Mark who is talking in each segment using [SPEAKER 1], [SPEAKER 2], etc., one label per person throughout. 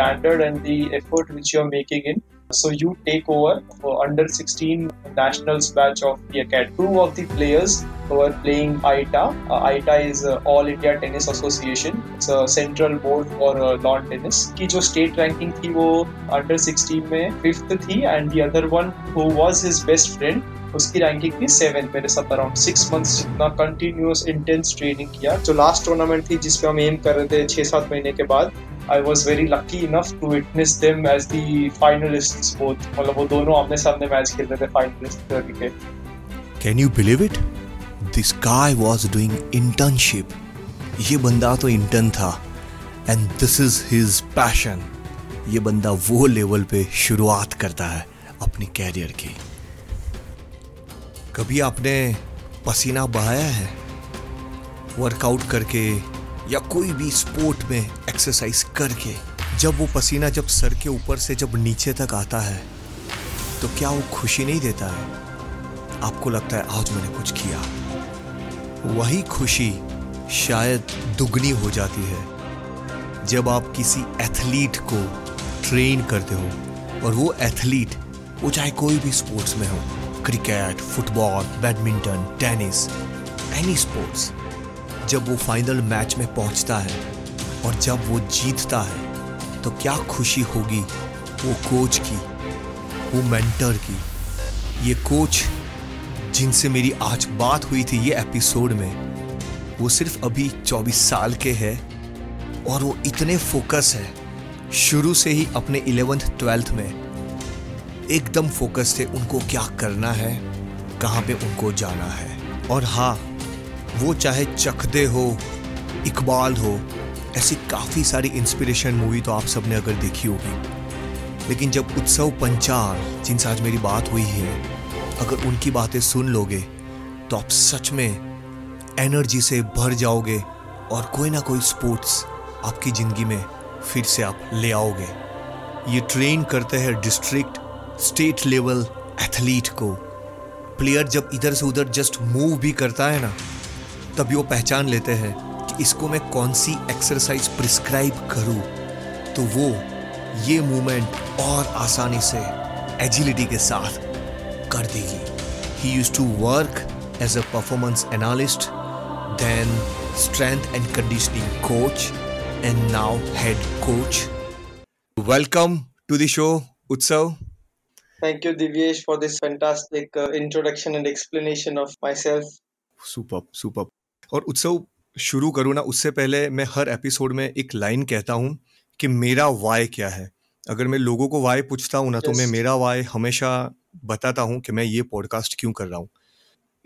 [SPEAKER 1] standard and the effort which you are making in. So you take over for under 16 nationals batch of the academy. Two of the players who are playing AITA. Uh, AITA is uh, All India Tennis Association. It's a central board for uh, lawn tennis. Ki jo state ranking thi wo under 16 mein fifth thi and the other one who was his best friend. उसकी ranking थी seven मेरे साथ around six months जितना continuous intense training किया जो last tournament थी जिसपे हम एम कर रहे थे छः सात महीने के बाद I was very lucky enough to witness them as the finalist both मतलब वो दोनों आमने सामने मैच खेल रहे थे फाइनलिस्ट के
[SPEAKER 2] can you believe it this guy was doing internship ये बंदा तो इंटर्न था and this is his passion ये बंदा वो लेवल पे शुरुआत करता है अपने कैरियर की कभी आपने पसीना बहाया है वर्कआउट करके या कोई भी स्पोर्ट में एक्सरसाइज करके जब वो पसीना जब सर के ऊपर से जब नीचे तक आता है तो क्या वो खुशी नहीं देता है आपको लगता है आज मैंने कुछ किया वही खुशी शायद दुगनी हो जाती है जब आप किसी एथलीट को ट्रेन करते हो और वो एथलीट वो चाहे कोई भी स्पोर्ट्स में हो cricket football badminton tennis any sports जब वो फाइनल मैच में पहुंचता है और जब वो जीतता है तो क्या खुशी होगी वो कोच की वो मेंटर की ये कोच जिनसे मेरी आज बात हुई थी ये एपिसोड में वो सिर्फ अभी 24 साल के हैं और वो इतने फोकस है शुरू से ही अपने इलेवेंथ ट्वेल्थ में एकदम फोकस थे उनको क्या करना है कहाँ पे उनको जाना है और हाँ वो चाहे चखदे हो इकबाल हो ऐसी काफ़ी सारी इंस्पिरेशन मूवी तो आप सब ने अगर देखी होगी लेकिन जब उत्सव पंचाल जिनसे आज मेरी बात हुई है अगर उनकी बातें सुन लोगे तो आप सच में एनर्जी से भर जाओगे और कोई ना कोई स्पोर्ट्स आपकी ज़िंदगी में फिर से आप ले आओगे ये ट्रेन करते हैं डिस्ट्रिक्ट स्टेट लेवल एथलीट को प्लेयर जब इधर से उधर जस्ट मूव भी करता है ना तभी वो पहचान लेते हैं कि इसको मैं कौन सी एक्सरसाइज प्रिस्क्राइब करूँ तो वो ये मूवमेंट और आसानी से एजिलिटी के साथ कर देगी he use to work as a performance analyst then strength and conditioning coach and now head coach welcome to the show Utsav
[SPEAKER 1] thank you Divyesh, for this fantastic introduction and explanation of myself
[SPEAKER 2] super super और उत्सव शुरू करूँ ना उससे पहले मैं हर episode में एक लाइन कहता हूँ कि मेरा वाय क्या है अगर मैं लोगों को वाय पूछता हूँ ना तो मैं मेरा वाय हमेशा बताता हूँ कि मैं ये पॉडकास्ट क्यों कर रहा हूँ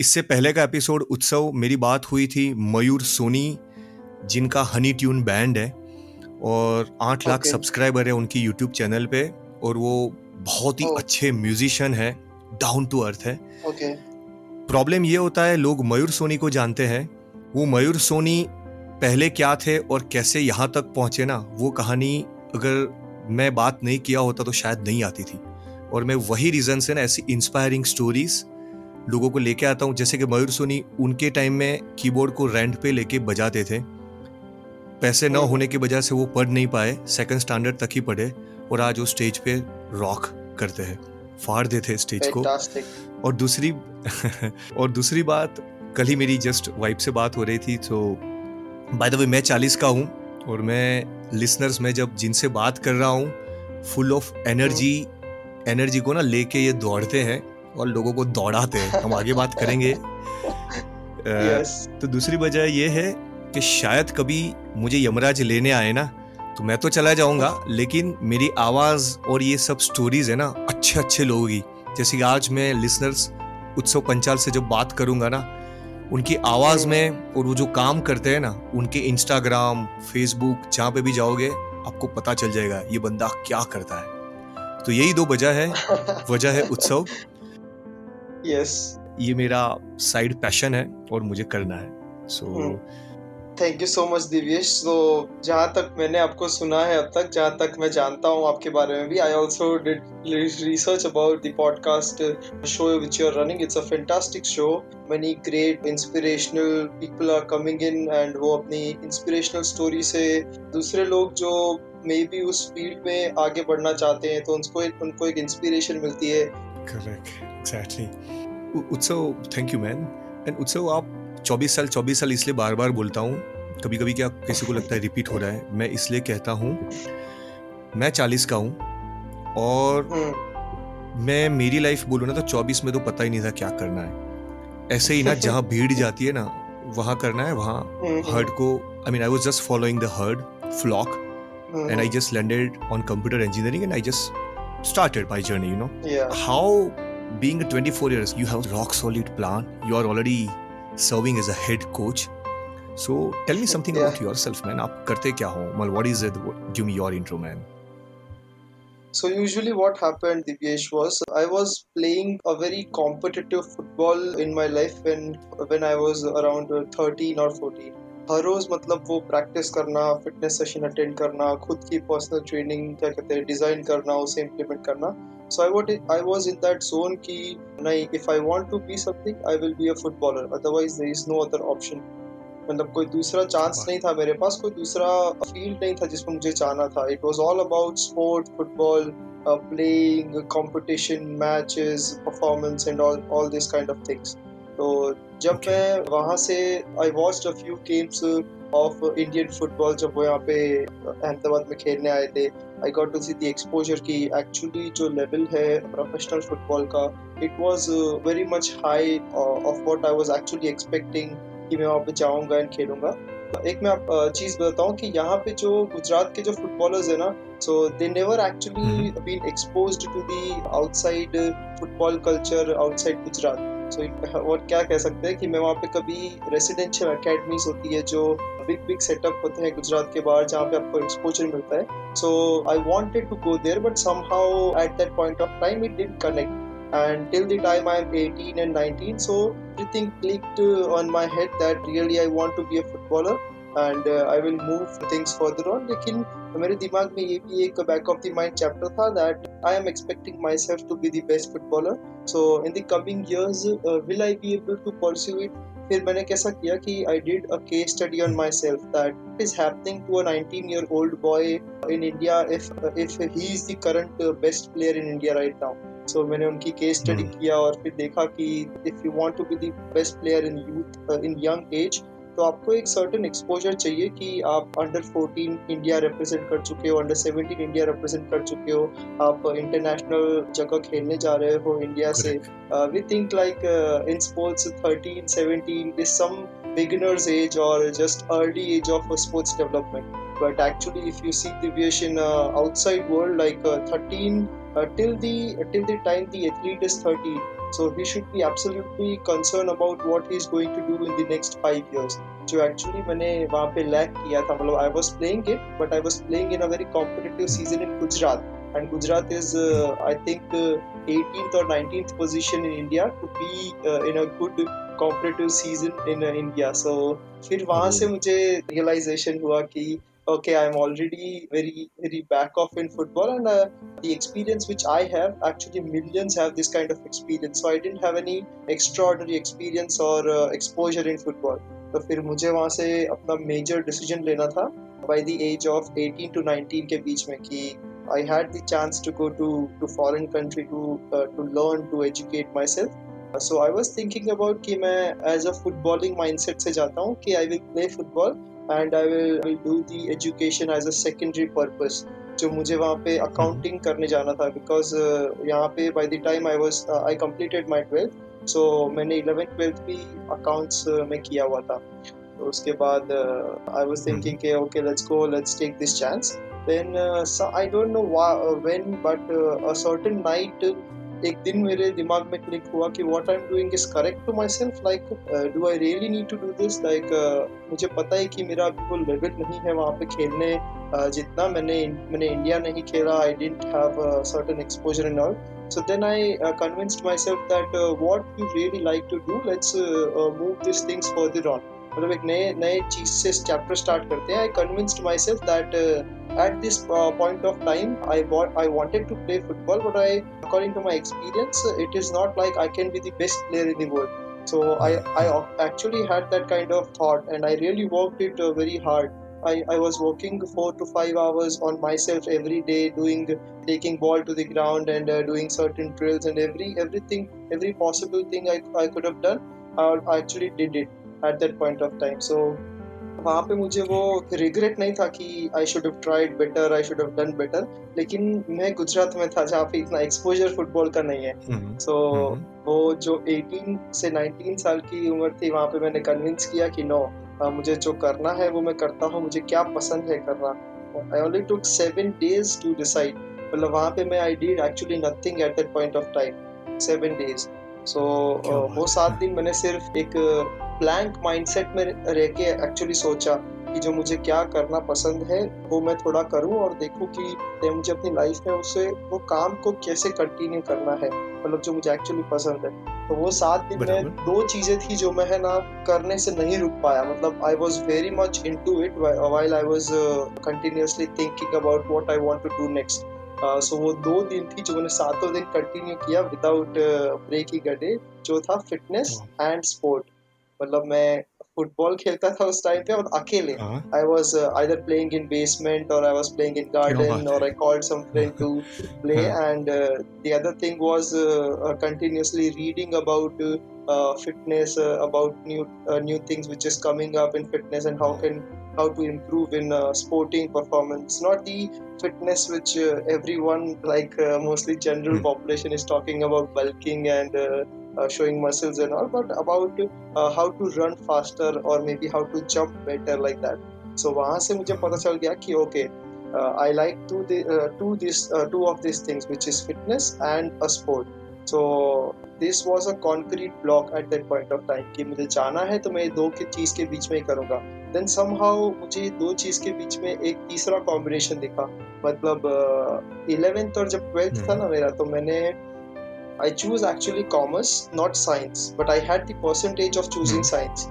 [SPEAKER 2] इससे पहले का एपिसोड उत्सव मेरी बात हुई थी मयूर सोनी जिनका हनी ट्यून बैंड है और आठ लाख सब्सक्राइबर है उनकी यूट्यूब चैनल पे और वो बहुत ही oh. अच्छे म्यूजिशियन है डाउन टू अर्थ है प्रॉब्लम ये होता है लोग मयूर सोनी को जानते हैं वो मयूर सोनी पहले क्या थे और कैसे यहाँ तक पहुँचे ना वो कहानी अगर मैं बात नहीं किया होता तो शायद नहीं आती थी और मैं वही रीज़न से ना ऐसी इंस्पायरिंग स्टोरीज़ लोगों को लेके आता हूँ जैसे कि मयूर सोनी उनके टाइम में कीबोर्ड को रेंट पे लेके बजाते थे पैसे न होने की वजह से वो पढ़ नहीं पाए सेकंड स्टैंडर्ड तक ही पढ़े और आज वो स्टेज पे रॉक करते हैं फाड़ देते स्टेज को और दूसरी और दूसरी बात कल ही मेरी जस्ट वाइफ से बात हो रही थी तो बाय द वे मैं चालीस का हूँ और मैं लिसनर्स में जब जिनसे बात कर रहा हूँ फुल ऑफ एनर्जी एनर्जी को ना लेके ये दौड़ते हैं और लोगों को दौड़ाते हैं हम आगे बात करेंगे yes. तो दूसरी वजह यह है कि शायद कभी मुझे यमराज लेने आए ना तो मैं तो चला जाऊंगा लेकिन मेरी आवाज़ और ये सब स्टोरीज है ना अच्छे अच्छे लोगों की जैसे कि आज मैं लिसनर्स उत्सव पंचाल से जब बात करूंगा ना उनकी आवाज़ में और वो जो काम करते हैं ना उनके इंस्टाग्राम फेसबुक जहाँ पे भी जाओगे आपको पता चल जाएगा ये बंदा क्या करता है तो यही दो वजह है वजह है उत्सव
[SPEAKER 1] यस
[SPEAKER 2] ये मेरा साइड पैशन है और मुझे करना है so so, hmm.
[SPEAKER 1] Thank you so much Divesh so जहाँ तक मैंने आपको सुना है अब तक जहाँ तक मैं जानता हूँ आपके बारे में भी I also did research about the podcast show which you're running it's a fantastic show Many great inspirational people are coming in and वो अपनी इंस्पिरेशनल स्टोरी से दूसरे लोग जो मे बी उस फील्ड में आगे बढ़ना चाहते हैं तो उनको एक उनको एक इंस्पिरेशन मिलती है
[SPEAKER 2] correct exactly Utsav thank you man and Utsav आप चौबीस साल चौबीस साल इसलिए बार बार बोलता हूँ कभी कभी क्या किसी को लगता है रिपीट हो रहा है मैं इसलिए कहता हूँ मैं चालीस का हूँ और हम्म। मैं मेरी लाइफ बोलूँ ना तो चौबीस में तो पता ही नहीं था क्या करना है ऐसे ही ना जहाँ भीड़ जाती है ना वहाँ करना है वहाँ हर्ड हम्म। को I mean I was just following the herd flock and I just landed on computer engineering and I just started my journey you know how being twenty four years you have rock solid plan you are already serving as a head coach. So tell me something yeah. about yourself, man. आप करते क्या हो? Well, what is it? Give me your intro, man.
[SPEAKER 1] So usually what happened, Divyesh, was I was playing a very competitive football in my life when when I was around 13 or 14. हर रोज मतलब वो practice करना fitness session attend करना खुद की personal training क्या कहते हैं डिजाइन करना उसे इम्प्लीमेंट करना So I what I was in that zone ki if I want to be something I will be a footballer otherwise there is no other option मतलब कोई दूसरा चांस नहीं था मेरे पास कोई दूसरा फील्ड नहीं था जिसमें मुझे जाना था it was all about sport football playing competition matches performance and all this kind of things तो जब मैं वहाँ से I watch a few games of Indian football जब वो यहाँ पे अहमदाबाद में खेलने आए थे I got to see the exposure की एक्चुअली जो लेवल है प्रोफेशनल फुटबॉल का it was very much high of what I was actually expecting कि मैं वहाँ पे जाऊँगा एंड खेलूंगा एक मैं आप चीज बताऊँ कि यहाँ पे जो गुजरात के जो फुटबॉलर्स है ना so they never actually been exposed to the outside football culture outside Gujarat so और क्या कह सकते हैं कि मैं वहाँ पे कभी रेसिडेंशियल अकेडमीज होती है जो बिग बिग सेटअप होते हैं गुजरात के बाहर जहाँ पे आपको एक्सपोजर मिलता है so I wanted to go there but somehow at that point of time it did connect and till the time I'm 18 and 19, so everything clicked on my head that really I want to be a footballer. And I will move things further on लेकिन मेरे दिमाग में ये भी एक back of the mind chapter था that I am expecting myself to be the best footballer so in the coming years will I be able to pursue it फिर मैंने कैसा किया कि I did a case study on my self that is happening to a 19 year old boy in India if if he is the current best player in India right now so मैंने उनकी case study hmm. किया और फिर देखा कि if you want to be the best player in youth in young age तो आपको एक सर्टन एक्सपोजर चाहिए कि आप अंडर फोर्टीन इंडिया रिप्रेजेंट कर चुके हो अंडर सेवनटीन इंडिया रिप्रेजेंट कर चुके हो आप इंटरनेशनल जगह खेलने जा रहे हो इंडिया से we think like in sports thirteen seventeen is some beginners age और just early age of sports development but actually if you see दिवियश in outside world like thirteen till the till the athlete is thirteen So he should be absolutely concerned about what he is going to do in the next five years. जो actually मैंने वहाँ पे lack किया था मतलब I was playing it but I was playing in a very competitive season in Gujarat and Gujarat is, uh, I think, uh, 18th or 19th position in India to be uh, in a good competitive season in uh, India. So फिर वहाँ से मुझे realisation हुआ कि okay, I'm already very, very back off in football, and uh, the experience which I have, actually, millions have this kind of experience. So I didn't have any extraordinary experience or uh, exposure in football. तो फिर मुझे वहाँ से अपना major decision लेना था by the age of 18 to 19 के बीच में कि I had the chance to go to to foreign country to to learn to educate my self so I was thinking about कि मैं एज अ फुटबॉलिंग माइंडसेट से जाता हूँ कि I will play football and I will do the education as a secondary purpose जो मुझे वहाँ पे अकाउंटिंग करने जाना था बिकॉज uh, यहाँ पे by the time I was I completed my twelfth so मैंने इलेवेंथ ट्वेल्थ भी अकाउंट्स uh, में किया हुआ था तो उसके बाद आई वॉज थिंकिंग के okay let's go let's take this chance then I don't know when but a certain night एक दिन मेरे दिमाग में क्लिक हुआ कि what I am doing is correct to my self like do I really need to do this like मुझे पता है कि मेरा अभी वो लेवल नहीं है वहाँ पे खेलने uh, जितना मैंने मैंने इंडिया नहीं खेला I didn't have certain exposure in all so then I convinced convinced self that uh, you really like to do let's move this things for the further मतलब एक नए नए चीज से चैप्टर स्टार्ट करते हैं I convinced my self that at this point of time I I wanted to play football but I according to my experience it is not like I can be the best player in the world So I, I actually had that kind of thought and I really worked it uh, very hard. I, I was working four to five hours on myself every day, doing taking ball to the ground and uh, doing certain drills and every everything, every possible thing I, I could have done, I actually did it. At that point of time so वहाँ पे मुझे वो regret नहीं था कि I should have tried better I should have done better लेकिन मैं गुजरात में था जहाँ पे इतना एक्सपोजर फुटबॉल का नहीं है so hmm, mm-hmm. so, mm-hmm. वो जो 18 से 19 साल की उम्र थी वहाँ पे मैंने कन्विंस किया कि नो no, मुझे जो करना है वो मैं करता हूँ मुझे क्या पसंद है करना I only took seven days to decide मतलब वहाँ पे मैं I did actually nothing at that point of time seven days so so, uh, वो सात दिन मैंने सिर्फ एक प्लैंक uh, माइंडसेट में रह के एक्चुअली सोचा कि जो मुझे क्या करना पसंद है वो मैं थोड़ा करूं और देखूं कि मुझे अपनी लाइफ में उसे वो काम को कैसे कंटिन्यू करना है मतलब जो मुझे एक्चुअली पसंद है तो वो सात दिन में दो चीजें थी जो मैं है ना करने से नहीं रुक पाया मतलब I was very much in to it while I was continuously thinking about what I want to do next so वो दो दिन थी जो मैंने सातों दिन कंटिन्यू किया विदाउट ब्रेक ही गडे जो था फिटनेस एंड स्पोर्ट मतलब मैं फुटबॉल खेलता था उस टाइम पे और अकेले I was either playing in basement और I was playing in garden और I called some friend to play and the other thing was continuously reading about fitness uh, about new uh, new things which is coming up in fitness and how can how to improve in uh, sporting performance not the fitness which uh, everyone like mostly general hmm. population is talking about bulking and uh, showing muscles and all, but about uh, how to run faster or maybe how to jump better like that. So वहाँ से मुझे पता चल गया कि okay I like to to this two of this things which is fitness and a sport so this was a concrete block at that point of time कि मुझे जाना है तो मैं दो के चीज़ के बीच में ही करूँगा देन सम हाउ मुझे दो चीज़ के बीच में एक तीसरा कॉम्बिनेशन दिखा मतलब इलेवेंथ uh, और जब ट्वेल्थ था ना हम्म। मेरा तो मैंने I choose actually commerce, not science, but I had the percentage of choosing hmm. science.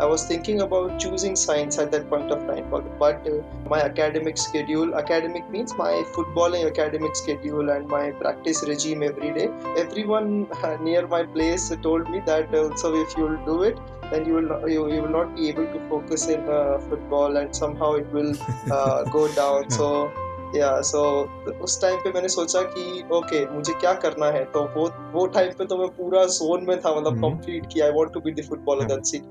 [SPEAKER 1] I was thinking about choosing science at that point of time, but, but uh, my academic schedule, academic means my footballing academic schedule and my practice regime every day. Everyone uh, near my place told me that uh, so if you'll do it, then you will not, you, you will not be able to focus in uh, football, and somehow it will uh, go down. So या so उस time पे मैंने सोचा कि okay मुझे क्या करना है तो वो वो टाइम पे तो मैं पूरा जोन में था मतलब कंप्लीट हम्म। कि I want to be the footballer that's it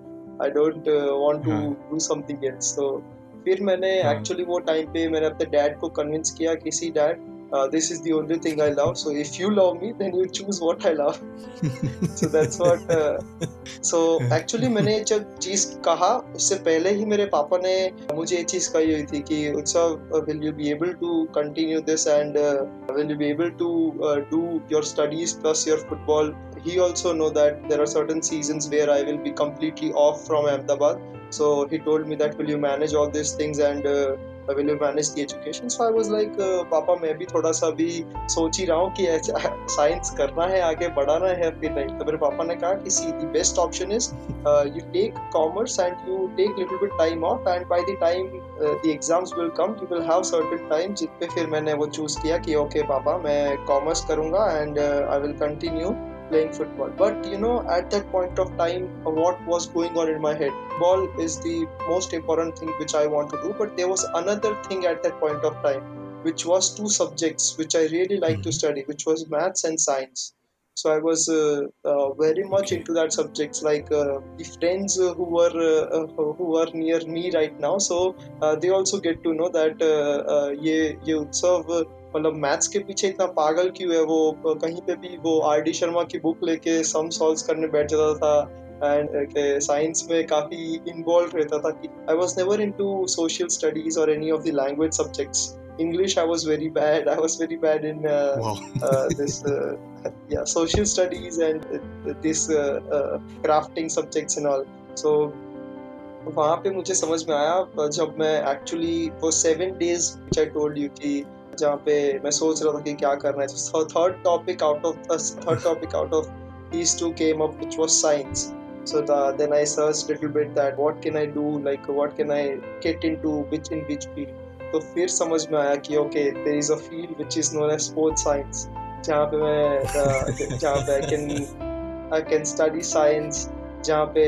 [SPEAKER 1] I don't want to do something else so फिर मैंने एक्चुअली हाँ। वो टाइम पे मैंने अपने डैड को कन्विंस किया किसी dad Uh, this is the only thing I love. So if you love me, then you choose what I love. so that's what. Uh, so actually मैंने जब चीज कहा उससे पहले ही मेरे पापा ने मुझे ये चीज कही हुई थी कि Utsav will you be able to continue this and will you be able do your studies plus your football? he also know that there are certain seasons where I will be completely off from Ahmedabad. So he told me that will you manage all these things and uh, I will manage the education. So I was like, पापा uh, मैं भी थोड़ा सा भी सोच ही रहा हूँ कि साइंस करना है आगे बढ़ाना है फिर नहीं तो मेरे पापा ने कहा कि see the best option is you take commerce and you take little bit time off and by the time the exams will come you will have certain time जिस पे फिर मैंने वो चूज किया कि ओके okay, पापा मैं commerce करूँगा and I will continue playing football. But you know, at that point of time, what was going on in my head? Ball is the most important thing which I want to do, but there was another thing at that point of time, which was two subjects which I really liked to mm-hmm. study, which was maths and science. So I was uh, uh, very much into that subjects. Like uh, the friends uh, who were uh, uh, who were near me right now, so they also get to know that uh, ye ye utsav मतलब maths के पीछे इतना पागल क्यों है वो कहीं पे भी वो आर डी शर्मा की बुक लेके सम सॉल्व करने बैठ जाता था एंड साइंस में काफ़ी इन्वॉल्व रहता था कि I was never into social studies और any of the language subjects English, I was very bad. I was very bad in uh, wow. uh, this, uh, yeah, social studies and uh, this uh, uh, crafting subjects and all. So वहाँ पे मुझे समझ में आया जब मैं actually वो seven days I told you कि जहाँ पे मैं सोच रहा था कि क्या करना है third topic out of third topic out of these two came up which was science so the, then i searched a little bit that what can i do like what can i get into which in which field तो फिर समझ में आया कि okay there is a field which is known as sports science जहाँ पे मैं uh, जहाँ पे I can I can study science जहाँ पे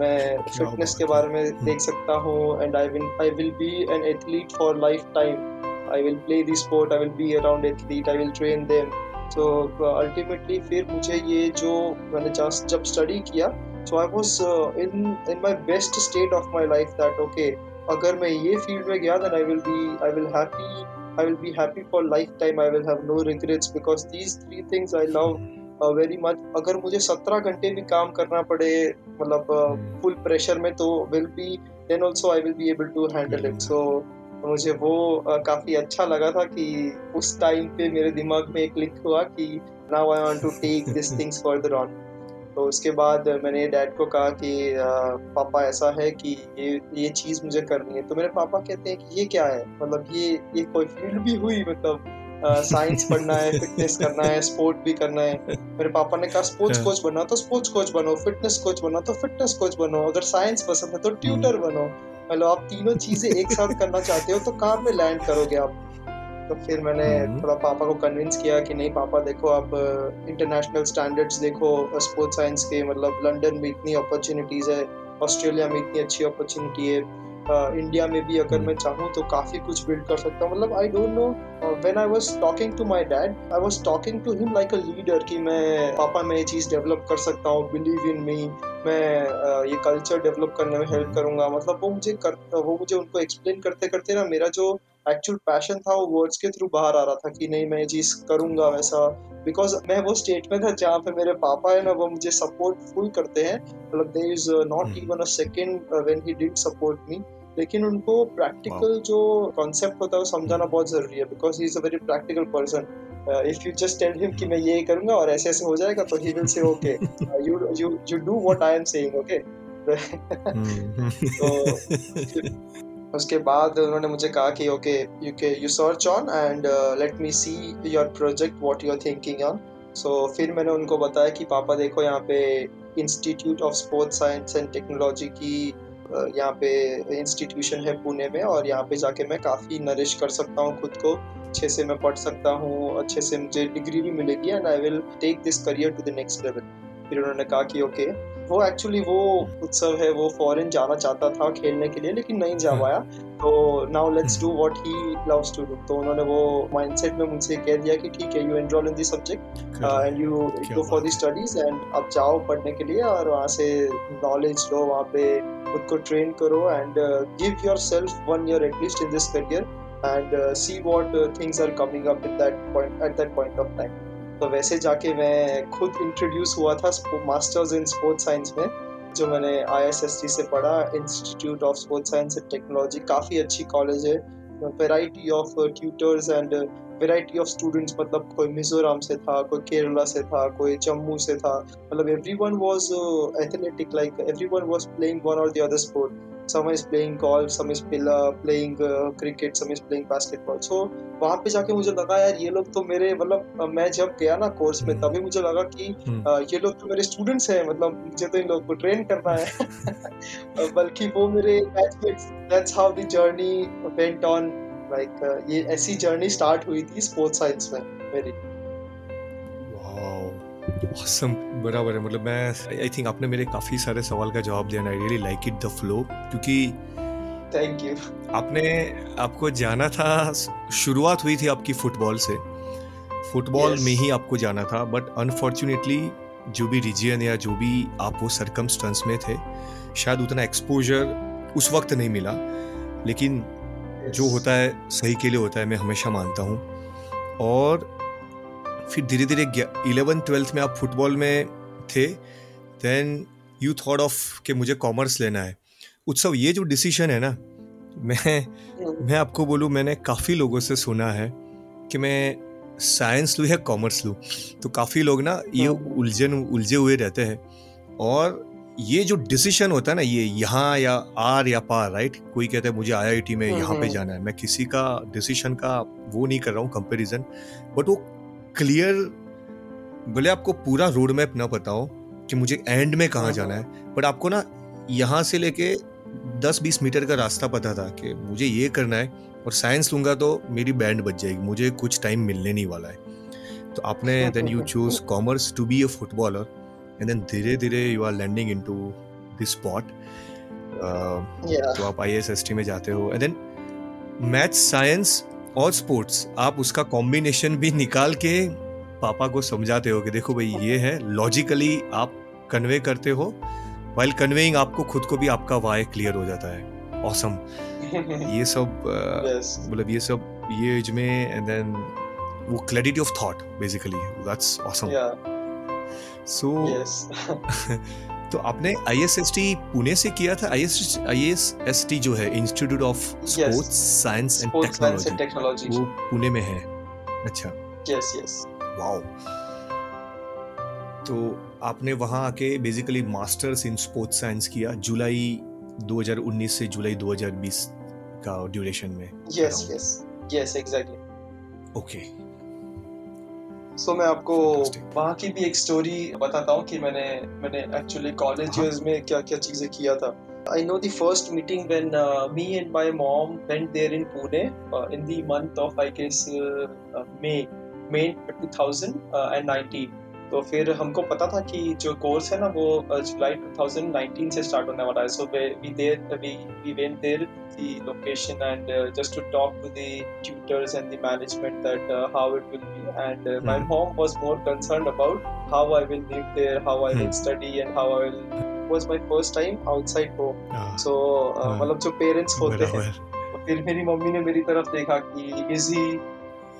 [SPEAKER 1] मैं फिटनेस के बारे में देख सकता हूँ and I will I will be an athlete for life time I will play this sport I will be around athlete I will train them तो अल्टीमेटली फिर मुझे ये जो मैंने जब स्टडी किया so I was in in my best state of my life that okay अगर मैं ये फील्ड में गया then I will be I will happy I will be happy for life time I will have no regrets because three three things I love very much अगर मुझे सत्रह घंटे भी काम करना पड़े मतलब फुल uh, प्रेशर hmm. में तो will be then also I will be able to handle it so तो मुझे वो काफ़ी अच्छा लगा था कि उस टाइम पे मेरे दिमाग में एक क्लिक हुआ कि now I want to take this things for the run तो उसके बाद मैंने डैड को कहा कि पापा ऐसा है कि ये ये चीज़ मुझे करनी है तो मेरे पापा कहते हैं कि ये क्या है मतलब ये ये कोई फील्ड भी हुई मतलब साइंस पढ़ना है फिटनेस करना है स्पोर्ट भी करना है मेरे पापा ने कहा स्पोर्ट्स कोच हाँ। बनो तो स्पोर्ट्स कोच बनो फिटनेस कोच बनो तो फिटनेस कोच बनो अगर साइंस पसंद है तो ट्यूटर हम्म। बनो मतलब आप तीनों चीजें एक साथ करना चाहते हो तो कार में लैंड करोगे आप तो फिर मैंने हम्म। थोड़ा पापा को कन्विंस किया कि नहीं पापा देखो आप इंटरनेशनल uh, स्टैंडर्ड्स देखो स्पोर्ट्स uh, साइंस के मतलब लंदन में इतनी अपॉर्चुनिटीज़ है ऑस्ट्रेलिया में इतनी अच्छी अपॉर्चुनिटी है इंडिया में भी अगर मैं हम्म। चाहूँ तो काफ़ी कुछ बिल्ड कर सकता हूँ मतलब I don't know when I was talking to my dad I was talking to him like a leader कि मैं पापा मैं ये चीज़ डेवलप कर सकता हूँ बिलीव इन मी मैं ये कल्चर डेवलप करने में हेल्प करूंगा मतलब वो मुझे कर वो मुझे उनको एक्सप्लेन करते करते ना मेरा जो एक्चुअल पैशन था वो वर्ड्स के थ्रू बाहर आ रहा था कि नहीं मैं ये चीज़ करूंगा वैसा बिकॉज मैं वो स्टेट में था जहाँ पे मेरे पापा है ना वो मुझे सपोर्ट फुल करते हैं मतलब there is not even a second when he did support me लेकिन उनको प्रैक्टिकल जो कॉन्सेप्ट होता है वो समझाना hmm. बहुत जरूरी है because he is a very practical person if you just tell him कि मैं ये करूंगा और ऐसे ऐसे हो जाएगा तो he will say okay you you you do what I am saying okay तो hmm. उसके बाद उन्होंने मुझे कहा कि ओके यू के you search on and let me see your project what you are thinking on so फिर मैंने उनको बताया कि पापा देखो यहाँ पे institute of sports science and technology की यहाँ पे इंस्टीट्यूशन है पुणे में और यहाँ पे जाके मैं काफ़ी नरिश कर सकता हूँ खुद को अच्छे से मैं पढ़ सकता हूँ अच्छे से मुझे डिग्री भी मिलेगी and I will take this career to the next level फिर उन्होंने कहा कि ओके okay, वो एक्चुअली वो उत्सव है वो फॉरेन जाना चाहता था खेलने के लिए लेकिन नहीं जा हाँ। पाया तो now let's do what he loves to do तो उन्होंने वो माइंडसेट में मुझसे कह दिया कि ठीक है you enrol in this subject and you go for the studies and आप जाओ पढ़ने के लिए और वहाँ से नॉलेज लो वहाँ पे खुद को ट्रेन करो and give yourself one year at least in this career and see what things are coming up in that point at that point of time तो वैसे जाके मैं खुद इंट्रोड्यूस हुआ था मास्टर्स इन स्पोर्ट्स साइंस में जो मैंने आई से पढ़ा institute of sports science and technology काफ़ी अच्छी कॉलेज है variety of tutors and variety of students मतलब कोई मिजोरम से था कोई केरला से था कोई जम्मू से था मतलब everyone was athletic like everyone was playing one और the other sport some is playing golf some is playing cricket some is playing basketball so वहाँ पे जाके मुझे लगा यार ये लोग तो मेरे मतलब मैं जब गया ना कोर्स में हम्म। तभी मुझे लगा कि हम्म। ये लोग तो मेरे स्टूडेंट्स हैं मतलब मुझे तो इन लोग को ट्रेन करना है बल्कि वो मेरे that's how the journey went on like ये ऐसी जर्नी स्टार्ट हुई थी स्पोर्ट्स साइंस में मेरी
[SPEAKER 2] वाओ awesome. बराबर है मतलब मैं आई थिंक आपने मेरे काफ़ी सारे सवाल का जवाब दिया I really like it the flow क्योंकि
[SPEAKER 1] थैंक यू
[SPEAKER 2] आपने आपको जाना था शुरुआत हुई थी आपकी फुटबॉल से फुटबॉल yes. में ही आपको जाना था बट अनफॉर्चुनेटली जो भी रीजन या जो भी आप वो सरकमस्टेंस में थे शायद उतना एक्सपोजर उस वक्त नहीं मिला लेकिन yes. जो होता है सही के लिए होता है मैं हमेशा मानता हूँ और फिर धीरे धीरे इलेवन ट्वेल्थ में आप फुटबॉल में थे देन यू थॉट ऑफ कि मुझे कॉमर्स लेना है उत्सव ये जो डिसीजन है ना मैं मैं आपको बोलूँ मैंने काफ़ी लोगों से सुना है कि मैं साइंस लूँ या कॉमर्स लूँ तो काफ़ी लोग ना ये हाँ। उलझन उलझे हुए रहते हैं और ये जो डिसीशन होता है ना ये यहाँ या आर या पार राइट कोई कहता है मुझे आईआईटी में यहाँ पे हम्म। जाना है मैं किसी का डिसीशन का वो नहीं कर रहा हूँ कंपेरिजन बट वो क्लियर भले आपको पूरा रोड मैप ना पता हो कि मुझे एंड में कहाँ जाना है बट आपको ना यहाँ से लेके दस बीस मीटर का रास्ता पता था कि मुझे ये करना है और साइंस लूंगा तो मेरी बैंड बच जाएगी मुझे कुछ टाइम मिलने नहीं वाला है तो आपने then you choose commerce to be a footballer and then धीरे धीरे you are landing into this spot तो आप आई एस एस टी में जाते हो एंड देन मैथ्स साइंस और स्पोर्ट्स आप उसका कॉम्बिनेशन भी निकाल के पापा को समझाते हो कि देखो भाई ये है लॉजिकली आप कन्वे करते हो वाइल कन्वेइंग आपको खुद को भी आपका वाय क्लियर हो जाता है ऑसम awesome. ये सब मतलब yes. ये सब ये एज में एंड देन वो clarity of thought basically that's awesome so तो आपने आई पुणे से किया था आई एस जो है institute of sports science and technology वो पुणे में है अच्छा
[SPEAKER 1] यस यस वाओ
[SPEAKER 2] तो आपने वहाँ आके basically masters in sports science किया जुलाई 2019 से जुलाई 2020 का ड्यूरेशन में
[SPEAKER 1] yes yes yes exactly
[SPEAKER 2] okay
[SPEAKER 1] so so, मैं आपको वहाँ की भी एक स्टोरी बताता हूँ कि मैंने मैंने एक्चुअली कॉलेज ईयर्स में क्या क्या चीज़ें किया था I know the first meeting when uh, me and my mom went there in Pune uh, in the month of, I guess, uh, May, May 2019. तो फिर हमको पता था कि जो कोर्स है ना वो जुलाई 2019 से स्टार्ट होने वाला है so we there we we went there the location and just to talk to the tutors and the management that how it will be and my mom was more concerned about how I will live there how I will study and how I will was my first time outside home so मतलब जो parents होते हैं तो फिर मेरी mummy ने मेरी तरफ देखा कि इज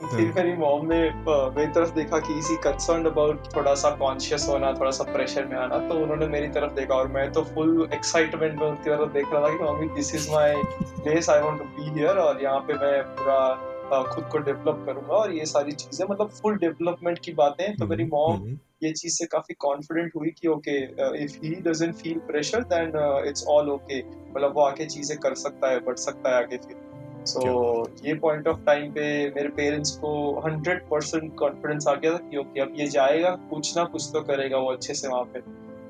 [SPEAKER 1] फिर हाँ। मेरी मॉम ने मेरी तरफ देखा कि इसी कंसर्न अबाउट थोड़ा सा कॉन्शियस होना थोड़ा सा प्रेशर में आना तो उन्होंने मेरी तरफ देखा और मैं तो फुल एक्साइटमेंट में उनकी तरफ देख रहा था कि मम्मी this is my place I want to be here और यहाँ पे मैं पूरा खुद को डेवलप करूंगा और ये सारी चीजें मतलब फुल डेवलपमेंट की बातें तो मेरी मॉम हम्म, हम्म। ये चीज से काफी कॉन्फिडेंट हुई कि okay if he doesn't feel pressure then it's all okay मतलब वो आके चीजें कर सकता है बढ़ सकता है आगे फिर सो so, ये पॉइंट ऑफ टाइम पे मेरे पेरेंट्स को हंड्रेड परसेंट कॉन्फिडेंस आ गया था कि ओके अब ये जाएगा कुछ ना कुछ तो करेगा वो अच्छे से वहाँ पे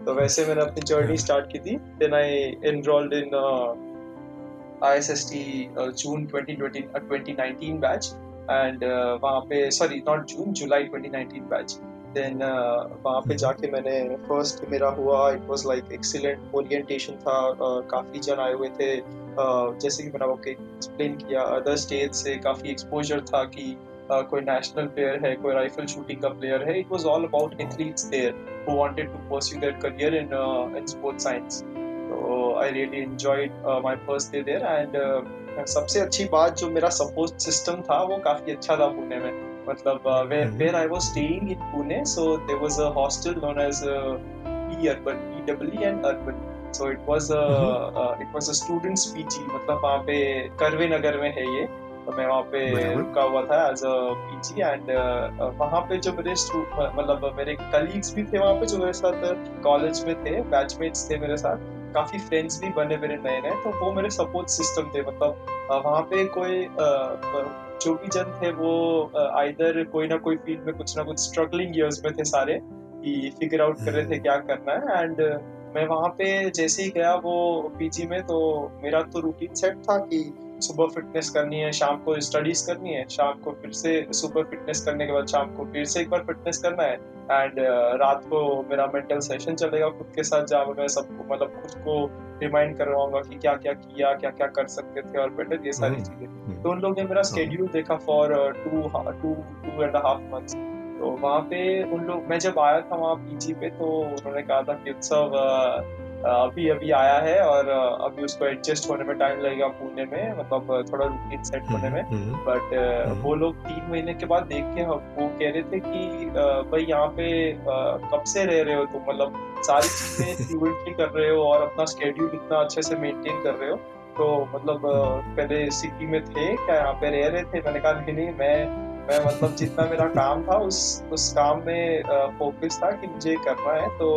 [SPEAKER 1] तो वैसे मैंने अपनी जर्नी स्टार्ट की थी then I enrolled in I S S T June twenty batch and वहाँ पे sorry not June July twenty batch then uh, वहाँ पे जाके हम्म। मैंने फर्स्ट मेरा हुआ it was like excellent orientation था काफ़ी जन आए हुए थे जैसे कि मैंने आपको एक्सप्लेन किया अदर स्टेट से काफ़ी एक्सपोजर था कि कोई नेशनल प्लेयर है कोई राइफल शूटिंग का प्लेयर है it was all about athletes there who wanted to pursue their career in in sports science तो I really enjoyed my first day there and सबसे अच्छी बात जो मेरा सपोर्ट सिस्टम था वो काफ़ी अच्छा था पुणे में मतलब uh, where, where I was staying in Pune so there was a hostel known as uh, E Urban, E E and urban so it was a it was a students PG मतलब वहां पे करवे नगर में है ये तो मैं वहां पे रुका हुआ था एज अ पीजी एंड वहां पे जो मेरे मतलब मेरे कलीग्स भी थे वहां पे जो मेरे साथ कॉलेज में थे बैचमेट्स थे मेरे साथ काफी फ्रेंड्स भी बने मेरे नए नए तो वो मेरे सपोर्ट सिस्टम थे मतलब uh, वहाँ पे कोई uh, जो भी जन थे वो आइर कोई ना कोई फील्ड में कुछ ना कुछ स्ट्रगलिंग ईयर्स में थे सारे कि फिगर आउट कर रहे थे हम्म। क्या करना है एंड मैं वहाँ पे जैसे ही गया वो पीजी में तो मेरा तो रूटीन सेट था कि सुबह फिटनेस करनी है शाम को स्टडीज करनी है शाम को फिर से सुबह फिटनेस करने के बाद शाम को फिर से एक बार फिटनेस करना है एंड uh, रात को मेरा मेंटल सेशन चलेगा खुद के साथ जहाँ मैं सबको मतलब खुद को रिमाइंड करवाऊंगा कि क्या क्या किया क्या क्या कर सकते थे और बेटर ये सारी हम्म, चीजें हम्म। तो उन लोग ने मेरा स्केड्यूल हाँ। देखा for two two two and half month तो वहाँ पे उन लोग मैं जब आया था वहाँ पीजी पे तो उन्होंने कहा था कि उत्सव uh, अभी अभी आया है और अभी उसको एडजस्ट होने में टाइम लगेगा पुणे में मतलब थोड़ा रूटीन सेट हम्म, होने में बट हम्म, हम्म। वो लोग तीन महीने के बाद देख के वो कह रहे थे कि भाई यहाँ पे कब से रह रहे हो तुम मतलब सारी चीजें फ्लुएंटली कर रहे हो और अपना स्केड्यूल इतना अच्छे से मेंटेन कर रहे हो तो मतलब पहले सिटी में थे क्या यहाँ पे रह रहे थे मैंने कहा नहीं नहीं मैं मैं मतलब जितना मेरा काम था उस उस काम में फोकस था कि मुझे करना है तो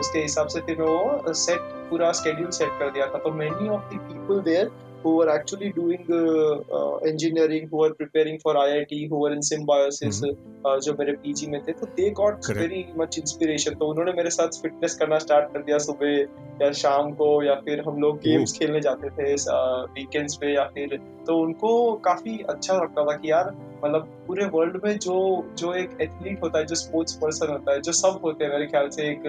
[SPEAKER 1] उसके हिसाब से फिर वो सेट पूरा स्केड्यूल सेट कर दिया था तो many of the people there who were actually doing uh, uh, engineering, who were preparing for IIT, who were in symbiosis, mm-hmm. Uh, जो मेरे पीजी में थे तो they got very much inspiration तो उन्होंने मेरे साथ फिटनेस करना स्टार्ट कर दिया सुबह या शाम को या फिर हम लोग गेम्स खेलने जाते थे वीकेंड्स पे या फिर तो उनको काफी अच्छा लगता था कि यार मतलब पूरे वर्ल्ड में जो जो एक एथलीट होता है जो स्पोर्ट्स पर्सन होता है जो सब होते हैं मेरे ख्याल से एक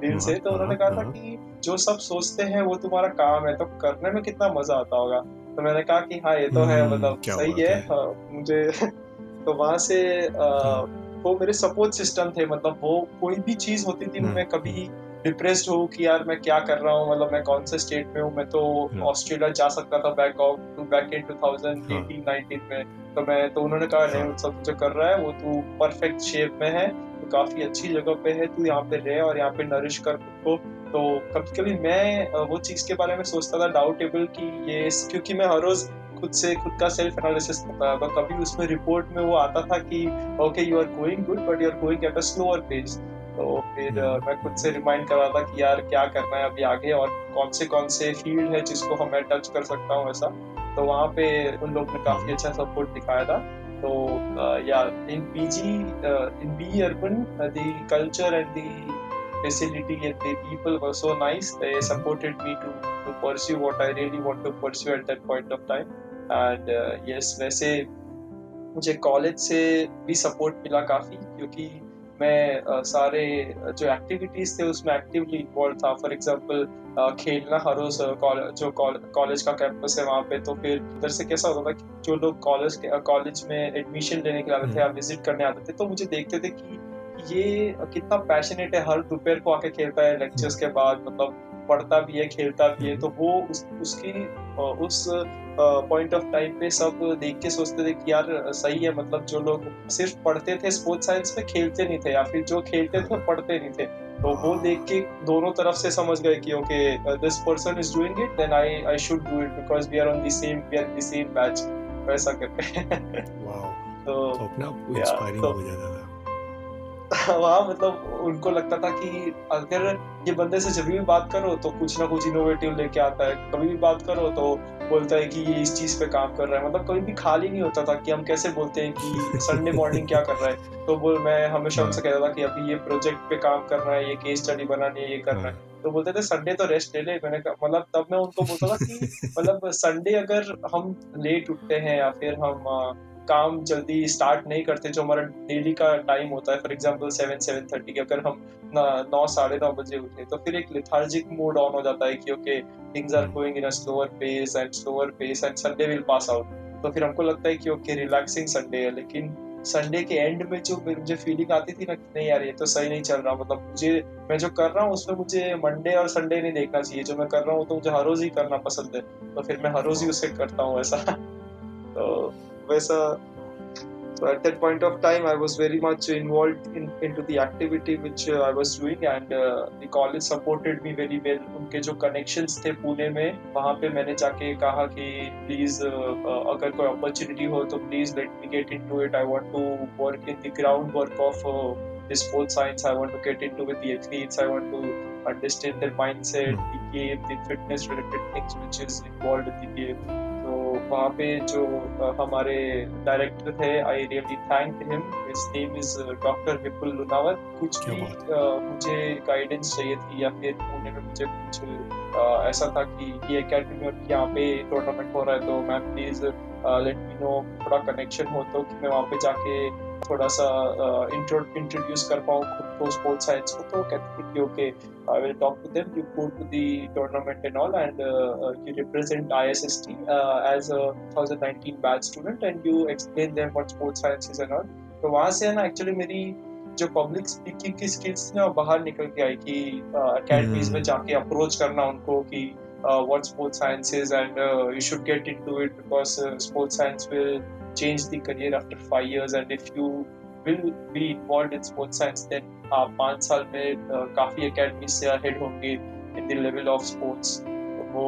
[SPEAKER 1] दिल हाँ, से तो उन्होंने हाँ, कहा था हाँ। कि जो सब सोचते हैं वो तुम्हारा काम है तो करने में कितना मजा आता होगा तो मैंने कहा कि हाँ ये तो है हम्म, मतलब सही है, हाँ, मुझे तो वहां से हम्म। वो मेरे सपोर्ट सिस्टम थे मतलब वो कोई भी चीज होती थी हम्म। मैं कभी डिप्रेस हो कि यार मैं क्या कर रहा हूँ मतलब मैं कौन से स्टेट में हूँ मैं तो ऑस्ट्रेलिया जा सकता था back of to back in two thousand में तो मैं तो उन्होंने कहा नहीं हाँ। सब जो कर रहा है वो तू परफेक्ट शेप में है तो काफ़ी अच्छी जगह पे है तू यहाँ पे रह और यहाँ पे नरिश कर खुद को तो कभी कभी मैं वो चीज़ के बारे में सोचता था डाउटेबल कि ये क्योंकि मैं हर रोज़ खुद से खुद का सेल्फ एनालिसिस करता था कभी उसमें रिपोर्ट में वो आता था कि okay you are going good but you are going at a slower pace तो फिर hmm. मैं खुद से रिमाइंड कर रहा था कि यार क्या करना है अभी आगे और कौन से कौन से फील्ड है जिसको मैं टच कर सकता हूँ ऐसा तो वहाँ पे उन लोग ने काफ़ी hmm. अच्छा सपोर्ट दिखाया था So uh, yeah, in PG, uh, in B Urban, uh, the culture and the facility and the people were so nice. They supported me to, to pursue what I really want to pursue at that point of time. and and yes वैसे मुझे college से भी support मिला काफ़ी क्योंकि मैं सारे जो एक्टिविटीज़ थे उसमें एक्टिवली इन्वॉल्व था फॉर एग्जांपल खेलना हर रोज जो कॉलेज का कैंपस है वहाँ पे तो फिर उधर से कैसा होता था जो लोग कॉलेज कॉलेज में एडमिशन लेने के लिए आते थे या हम्म। विजिट करने आते थे तो मुझे देखते थे कि ये कितना पैशनेट है हर दोपहर को आके खेलता है लेक्चर्स हम्म। के बाद मतलब पढ़ता भी है खेलता भी है हम्म। तो वो उस उसकी उस पॉइंट ऑफ टाइम पे सब देख के सोचते थे कि यार सही है मतलब जो लोग सिर्फ पढ़ते थे स्पोर्ट्स साइंस में खेलते नहीं थे या फिर जो खेलते थे पढ़ते नहीं थे तो वो देख के दोनों तरफ से समझ गए कि okay this person is doing it then I I should do it because we are on the same we are the same batch वैसा करके
[SPEAKER 2] तो, तो अपना इंस्पायरिंग तो हो जाता
[SPEAKER 1] था वहाँ मतलब उनको लगता था कि अगर ये बंदे से जब भी बात करो तो कुछ ना कुछ इनोवेटिव लेके आता है कभी भी बात करो तो बोलता है कि ये इस चीज़ पे काम कर रहा है मतलब कभी भी खाली नहीं होता था कि हम कैसे बोलते हैं कि संडे मॉर्निंग क्या कर रहा है तो बोल मैं हमेशा उनसे कहता था कि अभी ये प्रोजेक्ट पे काम कर रहा है ये केस स्टडी बनानी है ये कर रहा है हाँ। तो बोलते थे संडे तो रेस्ट ले ले मैंने मतलब तब मैं उनको बोलता था कि मतलब संडे अगर हम लेट उठते हैं या फिर हम काम जल्दी स्टार्ट नहीं करते जो हमारा डेली का टाइम होता है for example seven seven thirty के अगर हम नौ साढ़े नौ बजे उठे तो फिर एक लिथार्जिक मोड ऑन हो जाता है कि okay things are going in a slower pace and slower pace and Sunday will pass out तो फिर हमको लगता है कि ओके रिलैक्सिंग संडे है लेकिन संडे के एंड में जो मुझे फीलिंग आती थी ना कि नहीं यार ये तो सही नहीं चल रहा मतलब मुझे मैं जो कर रहा हूँ उसमें मुझे मंडे और संडे नहीं देखना चाहिए जो मैं कर रहा हूँ तो मुझे हर रोज ही करना पसंद है तो फिर मैं हर रोज ही उसे करता हूँ ऐसा तो वैसा so at that point of time i was very much involved in, into the activity which uh, i was doing and uh, the college supported me very well उनके जो connections थे पुणे में वहाँ पे मैंने जाके कहा कि please uh, uh, अगर कोई opportunity हो तो please let me get into it I want to work in the groundwork of uh, the sports science I want to get into with the athletes I want to understand their mindset the game the fitness related things which is involved in the game तो वहाँ पे जो हमारे director थे I really thank him his name is doctor Vipul Lunawat कुछ भी मुझे guidance चाहिए थी या फिर उन्होंने मुझे कुछ ऐसा था कि ये अकेडमी और यहाँ पे टूर्नामेंट हो रहा है तो ma'am please let me know थोड़ा कनेक्शन हो तो कि मैं वहाँ पे जाके थोड़ा सा इंट्रोड्यूस कर पाऊँ खुद को स्पोर्ट्स साइंस को तो कहते हैं कि okay I will talk to them you go to the tournament and all and you represent I S S T as thousand batch student and you explain them what sports science is and all तो वहाँ से है ना actually मेरी जो public speaking की skills थी ना बाहर निकल के आई कि अकेडमीज uh, में hmm. जाके अप्रोच करना उनको कि what sports science and you should get in to it because sports science will change the career after five years and if you will be involved in sports science then आप uh, साल में uh, काफ़ी academy से head होंगे in the level of sports वो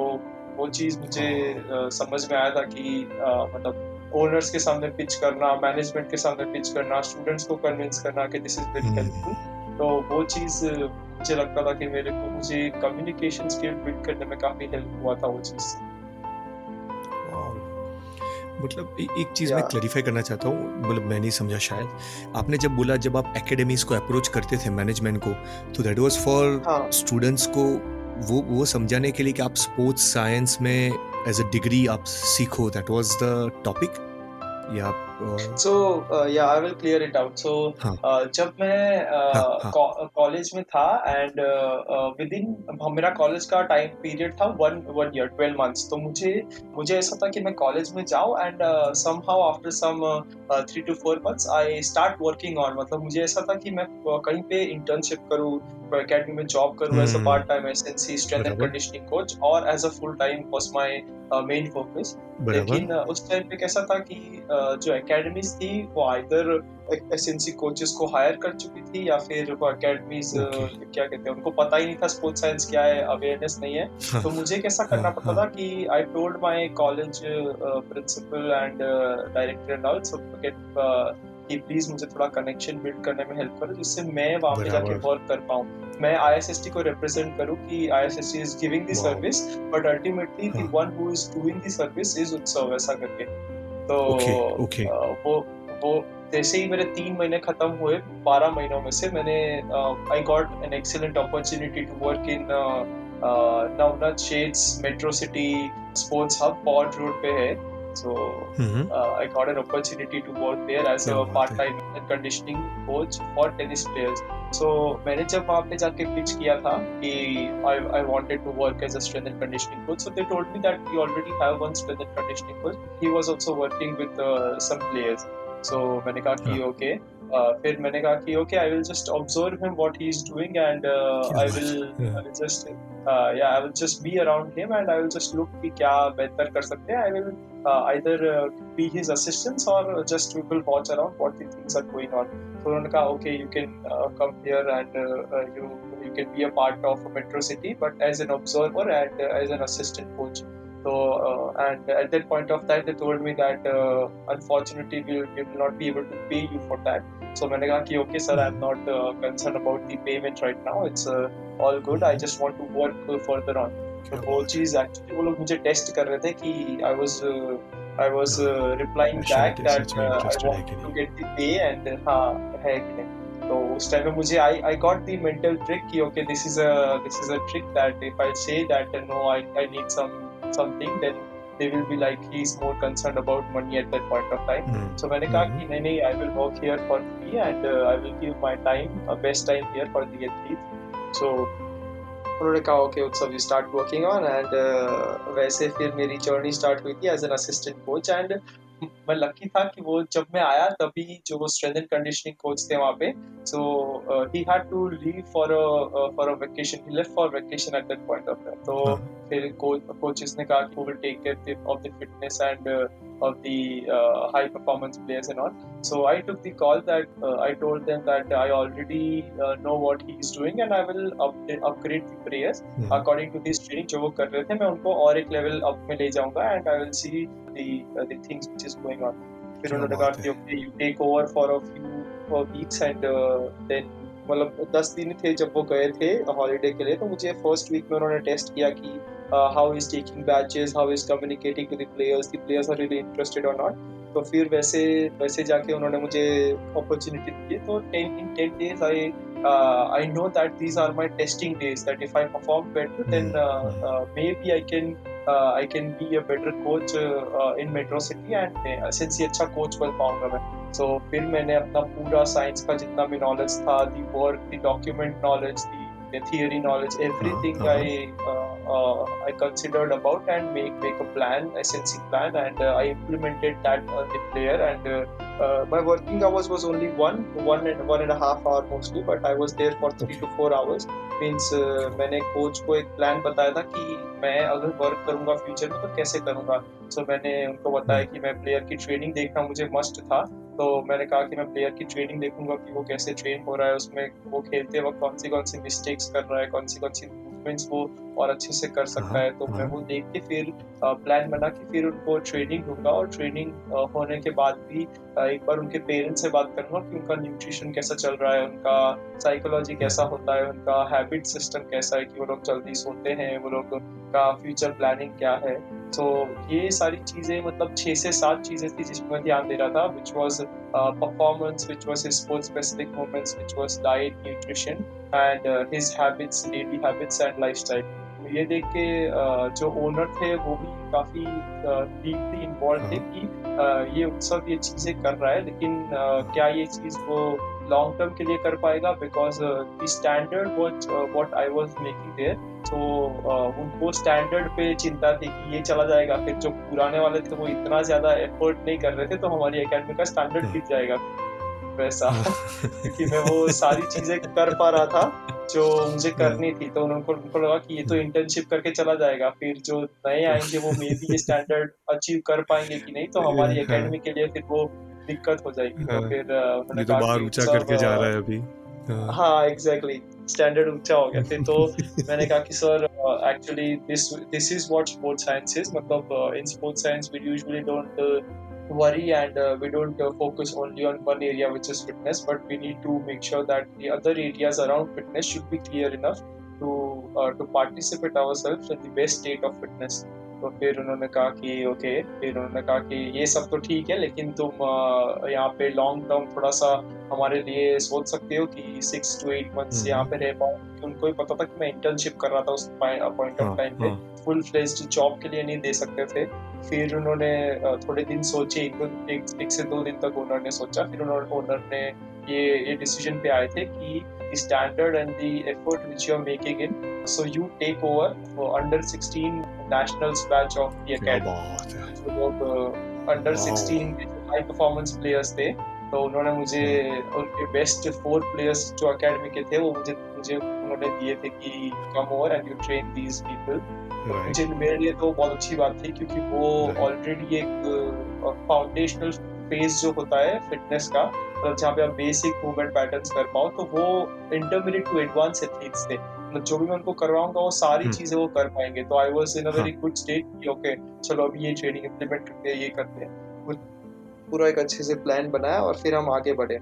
[SPEAKER 1] वो चीज़ मुझे हाँ। uh, समझ में आया था कि मतलब ओनर्स के सामने पिच करना मैनेजमेंट के सामने पिच करना स्टूडेंट्स को कन्विंस करना कि दिस इज वेरी हेल्पफुल तो वो चीज़ मुझे लगता था कि मेरे को मुझे कम्युनिकेशन स्किल बिल्ड करने में काफ़ी हेल्प हुआ था वो चीज़ से
[SPEAKER 2] मतलब एक चीज़ मैं क्लैरिफाई करना चाहता हूँ मतलब मैं नहीं समझा शायद आपने जब बोला जब आप एकेडमीज को अप्रोच करते थे मैनेजमेंट को तो दैट वाज फॉर स्टूडेंट्स को वो वो समझाने के लिए कि आप स्पोर्ट्स साइंस में एज अ डिग्री आप सीखो दैट वाज द टॉपिक
[SPEAKER 1] या आप सो या I will clear it out so जब मैं कॉलेज uh, हाँ, हाँ। uh, में था एंड विद इन मेरा कॉलेज का टाइम पीरियड था one one year twelve months तो मुझे मुझे ऐसा था कि मैं कॉलेज में जाऊँ and somehow after some three to four months I start working on मतलब मुझे ऐसा था कि मैं uh, कहीं पे इंटर्नशिप करूँ अकेडमी में जॉब करूँ as a part time S N C strength and conditioning coach और as a full time was my main focus लेकिन उस टाइम पे कैसा था कि जो अकेडमीज थी वो आइदर सी कोचेस को हायर कर चुकी थी या फिर वो अकेडमीज okay. क्या कहते हैं उनको पता ही नहीं था स्पोर्ट्स साइंस क्या है अवेयरनेस नहीं है हाँ। तो मुझे कैसा करना हाँ, पड़ता था हाँ। कि I told my college principal and director and all सब कि प्लीज मुझे थोड़ा कनेक्शन बिल्ड करने में हेल्प करो जिससे मैं वहाँ पे जाके वर्क कर पाऊँ मैं आईएसएसटी को रिप्रेजेंट करूँ कि ISST is giving the service but ultimately the one who is doing the service is Utsav ऐसा करके तो okay, okay. वो वो जैसे ही मेरे तीन महीने खत्म हुए बारह महीनों में से मैंने I got an excellent opportunity to work in नवना shades metro city sports hub Paud road पे है so I got an opportunity to work there as a part time conditioning coach for tennis players so मैंने जब वहाँ पे जाके pitch किया था कि I I wanted to work as a strength and conditioning coach so they told me that you already have one strength and conditioning coach he was also working with some players so मैंने कहा कि okay हाँ। okay, Uh, फिर मैंने कहा कि okay I will just observe him what he is doing and I will just या I will just be around him and I will just look कि क्या बेहतर कर सकते हैं I will either be his assistance और just we will watch around what the things are going on तो उन्होंने कहा okay you can come here and you you can be a part of metro city but as an observer and as an assistant coach So, uh, and at that point of time, they told me that uh, unfortunately, we, we will not be able to pay you for that. So, I said, okay, sir, I'm not uh, concerned about the payment right now. It's uh, all good. I just want to work further on. तो वो चीज actually वो लोग मुझे test कर रहे थे कि I was I was replying back that I want to get the pay and हां है कि नहीं तो उस टाइम पे मुझे I I got the mental trick कि okay this is a this is a trick that if I say that no I I need some something then they will be like he's more concerned about money at that point of time mm-hmm. so मैंने कहा कि नहीं नहीं I will work here for me and I will give my time best time here for the athlete so उन्होंने कहा okay Utsav you start working on and वैसे फिर मेरी जर्नी स्टार्ट हुई थी as an assistant coach and मैं lucky था कि वो जब मैं आया तभी जो स्ट्रेंथ एंड कंडीशनिंग कोच थे वहाँ पे so he had to leave for for a vacation he left for vacation at that point of time तो फिर कोचेस ने कहा कि will take care of the fitness and of the uh, high performance players and all. So I took the call that uh, I told them that I already uh, know what he is doing and I will update, upgrade the players yeah. according to his training जो वो कर रहे थे मैं उनको और एक level up में ले जाऊंगा and I will see the uh, the things which is going on. Vinod लगाती okay you take over for a few weeks and then मतलब दस दिन थे जब वो गए थे हॉलीडे के लिए तो मुझे फर्स्ट वीक में उन्होंने टेस्ट किया कि how is taking batches how is communicating to the players the players are really interested और नॉट तो फिर वैसे वैसे जाके उन्होंने मुझे अपॉर्चुनिटी दी तो ten in ten days I I know that these are my testing days that if I perform better then maybe I can I can be a better coach in metro city and as अच्छा coach बन पाऊंगा मैं सो so, फिर मैंने अपना पूरा science का जितना भी नॉलेज था the work the document knowledge the the theory knowledge everything uh-huh. i uh, uh, i considered about and make make a plan a sensing plan and uh, i implemented that on uh, the player and uh, uh, my working hours was only one one and one and a half hour mostly but i was there for three to four hours means मैंने coach ko ek plan bataya tha ki मैं अगर work करूंगा future में तो कैसे करूंगा so so, मैंने उनको बताया कि मैं प्लेयर की ट्रेनिंग देखना मुझे मस्ट था तो मैंने कहा कि मैं प्लेयर की ट्रेनिंग देखूंगा कि वो कैसे ट्रेन हो रहा है उसमें वो खेलते वक्त कौन सी कौन सी मिस्टेक्स कर रहा है कौन सी कौन सी मूवमेंट्स वो और अच्छे से कर सकता हाँ, है तो मैं हाँ। वो देख के फिर प्लान बना कि फिर उनको ट्रेनिंग होगा और ट्रेनिंग होने के बाद भी एक बार उनके पेरेंट्स से बात करूंगा कि उनका न्यूट्रिशन कैसा चल रहा है उनका साइकोलॉजी हाँ। कैसा होता है उनका हैबिट सिस्टम कैसा है कि वो लोग जल्दी सोते हैं वो लोग का फ्यूचर प्लानिंग क्या है तो ये सारी चीज़ें मतलब छः से सात चीज़ें थी जिसमें मैं ध्यान दे रहा था which was performance which was sport specific moments which was diet nutrition and his habits daily habits and lifestyle ये देख के जो ओनर थे वो भी काफ़ी डीपली इन्वॉल्व थे हाँ। कि ये उत्सव ये चीज़ें कर रहा है लेकिन क्या ये चीज़ वो लॉन्ग टर्म के लिए कर पाएगा because the standard watch what I was making there तो उनको स्टैंडर्ड पे चिंता थी कि ये चला जाएगा फिर जो पुराने वाले थे वो इतना ज़्यादा एफर्ट नहीं कर रहे थे तो हमारी अकेडमी का स्टैंडर्ड हाँ। गिर जाएगा पैसा हाँ। कि मैं वो सारी चीजें कर पा रहा था जो मुझे हाँ। करनी थी तो उनको उनको लगा कि ये तो इंटर्नशिप करके चला जाएगा फिर जो नए हाँ। आएंगे वो मे बी ये स्टैंडर्ड अचीव कर पाएंगे कि नहीं तो हमारी अकेडमी के लिए फिर वो दिक्कत हो
[SPEAKER 2] जाएगी तो फिर उन्होंने तो बाहर ऊंचा करके जा रहा है अभी हाँ
[SPEAKER 1] एग्जैक्टली स्टैंडर्ड ऊंचा हो गया थे तो मैंने कहा कि sir actually this this is what sports science is मतलब in sports science we usually don't worry and uh, we don't uh, focus only on one area which is fitness but we need to make sure that the other areas around fitness should be clear enough to uh, to participate ourselves in the best state of fitness तो फिर उन्होंने कहा कि okay फिर उन्होंने कहा कि ये सब तो ठीक है लेकिन तुम यहाँ पे लॉन्ग टर्म थोड़ा सा हमारे लिए सोच सकते हो कि सिक्स टू एट मंथ्स यहाँ पे रह पाओ उनको ही पता था कि मैं इंटर्नशिप कर रहा था उस पॉइंट ऑफ टाइम पे फुल फ्लेस्ड जॉब के लिए नहीं दे सकते थे फिर उन्होंने थोड़े दिन सोचे एक एक, एक से दो दिन तक ओनर ने सोचा फिर उन्होंने ओनर ने ये ये डिसीजन पे आए थे कि standard and the effort which you are making in so you take over under 16 nationals batch of the academy जो लोग अंडर 16 हाई परफॉर्मेंस प्लेयर्स थे तो उन्होंने मुझे हम्म। उनके बेस्ट फोर प्लेयर्स जो एकेडमी के थे वो मुझे मुझे उन्होंने दिए थे कि कम और and you train these people मुझे मेरे लिए तो बहुत अच्छी बात थी क्योंकि वो ऑलरेडी एक फाउंडेशनल फेज जो होता है फिटनेस का मतलब जहाँ पे आप बेसिक मूवमेंट पैटर्न्स कर पाओ तो वो इंटरमीडिएट टू एडवांस एथलीट्स थे मतलब जो भी मैं उनको करवाऊंगा वो सारी hmm. चीजें वो कर पाएंगे तो I was in a very good state कि ओके चलो अभी ये ट्रेनिंग इम्प्लीमेंट करते हैं ये करते हैं पूरा एक अच्छे से प्लान बनाया और फिर हम आगे बढ़े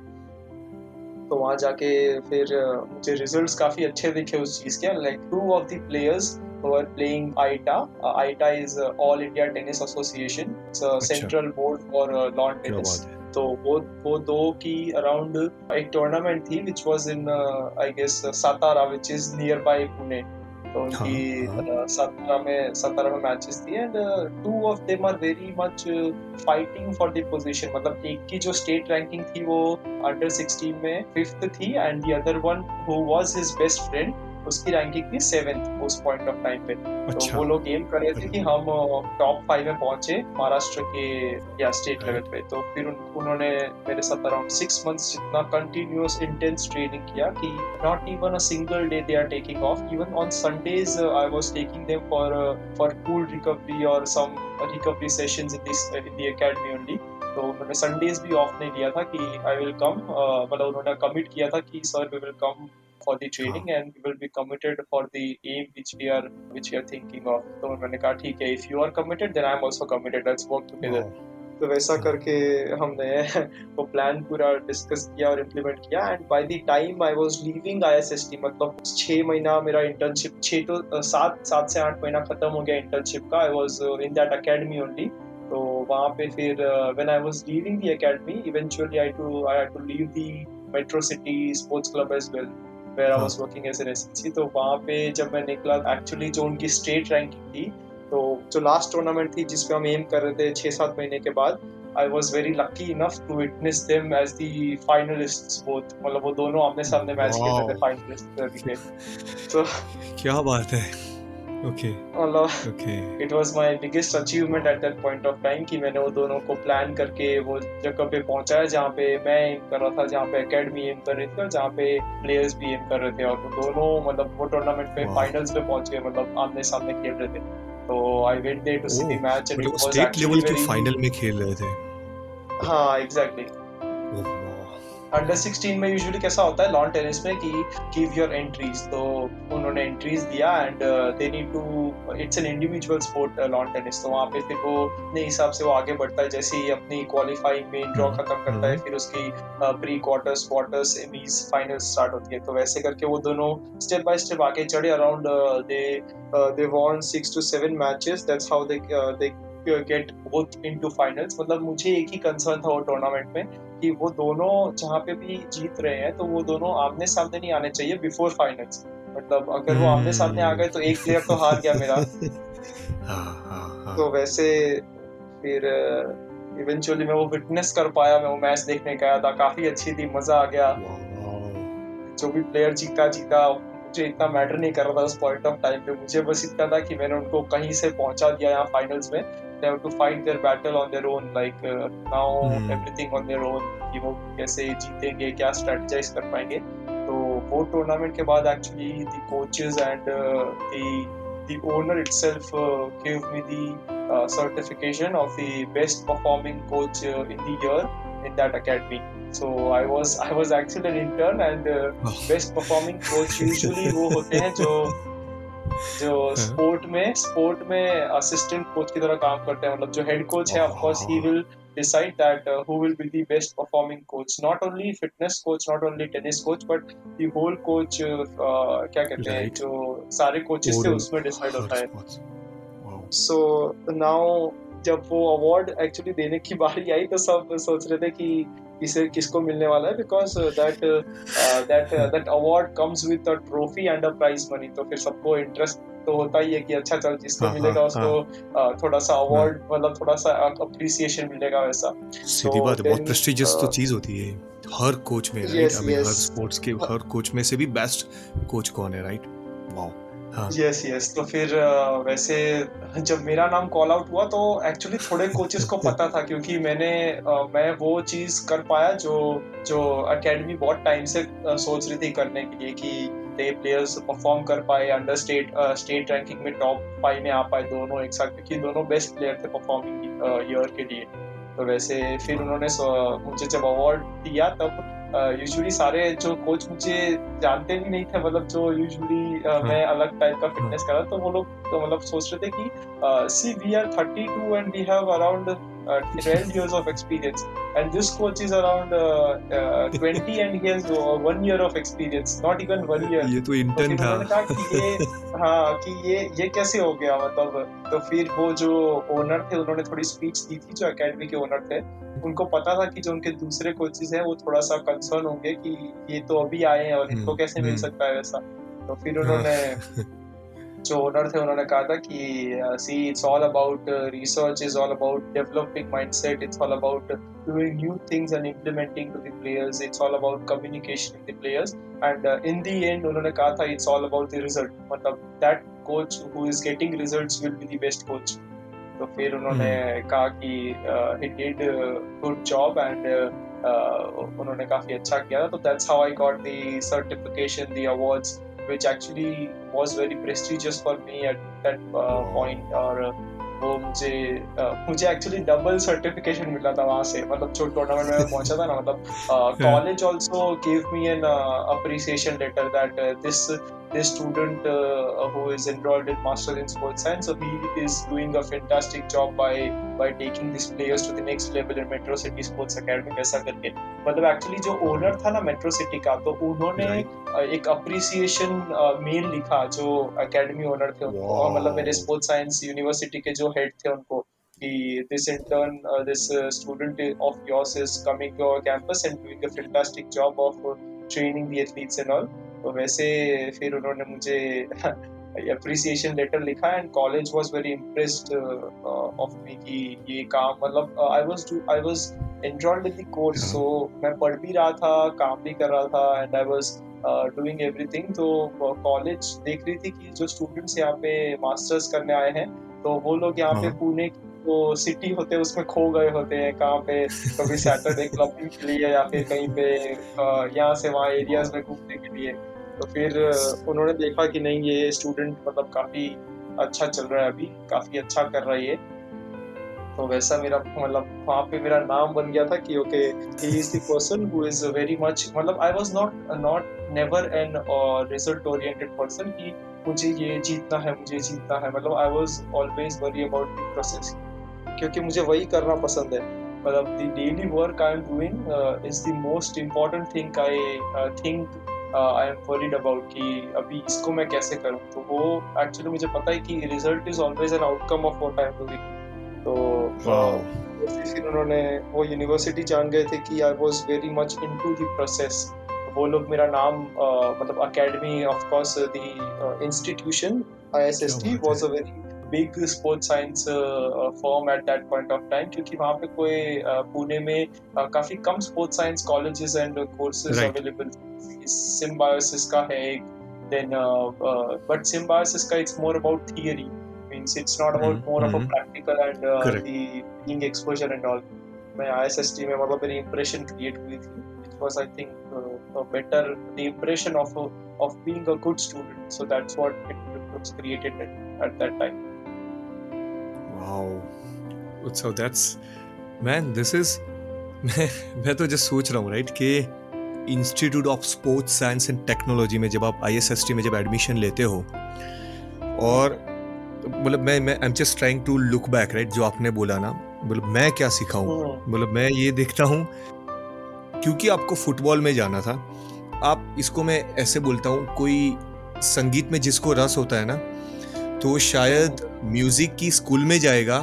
[SPEAKER 1] तो वहाँ जाके फिर मुझे रिजल्ट काफ़ी अच्छे दिखे उस चीज़ के like two of the players playing ITA. Uh, ITA is uh, All India Tennis Association. It's a अच्छा। central board for uh, lawn tennis. तो वो वो दो की अराउंड एक टूर्नामेंट थी which was in I guess Satara which is near by Pune तो उनकी हाँ। सत्रह में सत्रह में मैचेस थी and two of them are very much fighting for the position मतलब एक की जो स्टेट रैंकिंग थी वो अंडर 16 में फिफ्थ थी and the other one who was his best friend उसकी रैंकिंग थी सेवन उस पॉइंट ऑफ टाइम पे तो अच्छा। तो वो लोग एम कर रहे थे कि हम टॉप फाइव में पहुंचे महाराष्ट्र के या स्टेट लेवल पे तो फिर उन, उन्होंने मेरे साथ अराउंड सिक्स मंथ्स जितना कंटिन्यूस इंटेंस ट्रेनिंग किया कि not even a single day they are taking off even on Sundays I was taking them for for cool recovery और some recovery session in this in the academy only तो उन्होंने Sundays भी of नहीं दिया था कि I will come मतलब उन्होंने कमिट किया था कि sir we will come for the training and you will be committed for the aim which we are which we are thinking of तो मैंने कहा ठीक है if you are committed then I am also committed let's work together तो वैसा करके हमने वो प्लान पूरा डिस्कस किया और इम्प्लीमेंट किया and by the time I was leaving ISST मतलब छः महीना
[SPEAKER 3] मेरा इंटर्नशिप छः तो सात सात से आठ महीना खत्म हो गया इंटर्नशिप का I was in that academy only तो वहाँ पे फिर when I was leaving the academy eventually I to I to leave the metro city sports club as well where I was working as an SNC तो वहाँ पे जब मैं निकला एक्चुअली जो उनकी स्टेट रैंकिंग थी तो जो लास्ट टूर्नामेंट थी जिसपे हम एम कर रहे थे छः सात महीने के बाद I was very lucky enough to witness them as the finalist both मतलब वो दोनों आमने सामने मैच खेल रहे थे फाइनलिस्ट तो क्या बात है okay. okay. It was my biggest achievement at that point of time कि मैंने वो दोनों को प्लान करके वो जगह पे पहुंचाया जहाँ पे मैं एम कर रहा था जहाँ पे एकेडमी एम कर रही थी जहाँ पे प्लेयर्स भी एम कर रहे थे और वो दोनों मतलब वो टूर्नामेंट पे फाइनल्स पे पहुंच गए मतलब आमने सामने खेल रहे थे तो I wait there to see the match and state level के फाइनल में खेल रहे थे हाँ एग्जैक्टली exactly. अंडर 16 में यूजुअली कैसा होता है लॉन टेनिस में कि गिव योर एंट्रीज तो उन्होंने एंट्रीज दिया and they need to it's an individual sport lawn tennis तो वहाँ पे फिर वो अपने हिसाब से वो आगे बढ़ता है जैसे ही अपनी क्वालिफाइंग में ड्रॉ खत्म करता है हम्म। फिर उसकी pre quarters quarters semis final start होती है तो वैसे करके वो दोनों स्टेप बाय स्टेप आगे चढ़े around they they won six to seven matches that's how they get both into finals मतलब मुझे एक ही कंसर्न था वो टूर्नामेंट में कि वो दोनों जहाँ पे भी जीत रहे हैं तो वो दोनों आमने सामने नहीं आने चाहिए बिफोर फाइनल्स मतलब अगर वो आमने सामने आ गए तो एक प्लेयर तो हार गया मेरा हाँ, हाँ, हाँ। तो वैसे फिर इवेंचुअली uh, मैं वो विटनेस कर पाया मैं वो मैच देखने गया था काफी अच्छी थी मजा आ गया जो भी प्लेयर जीता जीता मुझे इतना मैटर नहीं कर रहा था उस पॉइंट ऑफ टाइम पे मुझे बस इतना था कि मैंने उनको कहीं से पहुंचा दिया यहाँ फाइनल्स में they have to fight their battle on their own like uh, now hmm. everything on their own कि वो कैसे जीतेंगे क्या स्ट्रेटजाइज कर पाएंगे तो वो टूर्नामेंट के बाद actually the coaches and the the owner itself uh, gave me the uh, certification of the best performing coach uh, in the year in that academy so i was i was actually an intern and uh, oh. best performing coach usually wo hote hain jo जो sport हाँ। में sport में assistant coach की तरह काम करते हैं मतलब जो हेड कोच है of course he will decide that who will be the best performing coach not only fitness coach not only tennis coach but the whole coach क्या कहते हैं जो सारे कोचेस थे उसमें डिसाइड होता है सो नाउ जब वो अवार्ड एक्चुअली देने की बारी आई तो सब सोच रहे थे कि किसे किसको मिलने वाला है because that that that award comes with a trophy and a prize money तो फिर सबको इंटरेस्ट तो होता ही है कि अच्छा चल जिसको हाँ, मिलेगा हाँ, उसको हाँ। uh, थोड़ा सा अवार्ड मतलब थोड़ा सा अप्रिसिएशन मिलेगा वैसा
[SPEAKER 4] सीधी so, तो बात बहुत प्रेस्टिजियस तो uh, चीज होती है हर कोच में राइट आई मीन हर स्पोर्ट्स के हर कोच में से भी बेस्ट कोच कौन है राइट वाओ
[SPEAKER 3] यस हाँ। यस तो फिर वैसे जब मेरा नाम कॉल आउट हुआ तो एक्चुअली थोड़े कोचेस को पता था क्योंकि मैंने मैं वो चीज कर पाया जो जो एकेडमी बहुत टाइम से सोच रही थी करने के लिए कि दे प्लेयर्स परफॉर्म कर पाए अंडर स्टेट स्टेट रैंकिंग में टॉप फाइव में आ पाए दोनों एक साथ क्योंकि दोनों बेस्ट प्लेयर थे परफॉर्मिंग ईयर के लिए तो वैसे फिर उन्होंने मुझे जब अवार्ड दिया तब यूजुअली सारे जो कोच मुझे जानते भी नहीं थे मतलब जो यूजुअली हाँ। मैं अलग टाइप का फिटनेस कर रहा तो वो लोग तो मतलब सोच रहे थे कि see we are thirty two and we have around 12 uh, years of experience, and this coach is around 20 uh, uh, and he has one year of experience, not even one year.
[SPEAKER 4] ये तो intern था. मैंने कहा कि
[SPEAKER 3] ये हाँ कि ये ये कैसे हो गया मतलब तो फिर वो जो ओनर थे उन्होंने थोड़ी स्पीच दी थी जो एकेडमी के ओनर थे उनको पता था कि जो उनके दूसरे कोचेज हैं वो थोड़ा सा कंसर्न होंगे कि ये तो अभी आए हैं और इनको हम्म, कैसे मिल हम्म। सकता है वैसा तो फिर हाँ। उन्होंने जो ओनर थे उन्होंने कहा था कि see it's all about research is all about developing mindset it's all about doing new things and implementing to the it's all about communication with the and in the and उन्होंने कहा था it's all about the result मतलब that coach who is getting results will be the best coach तो फिर उन्होंने hmm. कहा कि he did good job and उन्होंने काफी अच्छा किया था तो that's how I got the certification awards which actually was very prestigious for me at that uh, point और uh, वो मुझे uh, मुझे एक्चुअली डबल सर्टिफिकेशन मिला था वहाँ से मतलब छोटे टूर्नामेंट में पहुंचा था ना मतलब college also give me an appreciation letter that this This student uh, uh, who is enrolled in master in sports science so he is doing a fantastic job by by taking these players to the next level in metro city sports academy ऐसा करके मतलब actually जो owner था ना metro city का तो उन्होंने एक अप्रिसिएशन मेल लिखा जो एकेडमी ओनर थे उनको मतलब मेरे स्पोर्ट्स साइंस यूनिवर्सिटी के जो हेड थे उनको कि this intern, uh, this student of yours is coming to our campus and doing a fantastic job of uh, training the athletes and all. तो वैसे फिर उन्होंने मुझे अप्रिसिएशन लेटर लिखा and college was very impressed of me कि ये काम मतलब I was to I was enrolled in the course so मैं पढ़ भी रहा था काम भी कर रहा था and I was doing everything तो कॉलेज uh, देख रही थी कि जो स्टूडेंट्स यहाँ पे मास्टर्स करने आए हैं तो वो लोग यहाँ पे हाँ। पुणे वो सिटी होते हैं उसमें खो गए होते हैं कहाँ पे कभी सैटरडे क्लबिंग के लिए या फिर कहीं पे यहाँ से वहाँ एरियाज में घूमने के लिए तो फिर उन्होंने देखा कि नहीं ये स्टूडेंट मतलब काफ़ी अच्छा चल रहा है अभी काफ़ी अच्छा कर रहा है ये तो वैसा मेरा मतलब वहाँ पे मेरा नाम बन गया था कि okay he is the person who is very much मतलब I was not not never an result oriented person कि मुझे ये जीतना है मुझे जीतना है मतलब I was always worry about the process क्योंकि मुझे वही करना पसंद है मतलब the daily work I am doing is the most important thing I think I am worried about कि अभी इसको मैं कैसे करूँ तो वो एक्चुअली मुझे पता है कि result is always an outcome of what I am doing तो फिर उन्होंने वो यूनिवर्सिटी जान गए थे कि I was very much in to the process वो लोग मेरा नाम uh, मतलब academy of course the institution I S S T was a very big sports science form at that point of time क्योंकि वहाँ पे कोई uh, पुणे में uh, काफी कम sports science colleges and courses available symbiosis का है एक देन बट सिम्बायोसिस का it's more about theory means it's not about more of a practical and exposure and all मैं आईएसएसटी में मतलब मेरी इंप्रेशन क्रिएट हुई थी which was I think a better the impression of of being a good student so that's what it was created at, at that
[SPEAKER 4] wow so that's man this is मैं मैं तो just सोच रहा हूँ right right, कि institute of sports science and technology में जब आप आईएसएसटी में जब एडमिशन लेते हो और मतलब मैं मैं I am just trying to look back right जो आपने बोला ना मतलब मैं क्या सिखाऊँ हाँ। मतलब मैं ये देखता हूँ क्योंकि आपको फुटबॉल में जाना था आप इसको मैं ऐसे बोलता हूँ कोई संगीत में जिसको रस होता है ना तो शायद म्यूज़िक की स्कूल में जाएगा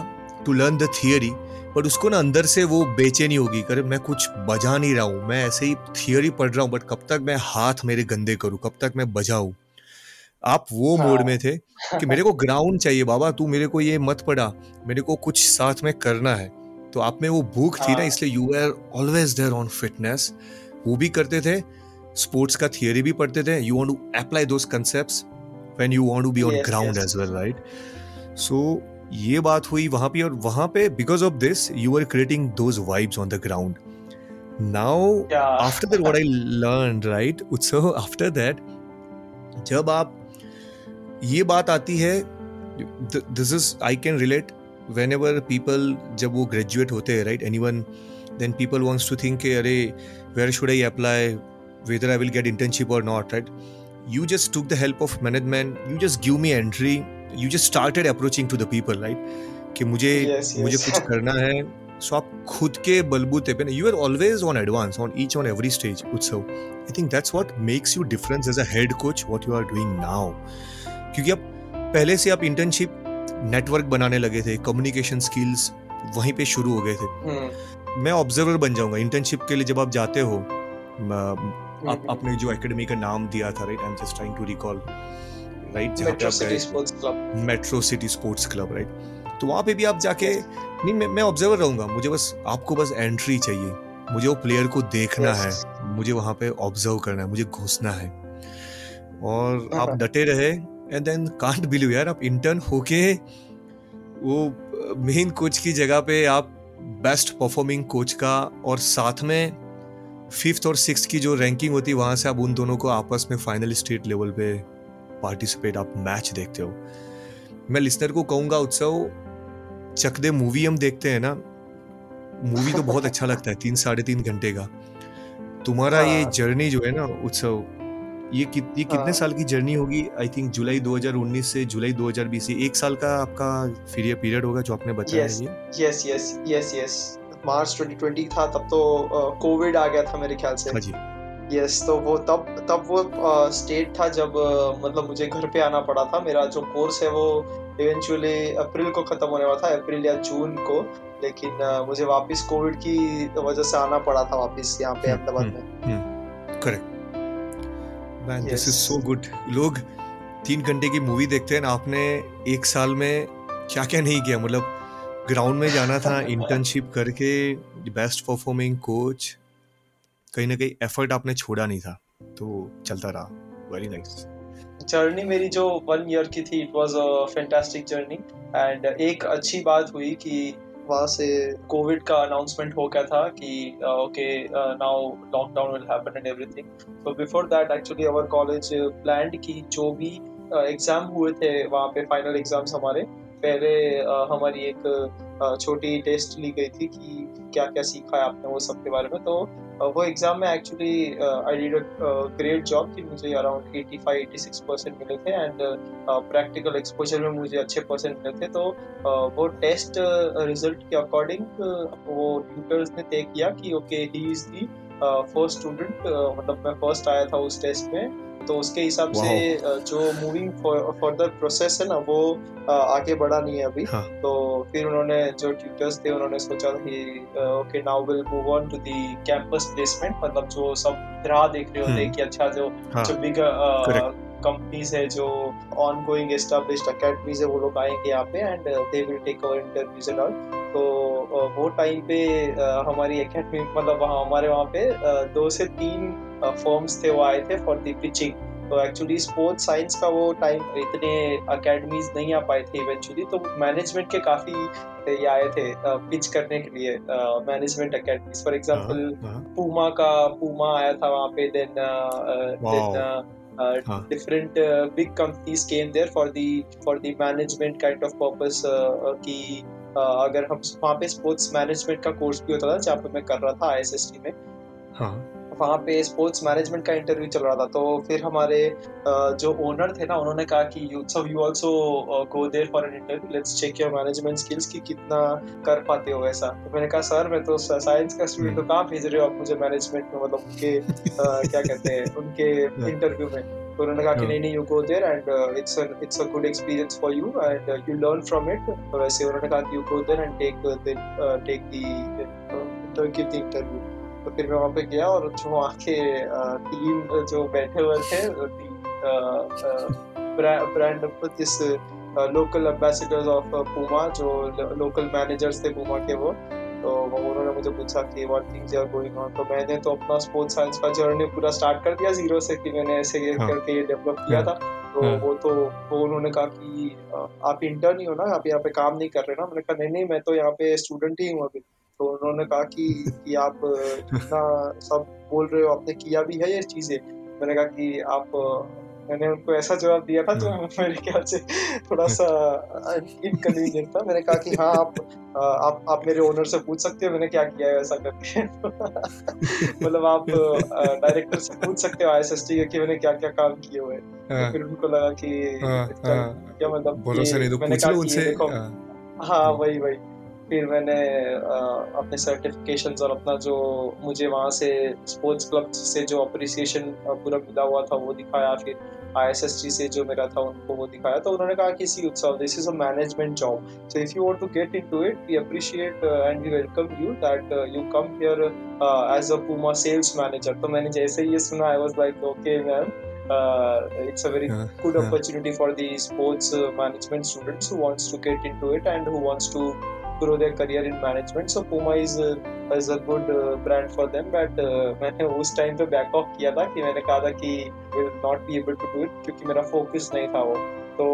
[SPEAKER 4] to learn the theory but उसको ना अंदर से वो बेचैनी होगी अरे मैं कुछ बजा नहीं रहा हूँ मैं ऐसे ही थियोरी पढ़ रहा हूँ बट कब तक मैं हाथ मेरे गंदे करूँ कब तक मैं बजाऊ आप वो हाँ। मोड में थे कि मेरे को ग्राउंड चाहिए बाबा तू मेरे को ये मत पड़ा मेरे को कुछ साथ में करना है तो आप में वो भूख हाँ। थी ना हाँ। इसलिए you are always there on fitness वो भी करते थे स्पोर्ट्स का थियोरी भी पढ़ते थे you want to apply those concepts when you want to be on ground as well right so ये बात हुई वहां पे और वहां पे because of this you are creating those vibes on the ground now after that what I learn right so after that जब आप ये बात आती है this is I can relate whenever people जब वो ग्रेजुएट होते हैं right anyone then people wants to think अरे where should I apply whether I will get internship और not right you just took the help of management you just give me entry you just started approaching to the people right कि मुझे yes, yes. मुझे कुछ करना है सो आप खुद के बलबूते पे you are always on advance on each on every stage Utsav I think that's what makes you difference as a head coach what you are doing now क्योंकि आप पहले से आप इंटर्नशिप नेटवर्क बनाने लगे थे कम्युनिकेशन स्किल्स वहीं पे शुरू हो गए थे hmm. मैं ऑब्जर्वर बन जाऊंगा इंटर्नशिप के लिए जब आप जाते हो आप अपने जो एकेडमी का नाम दिया था right I am just trying to recall right metro city sports club metro city sports club right तो वहां पे भी आप जाके नहीं मैं मैं ऑब्जर्वर रहूंगा मुझे बस आपको बस एंट्री चाहिए मुझे वो प्लेयर को देखना है मुझे वहां पे ऑब्जर्व करना है मुझे घुसना है और हाँ, आप हाँ। डटे रहे एंड देन कांट बिलीव यार आप इंटर्न होके वो मेन uh, कोच की जगह पे आप बेस्ट परफॉर्मिंग कोच का और साथ में फिफ्थ और सिक्स की जो रैंकिंग होती है वहां से आप उन दोनों को आपस में फाइनल स्टेट लेवल पे पार्टिसिपेट आप मैच देखते हो मैं लिसनर को कहूंगा उत्सव चकदे मूवी हम देखते हैं ना मूवी तो बहुत अच्छा लगता है तीन साढ़े तीन घंटे का तुम्हारा ये जर्नी हाँ। जो है ना उत्सव ये कि, ये कितने हाँ। साल की जर्नी होगी आई थिंक जुलाई 2019 से जुलाई 2020 एक साल का आपका
[SPEAKER 3] फिर ये पीरियड होगा जो आपने बताया yes yes yes yes March 2020 था तब तो कोविड आ गया था मेरे ख्याल से यस हाँ तो वो तब तब वो स्टेट था जब मतलब मुझे घर पे आना पड़ा था मेरा जो कोर्स है वो इवेंचुअली अप्रैल को ख़त्म होने वाला था अप्रैल या जून को लेकिन मुझे वापस कोविड की वजह से आना पड़ा था वापस यहाँ पे हम्म, अहमदाबाद हम्म, में correct this is so good लोग तीन घंटे
[SPEAKER 4] की मूवी देखते हैं
[SPEAKER 3] आपने
[SPEAKER 4] एक साल में क्या क्या नहीं किया मतलब ग्राउंड में जाना था इंटर्नशिप करके बेस्ट परफॉर्मिंग कोच कहीं ना कहीं एफर्ट आपने छोड़ा नहीं था तो चलता रहा वेरी नाइस
[SPEAKER 3] जर्नी मेरी जो वन ईयर की थी it was a fantastic journey and एक अच्छी बात हुई कि वहाँ से कोविड का अनाउंसमेंट हो गया था कि okay now lockdown will happen and everything so before that actually our college plan की जो भी एग्ज़ाम uh, हुए थे वहाँ पे फाइनल एग्ज़ाम्स हमारे पहले हमारी एक छोटी टेस्ट ली गई थी कि क्या क्या सीखा है आपने वो सब के बारे में तो वो एग्ज़ाम में actually I did a great job कि मुझे अराउंड 85 86 परसेंट मिले थे एंड प्रैक्टिकल एक्सपोजर में मुझे अच्छे परसेंट मिले थे तो uh, वो टेस्ट रिजल्ट के अकॉर्डिंग वो ट्यूटर्स ने तय किया कि okay he is the first student मतलब मैं फर्स्ट आया था उस टेस्ट में तो उसके हिसाब से जो मूविंग फर्दर प्रोसेस है ना वो आगे बढ़ा नहीं है अभी हाँ. तो फिर उन्होंने जो ट्यूटर्स थे उन्होंने सोचा कि okay now will move on to the campus placement मतलब जो सब राह देख रहे होते हम्म। कि अच्छा जो हाँ. जो बिग कंपनीज है जो ऑन गोइंग एस्टाब्लिश्ड अकेडमीज है वो लोग आएंगे यहाँ पे and they will take our interviews and all तो वो टाइम पे हमारी अकेडमी मतलब वहाँ हमारे वहाँ पे दो से तीन फॉर्म्स थे वो आए थे फॉर दी पिचिंग तो एक्चुअली स्पोर्ट्स साइंस का वो टाइम इतने अकेडमीज नहीं आ पाए थे इवेंचुअली तो मैनेजमेंट के काफ़ी ये आए थे पिच करने के लिए management academies for example Puma का पूमा आया था वहाँ पे then then Uh, huh. different uh, big companies came there for the for the management kind अगर हम वहाँ पे स्पोर्ट्स मैनेजमेंट का कोर्स भी होता था जहाँ पे मैं कर रहा था आई एस में हाँ वहाँ पे स्पोर्ट्स मैनेजमेंट का इंटरव्यू चल रहा था तो फिर हमारे जो ओनर थे ना उन्होंने कहा कि यू सब you also go there for an interview let's check your management skills कि कितना कर पाते हो ऐसा तो मैंने कहा सर मैं तो साइंस का स्टूडेंट हम्म। तो कहाँ भेज रहे हो आप मुझे मैनेजमेंट में मतलब उनके क्या कहते हैं उनके इंटरव्यू हाँ। में तो उन्होंने कहा कि नहीं नहीं you go there and it's it's a good experience for you and you learn from it वैसे उन्होंने कहा कि you go there and take take the give the interview तो फिर मैं वहाँ पे गया और जो वहाँ के टीम uh, uh, जो बैठे हुए थे ब्रांड uh, जिस लोकल एम्बेसडर्स ऑफ पुमा जो लोकल मैनेजर्स थे पुमा के वो तो उन्होंने मुझे पूछा कि what things are going on तो मैंने तो अपना स्पोर्ट्स साइंस का जर्नी पूरा स्टार्ट कर दिया जीरो से कि मैंने ऐसे ये हाँ, करके ये डेवलप किया हाँ। था तो हाँ, वो तो वो उन्होंने कहा कि आप इंटर्न ही हो ना आप यहाँ पे काम नहीं कर रहे ना मैंने कहा नहीं नहीं मैं तो यहाँ पे स्टूडेंट ही हूँ अभी तो उन्होंने कहा कि, कि आप इतना सब बोल रहे हो आपने किया भी है ये चीज़ें मैंने कहा कि आप मैंने उनको ऐसा जवाब दिया था जो हाँ। मेरे ख्याल से थोड़ा सा इनकन्वीनियंट था मैंने कहा कि हाँ आप आप आप मेरे ओनर से पूछ सकते हो मैंने क्या किया है ऐसा करके मतलब आप डायरेक्टर से पूछ सकते हो आई एस कि मैंने क्या क्या काम किए हुए हाँ। तो फिर उनको लगा कि हाँ, क्या मतलब मैंने कहा हाँ वही वही फिर मैंने अपने सर्टिफिकेशंस और अपना जो मुझे वहाँ से स्पोर्ट्स क्लब से जो अप्रिसिएशन पूरा मिला हुआ था वो दिखाया फिर आई से जो मेरा था उनको वो दिखाया तो उन्होंने कहा कि see Utsav this is a management job so if you want to get into it we appreciate and we welcome you that you come here as a Puma sales manager तो मैंने जैसे ही ये सुना I was like okay ma'am uh, it's a very yeah, good yeah. opportunity for the sports uh, management students who wants to get into it and who wants to grow their career in management. So Puma is uh, is a good uh, brand for them. But मैंने उस time पे back off किया था कि मैंने कहा था कि will not be able to do it क्योंकि मेरा focus नहीं था वो. तो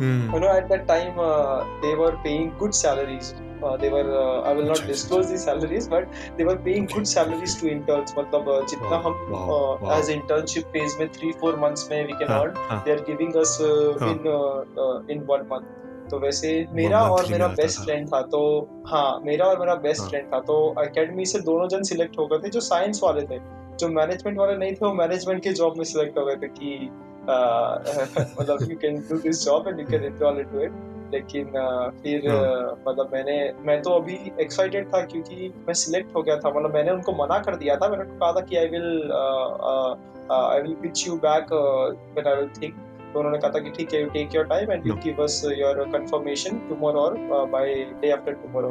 [SPEAKER 3] Mm. You know, at that time, uh, they were paying good salaries. Uh, they were, uh, I will not disclose the salaries, but they were paying good salaries to interns. मतलब uh, जितना हम as internship phase में three four months में we can earn, they are giving us uh, in uh, uh, in one month. तो वैसे मेरा और मेरा बेस्ट फ्रेंड हाँ। था तो हाँ मेरा और मेरा बेस्ट फ्रेंड हाँ। था तो अकेडमी से दोनों जन सिलेक्ट हो गए थे जो साइंस वाले थे जो मैनेजमेंट वाले नहीं थे वो मैनेजमेंट के जॉब में सिलेक्ट हो गए थे कि मतलब you can do this job and you can it to it लेकिन फिर हाँ। मतलब मैंने मैं तो अभी एक्साइटेड था क्योंकि मैं सिलेक्ट हो गया था मतलब मैंने उनको मना कर दिया था मैंने कहा था कि I will I will pitch you back when I will think तो उन्होंने कहा था कि ठीक है you take your time and you give us your confirmation tomorrow और बाय डे आफ्टर टुमारो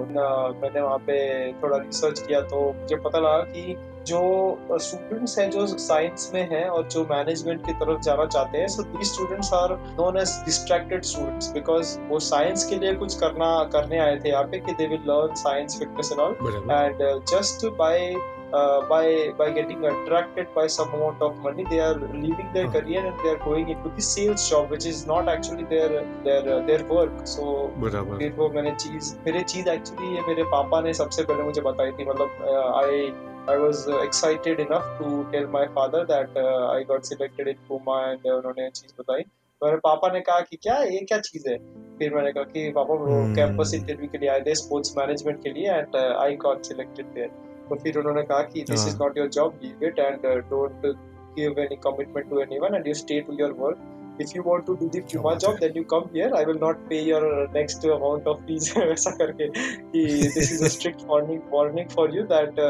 [SPEAKER 3] मैंने वहाँ पे थोड़ा रिसर्च किया तो मुझे पता लगा कि जो स्टूडेंट्स uh, हैं जो साइंस में हैं और जो मैनेजमेंट की तरफ जाना चाहते हैं so the students are known as distracted students because वो साइंस के लिए कुछ करना करने आए थे यहाँ पे कि they will learn science fitness and all and just by uh, by by getting attracted by some amount of money they are leaving their okay. career and they are going into the sales job which is not actually their their uh, their work so फिर वो मैंने चीज मेरे चीज actually ये मेरे पापा ने सबसे पहले मुझे बताई थी मतलब I I was excited enough to tell my father that uh, I got selected in Puma and uh, उन्होंने चीज बताई मेरे पापा ने कहा कि क्या ये क्या चीज है फिर मैंने कहा कि पापा वो कैंपस इंटरव्यू के लिए आए थे स्पोर्ट्स मैनेजमेंट के लिए and I got selected there तो फिर उन्होंने कहा कि this is not your job leave it and don't give any commitment to anyone and you stay to your work if you want to do the Puma job then you come here I will not pay your next amount of fees ऐसा करके कि this is a strict warning warning for you that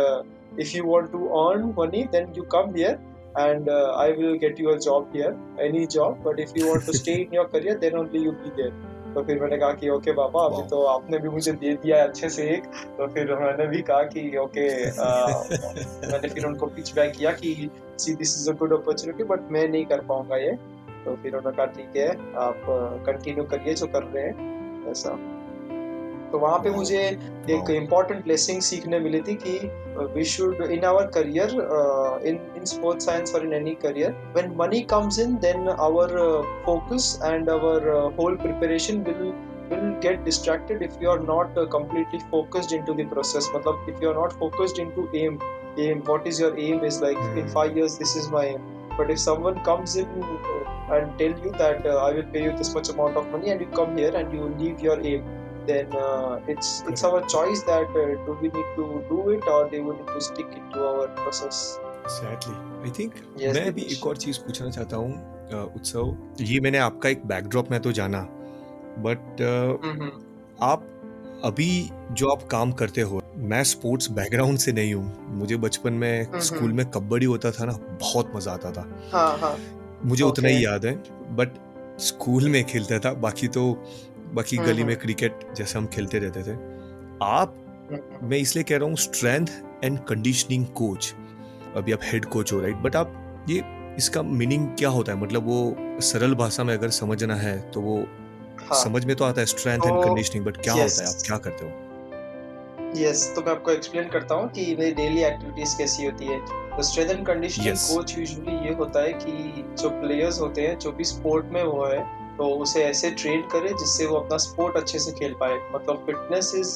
[SPEAKER 3] if you want to earn money then you come here and uh, I will get you a job here, any job. But if you want to stay in your career, then only you'll be there. तो फिर मैंने कहा कि okay पापा अभी तो आपने भी मुझे दे दिया है अच्छे से एक तो फिर मैंने भी कहा कि ओके आ, मैंने फिर उनको पिच बैक किया कि see this is a good opportunity but मैं नहीं कर पाऊंगा ये तो फिर उन्होंने कहा ठीक है आप कंटिन्यू करिए जो कर रहे हैं ऐसा तो वहाँ पे मुझे एक इम्पॉर्टेंट ब्लेसिंग सीखने मिली थी कि we should in our career in in sports science और in any career when money comes in then our focus and our whole preparation will will get distracted if you are not completely focused in the process मतलब if you are not focused in aim aim what is your aim is like in five years this is my aim but if someone comes in and tell you that I will pay you this much amount of money and you come here and you leave your aim then uh, it's it's our choice that uh, do we need to do it or do we need to stick it to our process. Exactly. I think yes, मैं भी एक और चीज पूछना चाहता हूँ उत्सव ये मैंने आपका एक बैकड्रॉप में तो जाना बट uh, हम्म, हम्म। आप अभी जो आप काम करते हो मैं स्पोर्ट्स बैकग्राउंड से नहीं हूँ मुझे बचपन में स्कूल हम्म, में कबड्डी होता था ना बहुत मजा आता था हाँ, हाँ. मुझे okay. उतना ही याद है बट स्कूल में खेलता था बाकी तो बाकी हम्म, गली में हम्म। क्रिकेट जैसे हम खेलते रहते थे आप हम्म, मैं इसलिए कह रहा हूँ स्ट्रेंथ एंड कंडीशनिंग कोच अभी आप हेड कोच हो राइट बट आप ये इसका मीनिंग क्या होता है मतलब वो सरल भाषा में अगर समझना है तो वो हाँ, समझ में तो आता है स्ट्रेंथ एंड कंडीशनिंग बट क्या होता है आप क्या करते हो यस yes, तो मैं आपको एक्सप्लेन करता हूँ कि मेरी डेली एक्टिविटीज कैसी होती है तो strength and conditioning coach usually ये होता है कि जो प्लेयर्स होते हैं जो भी स्पोर्ट में वो है तो उसे ऐसे ट्रेन करें जिससे वो अपना स्पोर्ट अच्छे से खेल पाए मतलब fitness is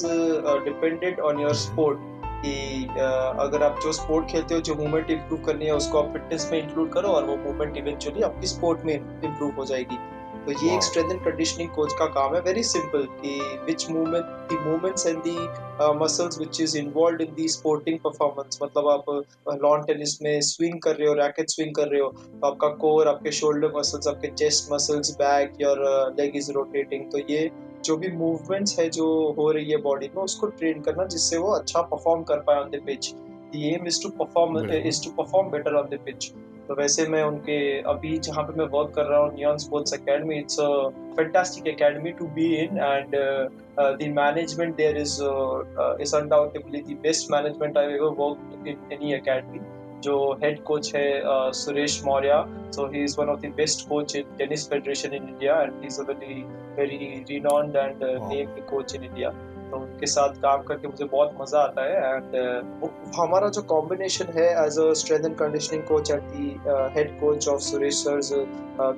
[SPEAKER 3] dependent on your sport कि uh, अगर आप जो स्पोर्ट खेलते हो जो मूवमेंट इम्प्रूव करनी है उसको आप फिटनेस में इंक्लूड करो और वो मूवमेंट इवेंचुअली आपकी स्पोर्ट में इम्प्रूव हो जाएगी तो ये एक स्ट्रेंथ एंड कंडीशनिंग कोच का काम है वेरी सिंपल कि which movement the movements and the muscles which is involved in the sporting performance मतलब आप लॉन uh, टेनिस में स्विंग कर रहे हो रैकेट स्विंग कर रहे हो तो आपका कोर आपके शोल्डर मसल्स आपके chest muscles back your leg is rotating तो ये जो भी मूवमेंट्स है जो हो रही है बॉडी में उसको ट्रेन करना जिससे वो अच्छा परफॉर्म कर पाए on the pitch the aim is to perform is to perform better on the pitch तो वैसे मैं उनके अभी जहाँ पे मैं वर्क कर रहा हूँ Neon sports academy it's a fantastic academy to be in and the management there is is undoubtedly the best management I ever work in any academy जो हेड कोच है uh, Suresh Maurya so he is one of the best coach in tennis federation in India and he is a very very renowned and named coach in India तो उनके साथ काम करके मुझे बहुत मज़ा आता है एंड uh, हमारा जो कॉम्बिनेशन है as a strength and conditioning coach at the head coach of Suresh sir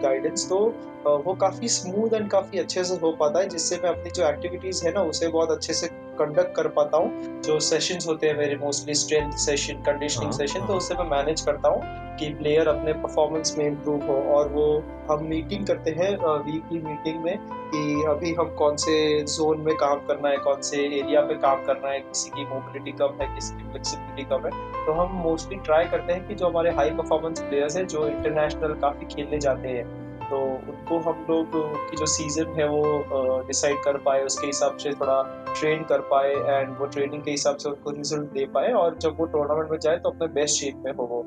[SPEAKER 3] guidance तो uh, वो काफ़ी स्मूथ एंड काफ़ी अच्छे से हो पाता
[SPEAKER 5] है जिससे मैं अपनी जो एक्टिविटीज़ है ना उसे बहुत अच्छे से कंडक्ट कर पाता हूँ जो सेशंस होते हैं मेरे mostly strength session conditioning session तो हाँ। उससे मैं मैनेज करता हूँ कि प्लेयर अपने परफॉर्मेंस में इम्प्रूव हो और वो हम मीटिंग करते हैं वीकली मीटिंग में कि अभी हम कौन से जोन में काम करना है कौन से एरिया पे काम करना है किसी की मोबिलिटी कम है किसी की फ्लेक्सिबिलिटी कम है तो हम मोस्टली ट्राई करते हैं कि जो हमारे हाई परफॉर्मेंस प्लेयर्स हैं जो इंटरनेशनल काफ़ी खेलने जाते हैं तो उनको हम लोग की जो सीज़न है वो डिसाइड कर पाए उसके हिसाब से थोड़ा ट्रेन कर पाए एंड वो ट्रेनिंग के हिसाब से उनको रिजल्ट दे पाए और जब वो टूर्नामेंट में जाए तो अपने बेस्ट शेप में हो वो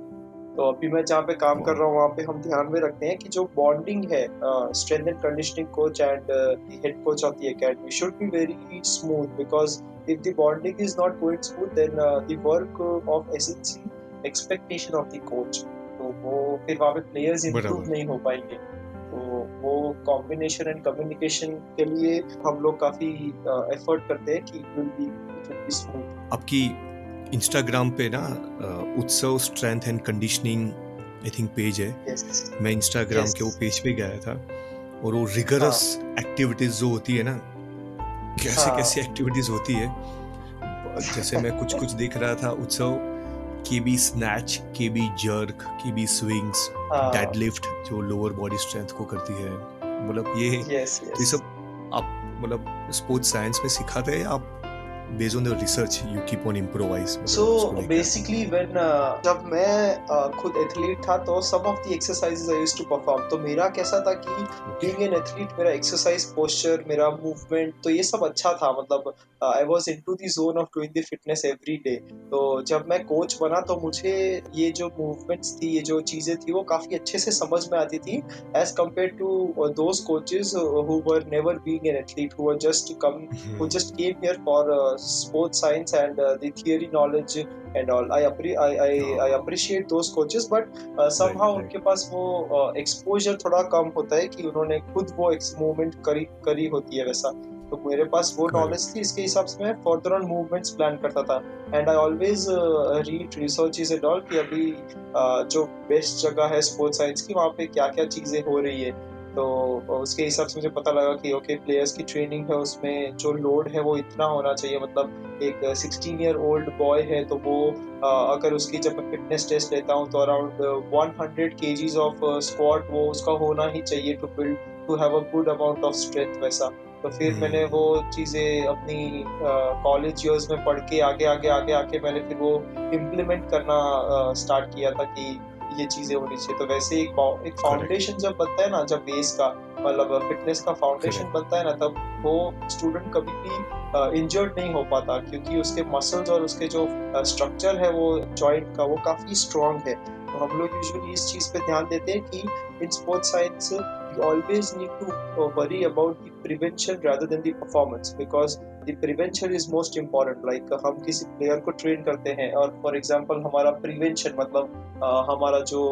[SPEAKER 5] तो अभी मैं जहाँ पे काम कर रहा हूँ वहाँ पे हम ध्यान में रखते हैं कि जो बॉन्डिंग है strength and conditioning coach and head coach of the academy should be very smooth because if the bonding is not going smooth then the work of S N C expectation of the coach तो वो फिर वहाँ पे players improve नहीं हो पाएंगे तो वो कॉम्बिनेशन एंड कम्युनिकेशन के लिए हम लोग काफ़ी एफर्ट करते हैं कि विल बी स्मूथ आपकी इंस्टाग्राम पे ना Utsav strength and conditioning I think page है yes. मैं इंस्टाग्राम yes. के वो पेज पे गया था और वो रिगरस एक्टिविटीज हाँ. जो होती है ना कैसे हाँ. कैसे एक्टिविटीज होती है जैसे मैं कुछ कुछ देख रहा था Utsav KB snatch KB jerk KB swings deadlift जो लोअर बॉडी स्ट्रेंथ को करती है मतलब ये ये सब आप मतलब स्पोर्ट्स साइंस में सिखाते हैं आप based on the research you keep on improvise so like basically that. when uh, जब मैं uh, खुद एथलीट था तो some of the exercises I used to perform तो मेरा कैसा था कि बीइंग एन एथलीट मेरा एक्सरसाइज पोस्चर मेरा मूवमेंट तो ये सब अच्छा था मतलब I was into the zone of doing the fitness every day तो जब मैं कोच बना तो मुझे ये जो मूवमेंट्स थी ये जो चीजें थी वो काफी अच्छे से समझ में आती थी as compare to those coaches who were never being an athlete who were just come who just came here for sports science and uh, the theory knowledge and all i I, appre- and all I I appreciate those coaches but somehow उनके पास वो exposure uh, kam hota hai ki unhone khud wo वो movement kari kari hoti hai waisa तो मेरे पास वो knowledge थी इसके हिसाब से मैं फर्दर ऑन मूवमेंट्स प्लान करता था and I always read research is and all कि अभी uh, जो बेस्ट जगह है स्पोर्ट्स साइंस की वहाँ पे क्या क्या चीज़ें हो रही है तो उसके हिसाब से मुझे पता लगा कि ओके प्लेयर्स की ट्रेनिंग है उसमें जो लोड है वो इतना होना चाहिए मतलब एक सिक्सटीन ईयर ओल्ड बॉय है तो वो अगर उसकी जब मैं फिटनेस टेस्ट लेता हूँ तो around one hundred K Gs of squat वो उसका होना ही चाहिए to build to have a good amount of strength वैसा तो फिर हम्म। मैंने वो चीज़ें अपनी कॉलेज ईयर्स में पढ़ के आगे आगे आगे आके मैंने फिर वो इम्प्लीमेंट करना स्टार्ट किया था कि ये चीजें होनी चाहिए तो वैसे एक एक फाउंडेशन जब बनता है ना जब बेस का मतलब फिटनेस का फाउंडेशन बनता है ना तब वो स्टूडेंट कभी भी इंजर्ड नहीं हो पाता क्योंकि उसके मसल्स और उसके जो स्ट्रक्चर है वो जॉइंट का वो काफ़ी स्ट्रॉन्ग है तो हम लोग यूजली इस चीज़ पे ध्यान देते हैं कि in sports science we always need to uh, worry about the prevention rather than the performance because the prevention is most important. Like uh, हम किसी प्लेयर को ट्रेन करते हैं और फॉर एग्जाम्पल हमारा प्रिवेंशन मतलब uh, हमारा जो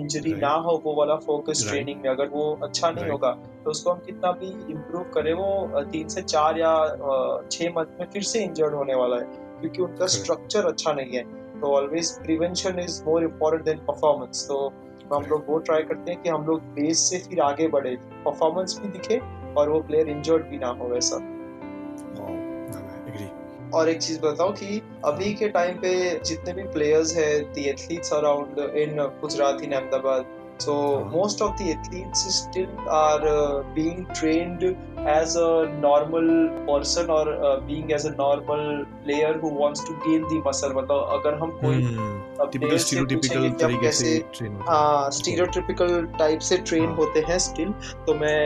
[SPEAKER 5] इंजरी ना हो वो वाला फोकस ट्रेनिंग में अगर वो अच्छा नहीं होगा तो उसको हम कितना भी इम्प्रूव करें वो तीन से चार या छः मंथ में फिर से इंजर्ड होने वाला है क्योंकि उनका स्ट्रक्चर अच्छा नहीं है तो always prevention is more important than performance तो तो हम लोग वो ट्राई करते हैं कि हम लोग बेस से फिर आगे बढ़े परफॉर्मेंस भी दिखे और वो प्लेयर इंजर्ड भी ना हो वैसा और एक चीज बताओ कि अभी के टाइम पे जितने भी प्लेयर्स है the athletes around in Gujarat in Ahmedabad so most of the athletes still are being being as a normal person और being as a normal player who wants to gain to muscle मतलब अगर हम कोई hmm. Stereotypical type से train होते हैं still तो मैं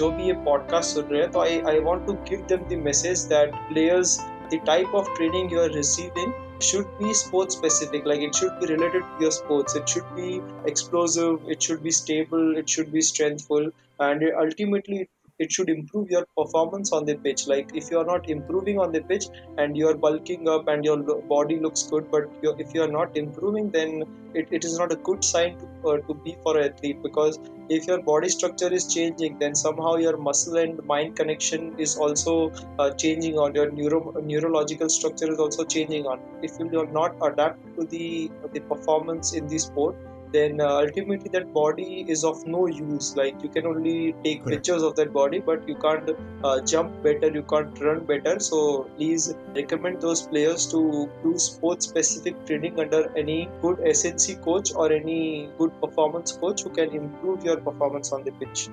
[SPEAKER 5] जो भी ये पॉडकास्ट सुन रहे हैं तो I I want to give them the message that players the type of training you are receiving should be sports specific like it should be related to your sports it should be explosive it should be stable it should be strengthful and ultimately it it should improve your performance on the pitch like if you are not improving on the pitch and you are bulking up and your body looks good but if you are not improving then it, it is not a good sign to, uh, to be for an athlete because if your body structure is changing then somehow your muscle and mind connection is also uh, changing on your neuro- neurological structure is also changing on if you do not adapt to the the performance in the sport then uh, ultimately that body is of no use like you can only take Correct. pictures of that body but you can't uh, jump better you can't run better so please recommend those players to do sports specific training under any good snc coach or any good performance coach who can improve your performance on the pitch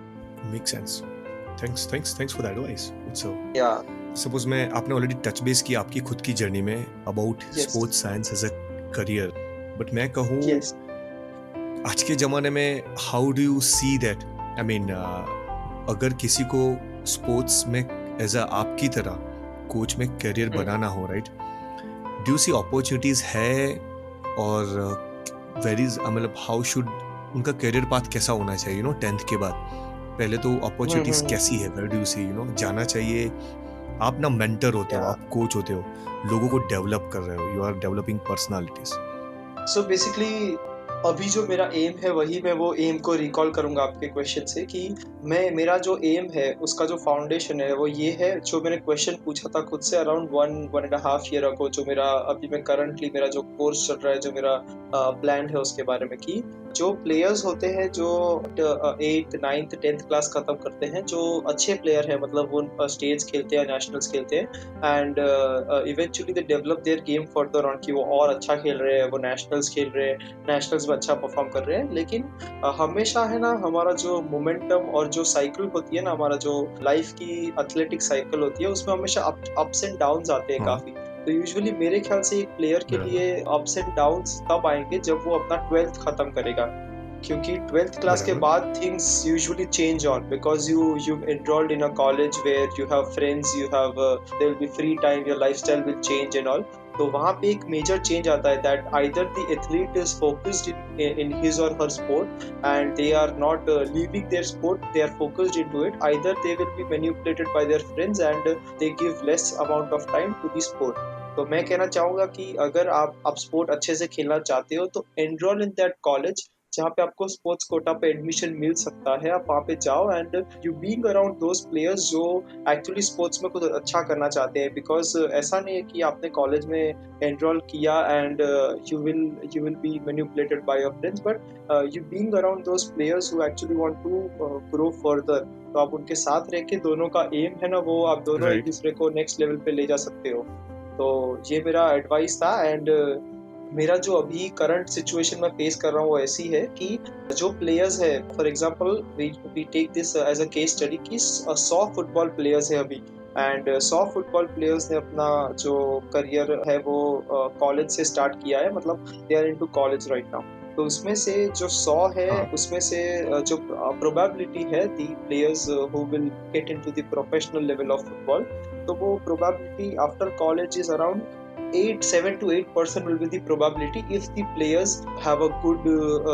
[SPEAKER 6] makes sense thanks thanks thanks for that advice it's so या suppose मैं आपने already touch base की आपकी खुद की journey में about sports science as a career but मैं कहूँ yes. आज के ज़माने में how do you see that I mean अगर किसी को स्पोर्ट्स में एज अ आपकी तरह कोच में करियर हम्म। बनाना हो right do you see opportunities है और वेरी uh, uh, मतलब हाउ शुड उनका करियर पाथ कैसा होना चाहिए यू नो टेंथ के बाद पहले तो अपॉर्चुनिटीज़ हम्म, हम्म। कैसी है where do you see you know जाना चाहिए आप ना मेंटर होते हो आप कोच होते हो लोगों को डेवलप कर रहे हो you are developing personalities
[SPEAKER 5] so basically अभी जो मेरा एम है वही मैं वो एम को रिकॉल करूंगा आपके क्वेश्चन से कि मैं मेरा जो एम है उसका जो फाउंडेशन है वो ये है जो मैंने क्वेश्चन पूछा था खुद से around one one and half year को जो मेरा अभी मैं करंटली मेरा जो कोर्स चल रहा है जो मेरा प्लान है उसके बारे में कि जो प्लेयर्स होते हैं जो एट्थ नाइन्थ टेंथ क्लास खत्म करते हैं जो अच्छे प्लेयर हैं मतलब वो स्टेज खेलते हैं नेशनल्स खेलते हैं and eventually they develop their game for the on कि वो और अच्छा खेल रहे हैं वो नेशनल्स खेल रहे हैं नेशनल्स में अच्छा परफॉर्म कर रहे हैं लेकिन uh, हमेशा है ना हमारा जो मोमेंटम और जो साइकिल होती है ना हमारा जो लाइफ की एथलेटिक साइकिल होती है उसमें हमेशा अप्स एंड डाउन आते हैं हाँ। काफी तो यूजुअली मेरे ख्याल से एक प्लेयर के लिए अप्स एंड डाउन तब आएंगे जब वो अपना ट्वेल्थ खत्म करेगा क्योंकि ट्वेल्थ क्लास के बाद things usually change on because you you enrolled in a college where you have friends you have there will be free time your lifestyle will change and all तो वहाँ पे एक major change आता है that either the athlete is focused in his और her sport and they are not leaving their sport they are focused in to it either they will be manipulated by their friends and they give less amount of time to the sport तो मैं कहना चाहूँगा कि अगर आप आप sport अच्छे से खेलना चाहते हो तो एनरोल इन दैट कॉलेज जहाँ पे आपको स्पोर्ट्स कोटा पे एडमिशन मिल सकता है आप वहाँ पे जाओ and you being around those players जो एक्चुअली स्पोर्ट्स में कुछ अच्छा करना चाहते हैं बिकॉज ऐसा नहीं है कि आपने कॉलेज में एनरोल किया and you will you will be manipulated by your friends but you being around those players who actually want to grow further तो आप उनके साथ रह के दोनों का एम है ना वो आप दोनों एक दूसरे को नेक्स्ट लेवल पे ले जा सकते हो तो ये मेरा एडवाइस था एंड uh, मेरा जो अभी करंट सिचुएशन में फेस कर रहा हूँ वो ऐसी है कि जो प्लेयर्स है for example we take this as a case study कि सौ फुटबॉल प्लेयर्स है अभी एंड सौ फुटबॉल प्लेयर्स ने अपना जो करियर है वो कॉलेज uh, से स्टार्ट किया है मतलब they are in to college right now तो उसमें से जो सौ है हाँ. उसमें से जो प्रोबेबिलिटी है the players who will get in to the professional level of football तो वो probability after college is around 8 7 to 8 percent will be the probability if the players have a good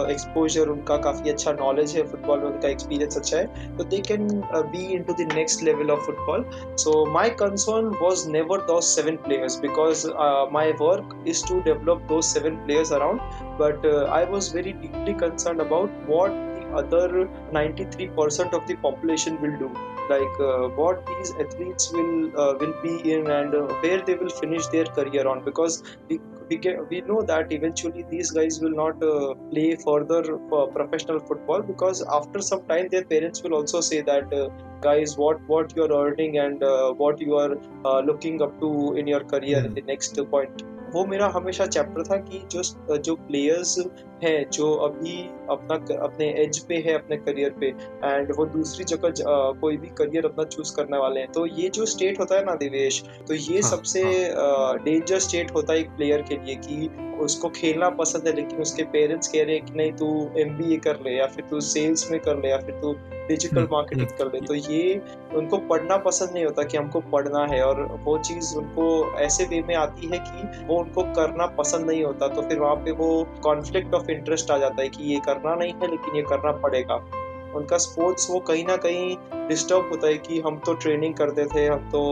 [SPEAKER 5] exposure उनका काफी अच्छा knowledge है football में उनका experience अच्छा है तो they can be in to the next level of football so my concern was never those seven players because my work is to develop those seven players around but I was very deeply concern about what other 93% of the population will do like uh, what these athletes will uh, will be in and uh, where they will finish their career on because we we, get, we know that eventually these guys will not uh, play further professional football because after some time their parents will also say that uh, guys what what you are earning and uh, what you are looking up to in your career hmm. in the next point वो मेरा हमेशा chapter था कि जो जो players हैं जो अभी अपना अपने एज पे है अपने करियर पे एंड वो दूसरी जगह कोई भी करियर अपना चूज करने वाले हैं तो ये जो स्टेट होता है ना दिवेश तो ये हाँ, सबसे डेंजर हाँ. स्टेट होता है एक प्लेयर के लिए कि उसको खेलना पसंद है लेकिन उसके पेरेंट्स कह रहे हैं कि नहीं तू एम कर ले या फिर तू सेल्स में कर ले या फिर तू डिजिटल मार्केटिंग hmm. कर ले तो ये उनको पढ़ना पसंद नहीं होता कि हमको पढ़ना है और वो चीज़ उनको ऐसे वे में आती है कि वो उनको करना पसंद नहीं होता तो फिर वहाँ पे वो कॉन्फ्लिक्ट ऑफ इंटरेस्ट आ जाता है कि ये करना नहीं है लेकिन ये करना पड़ेगा उनका स्पोर्ट्स वो कहीं ना कहीं डिस्टर्ब होता है कि हम तो ट्रेनिंग करते थे हम तो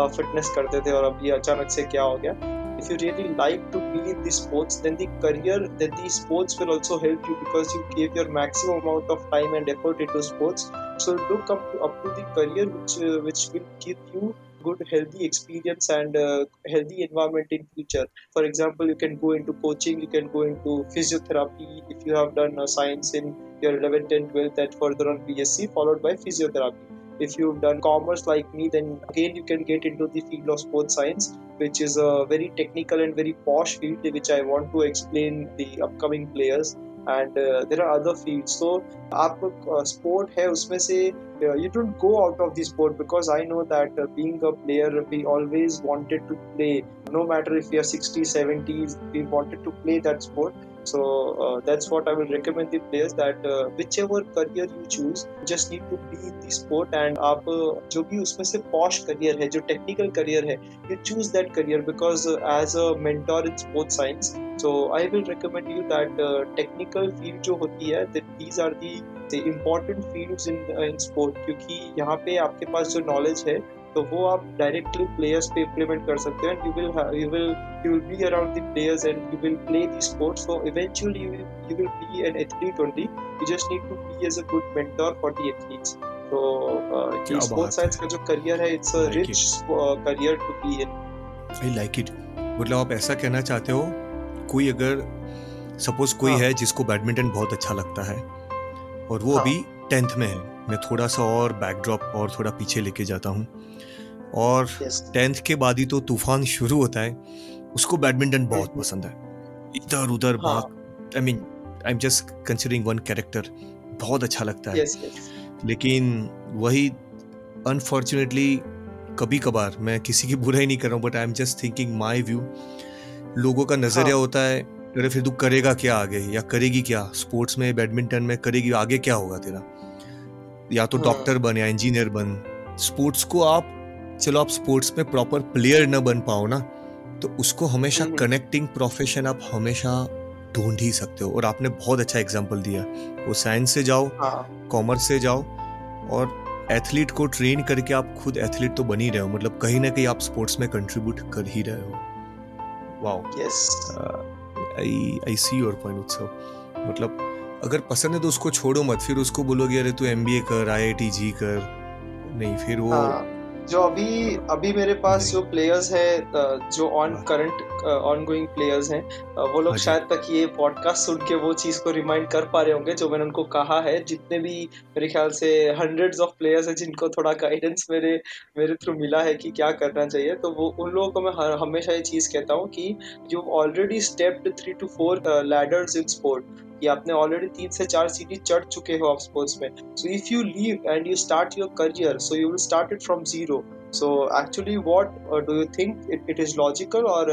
[SPEAKER 5] फिटनेस करते थे और अब ये अचानक से क्या हो गया if you really like to be in these sports then the career then these sports will also help you because you gave your maximum amount of time and effort into sports so look up to, up to the career which uh, which will give you good healthy experience and uh, healthy environment in future for example you can go into coaching you can go into physiotherapy if you have done uh, science in your 11th and 12th and further on bsc followed by physiotherapy if you've done commerce like me then again you can get into the field of sports science which is a very technical and very posh field which i want to explain the upcoming players and uh, there are other fields so uh, sport hai usme uh, you don't go out of this sport because i know that being a player we always wanted to play no matter if you are 60 70 we wanted to play that sport So uh, that's what I will recommend the players that uh, whichever career you choose, just need to be in the sport and आप uh, जो भी उसमें से posh career है जो technical career है you choose that career because as a mentor in sports science so I will recommend you that technical field जो होती है these are the important fields in in sport क्योंकि यहाँ पे आपके पास जो नॉलेज है तो वो आप डायरेक्टली प्लेयर्स पे इम्प्लीमेंट कर सकते हैं you will you will you will be around the players and you will play the sports so eventually you will be an athlete only you just need to be as a good mentor for the athletes तो ये sports science का जो career है it's a rich career to be in
[SPEAKER 6] I like it मतलब आप ऐसा कहना चाहते हो कोई अगर सपोज कोई हाँ. है जिसको बैडमिंटन बहुत अच्छा लगता है और वो हाँ. अभी टेंथ में है मैं थोड़ा सा और बैकड्रॉप और थोड़ा पीछे लेके जाता हूँ और टेंथ के बाद ही तो तूफान शुरू होता है उसको बैडमिंटन बहुत mm-hmm. पसंद है इधर उधर हाँ। भाग I mean I am just considering one character बहुत अच्छा लगता है yes, yes. लेकिन वही अनफॉर्चुनेटली कभी कभार मैं किसी की बुराई नहीं कर रहा हूँ but I am just thinking my view लोगों का नज़रिया हाँ. होता है अरे फिर तू करेगा क्या आगे या करेगी क्या स्पोर्ट्स में बैडमिंटन में करेगी आगे क्या होगा तेरा या तो हाँ। डॉक्टर बन या इंजीनियर बन स्पोर्ट्स को आप चलो आप स्पोर्ट्स में प्रॉपर प्लेयर ना बन पाओ ना तो उसको हमेशा कनेक्टिंग हम्म। प्रोफेशन आप हमेशा ढूंढ ही सकते हो और आपने बहुत अच्छा एग्जाम्पल दिया वो साइंस से जाओ कॉमर्स हाँ। से जाओ और एथलीट को ट्रेन करके आप खुद एथलीट तो बन ही रहे हो मतलब कहीं ना कहीं आप स्पोर्ट्स में कंट्रीब्यूट कर ही रहे हो wow yes I I see your point Utsav मतलब अगर पसंद है तो उसको छोड़ो मत फिर उसको बोलोगे अरे तू एम बी ए कर आई आई टी जी कर
[SPEAKER 5] नहीं फिर वो हाँ। जो अभी अभी मेरे पास जो प्लेयर्स है जो on current on going players हैं वो लोग हाँ शायद तक ये पॉडकास्ट सुन के वो चीज़ को रिमाइंड कर पा रहे होंगे जो मैंने उनको कहा है जितने भी मेरे ख्याल से हंड्रेड्स ऑफ प्लेयर्स हैं जिनको थोड़ा गाइडेंस मेरे मेरे थ्रू मिला है कि क्या करना चाहिए तो वो उन लोगों को मैं हमेशा ये चीज़ कहता हूँ कि you already stepped three to four ladders in sport कि आपने ऑलरेडी तीन से चार सीढ़ी चढ़ चुके हो आप स्पोर्ट्स में so if you leave and you start your career so you will start it from zero so actually what do you think it is logical और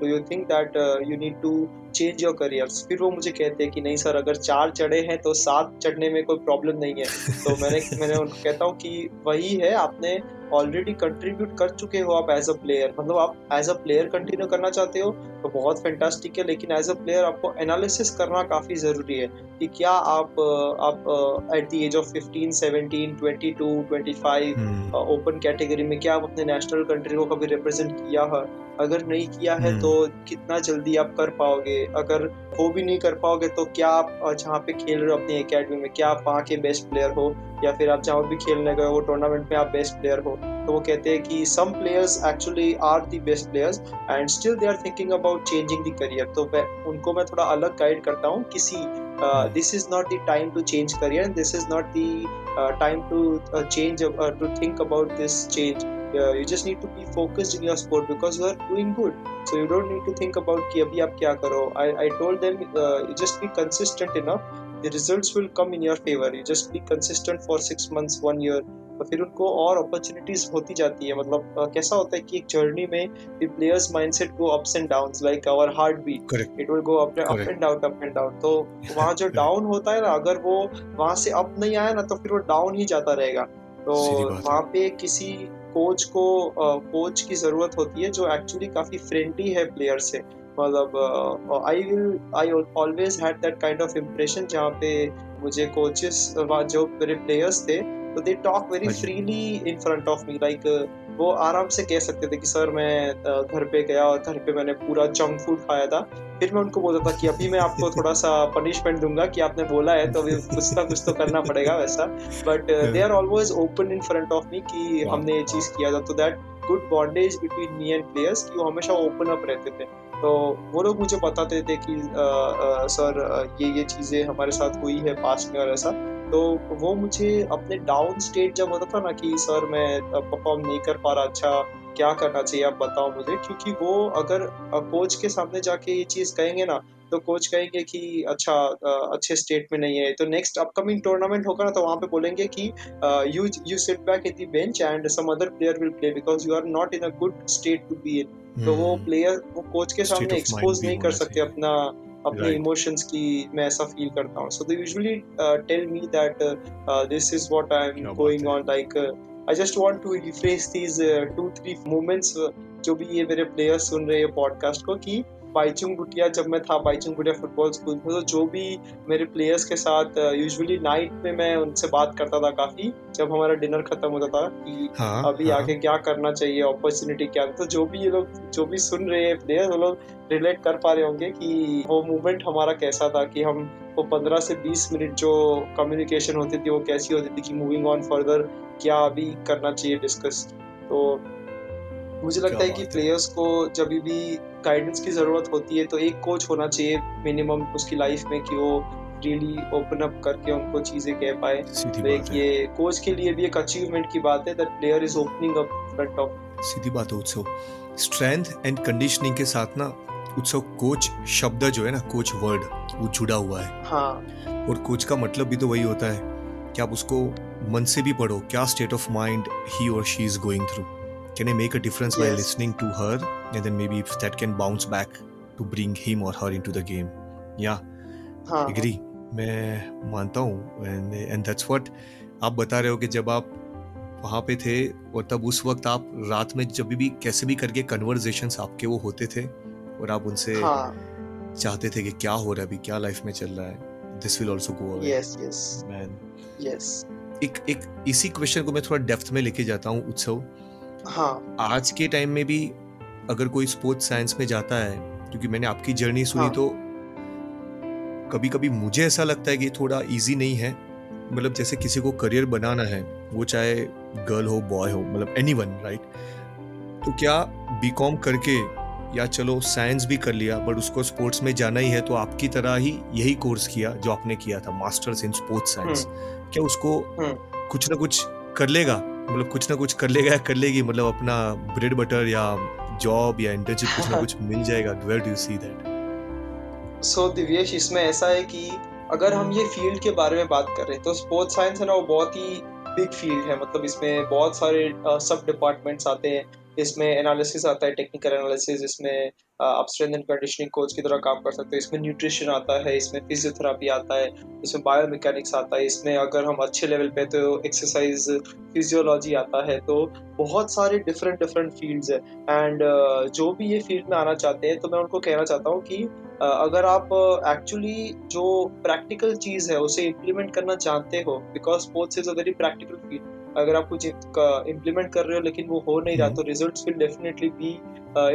[SPEAKER 5] do you think that you need to change your career फिर वो मुझे कहते हैं कि नहीं sir अगर चार चढ़े हैं तो सात चढ़ने में कोई प्रॉब्लम नहीं है तो मैंने मैंने उनको कहता हूँ कि वही है आपने ऑलरेडी कंट्रीब्यूट कर चुके हो आप एज अ प्लेयर मतलब आप एज अ प्लेयर कंटिन्यू करना चाहते हो तो बहुत फैंटास्टिक है लेकिन एज अ प्लेयर आपको एनालिसिस करना काफ़ी ज़रूरी है कि क्या आप आप at the age of 15, 17, 22, 25 open hmm. Category में क्या आप अपने नेशनल कंट्री को कभी रिप्रेजेंट किया है अगर नहीं किया है तो हम्म। कितना जल्दी आप कर पाओगे अगर वो भी नहीं कर पाओगे तो क्या आप जहाँ पे खेल रहे हो अपनी अकेडमी में क्या आप वहाँ के बेस्ट प्लेयर हो या फिर आप जहाँ भी खेलने गए वो टूर्नामेंट में आप बेस्ट प्लेयर हो तो वो कहते हैं कि some players actually are the best players and still they are thinking about changing the career तो मैं उनको मैं थोड़ा अलग गाइड करता हूँ किसी this is not the time to change career this is not the time to change to think about this change uh, you just need to be focused in your sport because you are doing good so you don't need to think about ki abhi aap kya karo i, I told them uh, you just be consistent enough the results will come in your favor you just be consistent for six months one year और फिर उनको और opportunities होती जाती है मतलब uh, कैसा होता है कि एक जर्नी में the players mindset go ups and down like our heart beat it will go up and down up and down तो वहाँ जो डाउन होता है ना अगर वो वहाँ से अप नहीं आया ना तो फिर वो डाउन ही जाता रहेगा तो वहाँ पे किसी कोच को कोच की ज़रूरत होती है जो एक्चुअली काफ़ी फ्रेंडली है प्लेयर से मतलब I will I always had that kind of impression जहाँ पे मुझे कोचेस जो मेरे प्लेयर्स थे तो they talk very freely in front of me like वो आराम से कह सकते थे कि सर मैं घर पे गया और घर पे मैंने पूरा जंक फूड खाया था फिर मैं उनको बोलता था कि अभी मैं आपको थोड़ा सा पनिशमेंट दूंगा कि आपने बोला है तो अभी कुछ ना कुछ तो करना पड़ेगा वैसा but they are always open in front of me कि हमने ये चीज़ किया था तो that good bondage between me and players कि वो हमेशा ओपन अप रहते थे तो वो लोग मुझे बताते थे कि सर uh, uh, uh, ये ये चीज़ें हमारे साथ हुई है पास्ट में और ऐसा तो वो मुझे अपने डाउन स्टेट जब होता था ना कि सर मैं परफॉर्म नहीं कर पा रहा अच्छा क्या करना चाहिए आप बताओ मुझे क्योंकि वो अगर कोच के सामने जाके ये चीज़ कहेंगे ना तो कोच कहेंगे कि अच्छा अच्छे स्टेट में नहीं है तो नेक्स्ट अपकमिंग टूर्नामेंट होगा ना तो वहाँ पे बोलेंगे कि you you sit back in the bench and some other player will play because you are not in a good state to be in तो वो प्लेयर hmm. वो कोच के सामने एक्सपोज नहीं कर सकते अपना अपने इमोशंस की मैं ऐसा फील करता हूँ so they usually tell me that this is what I am going on like I just want to refresh these two three moments जो भी ये मेरे प्लेयर्स सुन रहे हैं पॉडकास्ट को कि बाईचुंग भुटिया जब मैं था बाईचुंग भुटिया फुटबॉल स्कूल में तो जो भी मेरे प्लेयर्स के साथ यूजुअली uh, नाइट में मैं उनसे बात करता था काफ़ी जब हमारा डिनर ख़त्म होता था कि हाँ, अभी हाँ. आगे क्या करना चाहिए अपॉर्चुनिटी क्या तो जो भी ये लोग जो भी सुन रहे हैं प्लेयर्स वो लोग रिलेट कर पा रहे होंगे कि वो मूवमेंट हमारा कैसा था कि हम वो पंद्रह से बीस मिनट जो कम्युनिकेशन होती थी वो कैसी होती थी कि मूविंग ऑन फर्दर क्या अभी करना चाहिए डिस्कस तो मुझे लगता है कि प्लेयर्स को जब भी गाइडेंस की ज़रूरत होती है तो एक कोच होना चाहिए मिनिमम उसकी लाइफ में कि वो रियली ओपन अप करके उनको चीज़ें कह पाए तो ये कोच के लिए भी एक अचीवमेंट की बात है that player is opening up front of
[SPEAKER 6] सीधी बात है उत्सव स्ट्रेंथ एंड कंडीशनिंग के साथ ना उत्सव कोच शब्द जो है ना कोच वर्ड वो जुड़ा हुआ है हाँ और कोच का मतलब भी तो वही होता है कि आप उसको मन से भी पढ़ो क्या स्टेट ऑफ माइंड ही और she is going through can I make a difference yes. by listening to her? And then maybe if that can bounce back to bring him or her into the game. Yeah, हाँ. हाँ। agree. मैं मानता हूँ and that's what आप बता रहे हो कि जब आप वहाँ पे थे और तब उस वक्त आप रात में जब भी कैसे भी करके कन्वर्जेशंस आपके वो होते थे और आप उनसे हाँ. चाहते थे कि क्या हो रहा है अभी क्या लाइफ में चल रहा है this will also go away yes yes man yes एक एक इसी क्वेश्चन को मैं थोड़ा डेप्थ में लेके जाता हूँ उत्सव हाँ आज के टाइम में भी अगर कोई स्पोर्ट्स साइंस में जाता है क्योंकि मैंने आपकी जर्नी सुनी हाँ. तो कभी कभी मुझे ऐसा लगता है कि थोड़ा इजी नहीं है मतलब जैसे किसी को करियर बनाना है वो चाहे गर्ल हो बॉय हो मतलब एनी वन राइट तो क्या बी कॉम करके या चलो साइंस भी कर लिया बट उसको स्पोर्ट्स में जाना ही है तो आपकी तरह ही यही कोर्स किया जो आपने किया था मास्टर्स इन स्पोर्ट्स साइंस क्या उसको हम्म। कुछ ना कुछ कर लेगा मतलब कुछ ना कुछ कर लेगा या कर लेगी मतलब अपना ब्रेड बटर या जॉब या इंटर्नशिप कुछ ना कुछ मिल जाएगा where do see that
[SPEAKER 5] so Divyesh इसमें ऐसा है कि अगर हम ये फील्ड के बारे में बात कर रहे हैं तो स्पोर्ट्स साइंस है ना वो बहुत ही बिग फील्ड है मतलब इसमें बहुत सारे सब डिपार्टमेंट्स आते हैं इसमें एनालिसिस आता है टेक्निकल एनालिसिस इसमें आप स्ट्रेंथ एंड कंडीशनिंग कोच की तरह काम कर सकते हो इसमें न्यूट्रिशन आता है इसमें फिजियोथेरापी आता है इसमें बायो मैकेनिक्स आता है इसमें अगर हम अच्छे लेवल पे तो एक्सरसाइज फिजियोलॉजी आता है तो बहुत सारे डिफरेंट डिफरेंट फील्ड्स है एंड uh, जो भी ये फील्ड में आना चाहते हैं तो मैं उनको कहना चाहता हूँ कि uh, अगर आप एक्चुअली uh, जो प्रैक्टिकल चीज़ है उसे इम्प्लीमेंट करना चाहते हो because sports is a very practical field अगर आप कुछ इम्प्लीमेंट कर रहे हो लेकिन वो हो नहीं रहा तो result will definitely be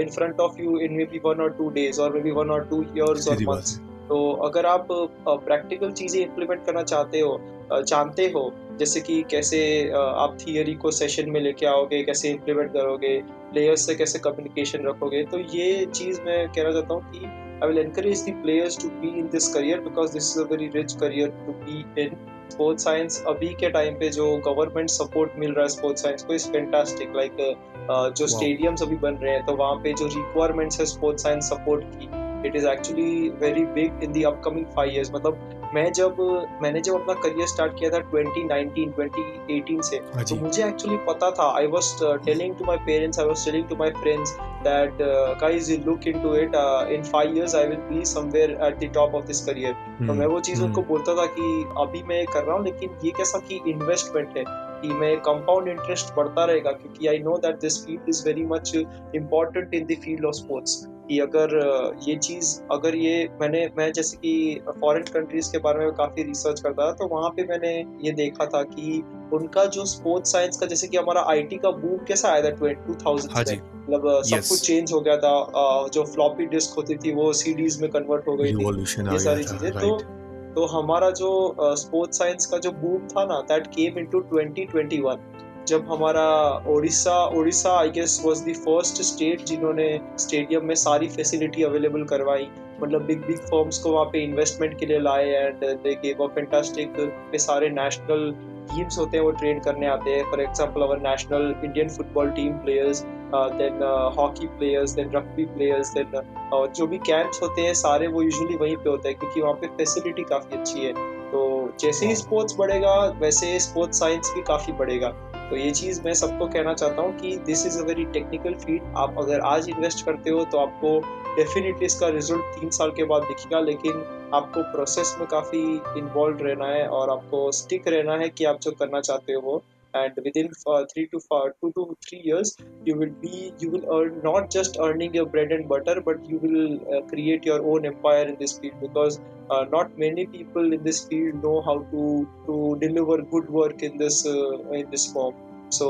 [SPEAKER 5] in front of you in maybe one और टू डेज और मे बी वन और टू ईयर्स और मंथ्स तो अगर आप प्रैक्टिकल चीज़ें इम्प्लीमेंट करना चाहते हो uh, जानते हो जैसे कि कैसे uh, आप थियोरी को सेशन में लेके आओगे कैसे इम्प्लीमेंट करोगे प्लेयर्स से कैसे कम्युनिकेशन रखोगे तो ये चीज़ मैं कहना चाहता हूँ कि I will encourage the players to be in this career because this is a very rich career to be in sports science अभी के टाइम पे जो गवर्नमेंट सपोर्ट मिल रहा है स्पोर्ट्स साइंस को इज फैंटास्टिक लाइक जो स्टेडियम्स अभी बन रहे हैं तो वहाँ पे जो रिक्वायरमेंट्स है स्पोर्ट्स साइंस सपोर्ट की it is actually very big in the upcoming five years मतलब मैं जब मैंने जब अपना करियर स्टार्ट किया था 2019 2018 से हाँ तो मुझे एक्चुअली पता था I was telling to my parents I was telling to my friends that guys you look into it in 5 years I will be somewhere at the top of this career तो हम्म, मैं वो चीज़ हम्म। उनको बोलता था कि अभी मैं कर रहा हूँ लेकिन ये कैसा कि इन्वेस्टमेंट है कि में कंपाउंड इंटरेस्ट बढ़ता रहेगा क्योंकि I know that this field is very much important in the field of sports कि अगर ये चीज़ अगर ये मैंने मैं जैसे कि फॉरेन कंट्रीज़ के बारे में काफ़ी रिसर्च करता था तो वहाँ पे मैंने ये देखा था कि उनका जो स्पोर्ट्स साइंस का जैसे कि हमारा आईटी का बूम कैसा आया था टू थाउजेंड हाँ मतलब सब yes. कुछ चेंज हो गया था जो फ्लॉपी डिस्क होती थी वो सीडीज में कन्वर्ट हो गई थी ये सारी चीज़ें तो तो हमारा जो स्पोर्ट्स साइंस का जो बूम था ना दैट केम इनटू 2021 जब हमारा Odisha Odisha I guess was the first state जिन्होंने स्टेडियम में सारी फैसिलिटी अवेलेबल करवाई मतलब बिग बिग फर्म्स को वहाँ पे इन्वेस्टमेंट के लिए लाए and they gave a fantastic पे सारे नेशनल टीम्स होते हैं वो ट्रेन करने आते हैं for example our national Indian football team players then hockey players then rugby players then जो भी कैंप्स होते हैं सारे वो यूजुअली वहीं पे होते हैं क्योंकि वहाँ पे फैसिलिटी काफ़ी अच्छी है तो जैसे ही स्पोर्ट्स हाँ। बढ़ेगा वैसे स्पोर्ट्स साइंस भी काफ़ी बढ़ेगा तो ये चीज़ मैं सबको कहना चाहता हूँ कि this is a very technical field आप अगर आज इन्वेस्ट करते हो तो आपको डेफिनेटली इसका रिजल्ट तीन साल के बाद दिखेगा लेकिन आपको प्रोसेस में काफ़ी इन्वॉल्व रहना है और आपको स्टिक रहना है कि आप जो करना चाहते हो and within uh, three to four, two to three years you will be you will earn not just earning your bread and butter but you will uh, create your own empire in this field because uh, not many people in this field know how to to deliver good work in this uh, in this form so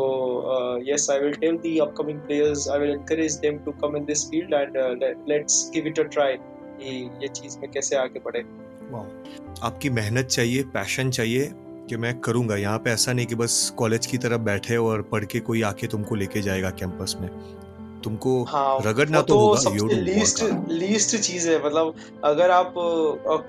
[SPEAKER 5] uh, yes i will tell the upcoming players i will encourage them to come in this field and uh, let, let's give it a try कि ये चीज में कैसे आगे बढ़े wow.
[SPEAKER 6] आपकी मेहनत चाहिए पैशन चाहिए कि मैं करूँगा यहाँ पे ऐसा नहीं कि बस कॉलेज की तरफ बैठे और पढ़ के कोई आके तुमको लेके जाएगा कैंपस में तुमको हाँ, रगड़ना तो, तो
[SPEAKER 5] होगा लीस्ट लीस्ट चीज है मतलब अगर आप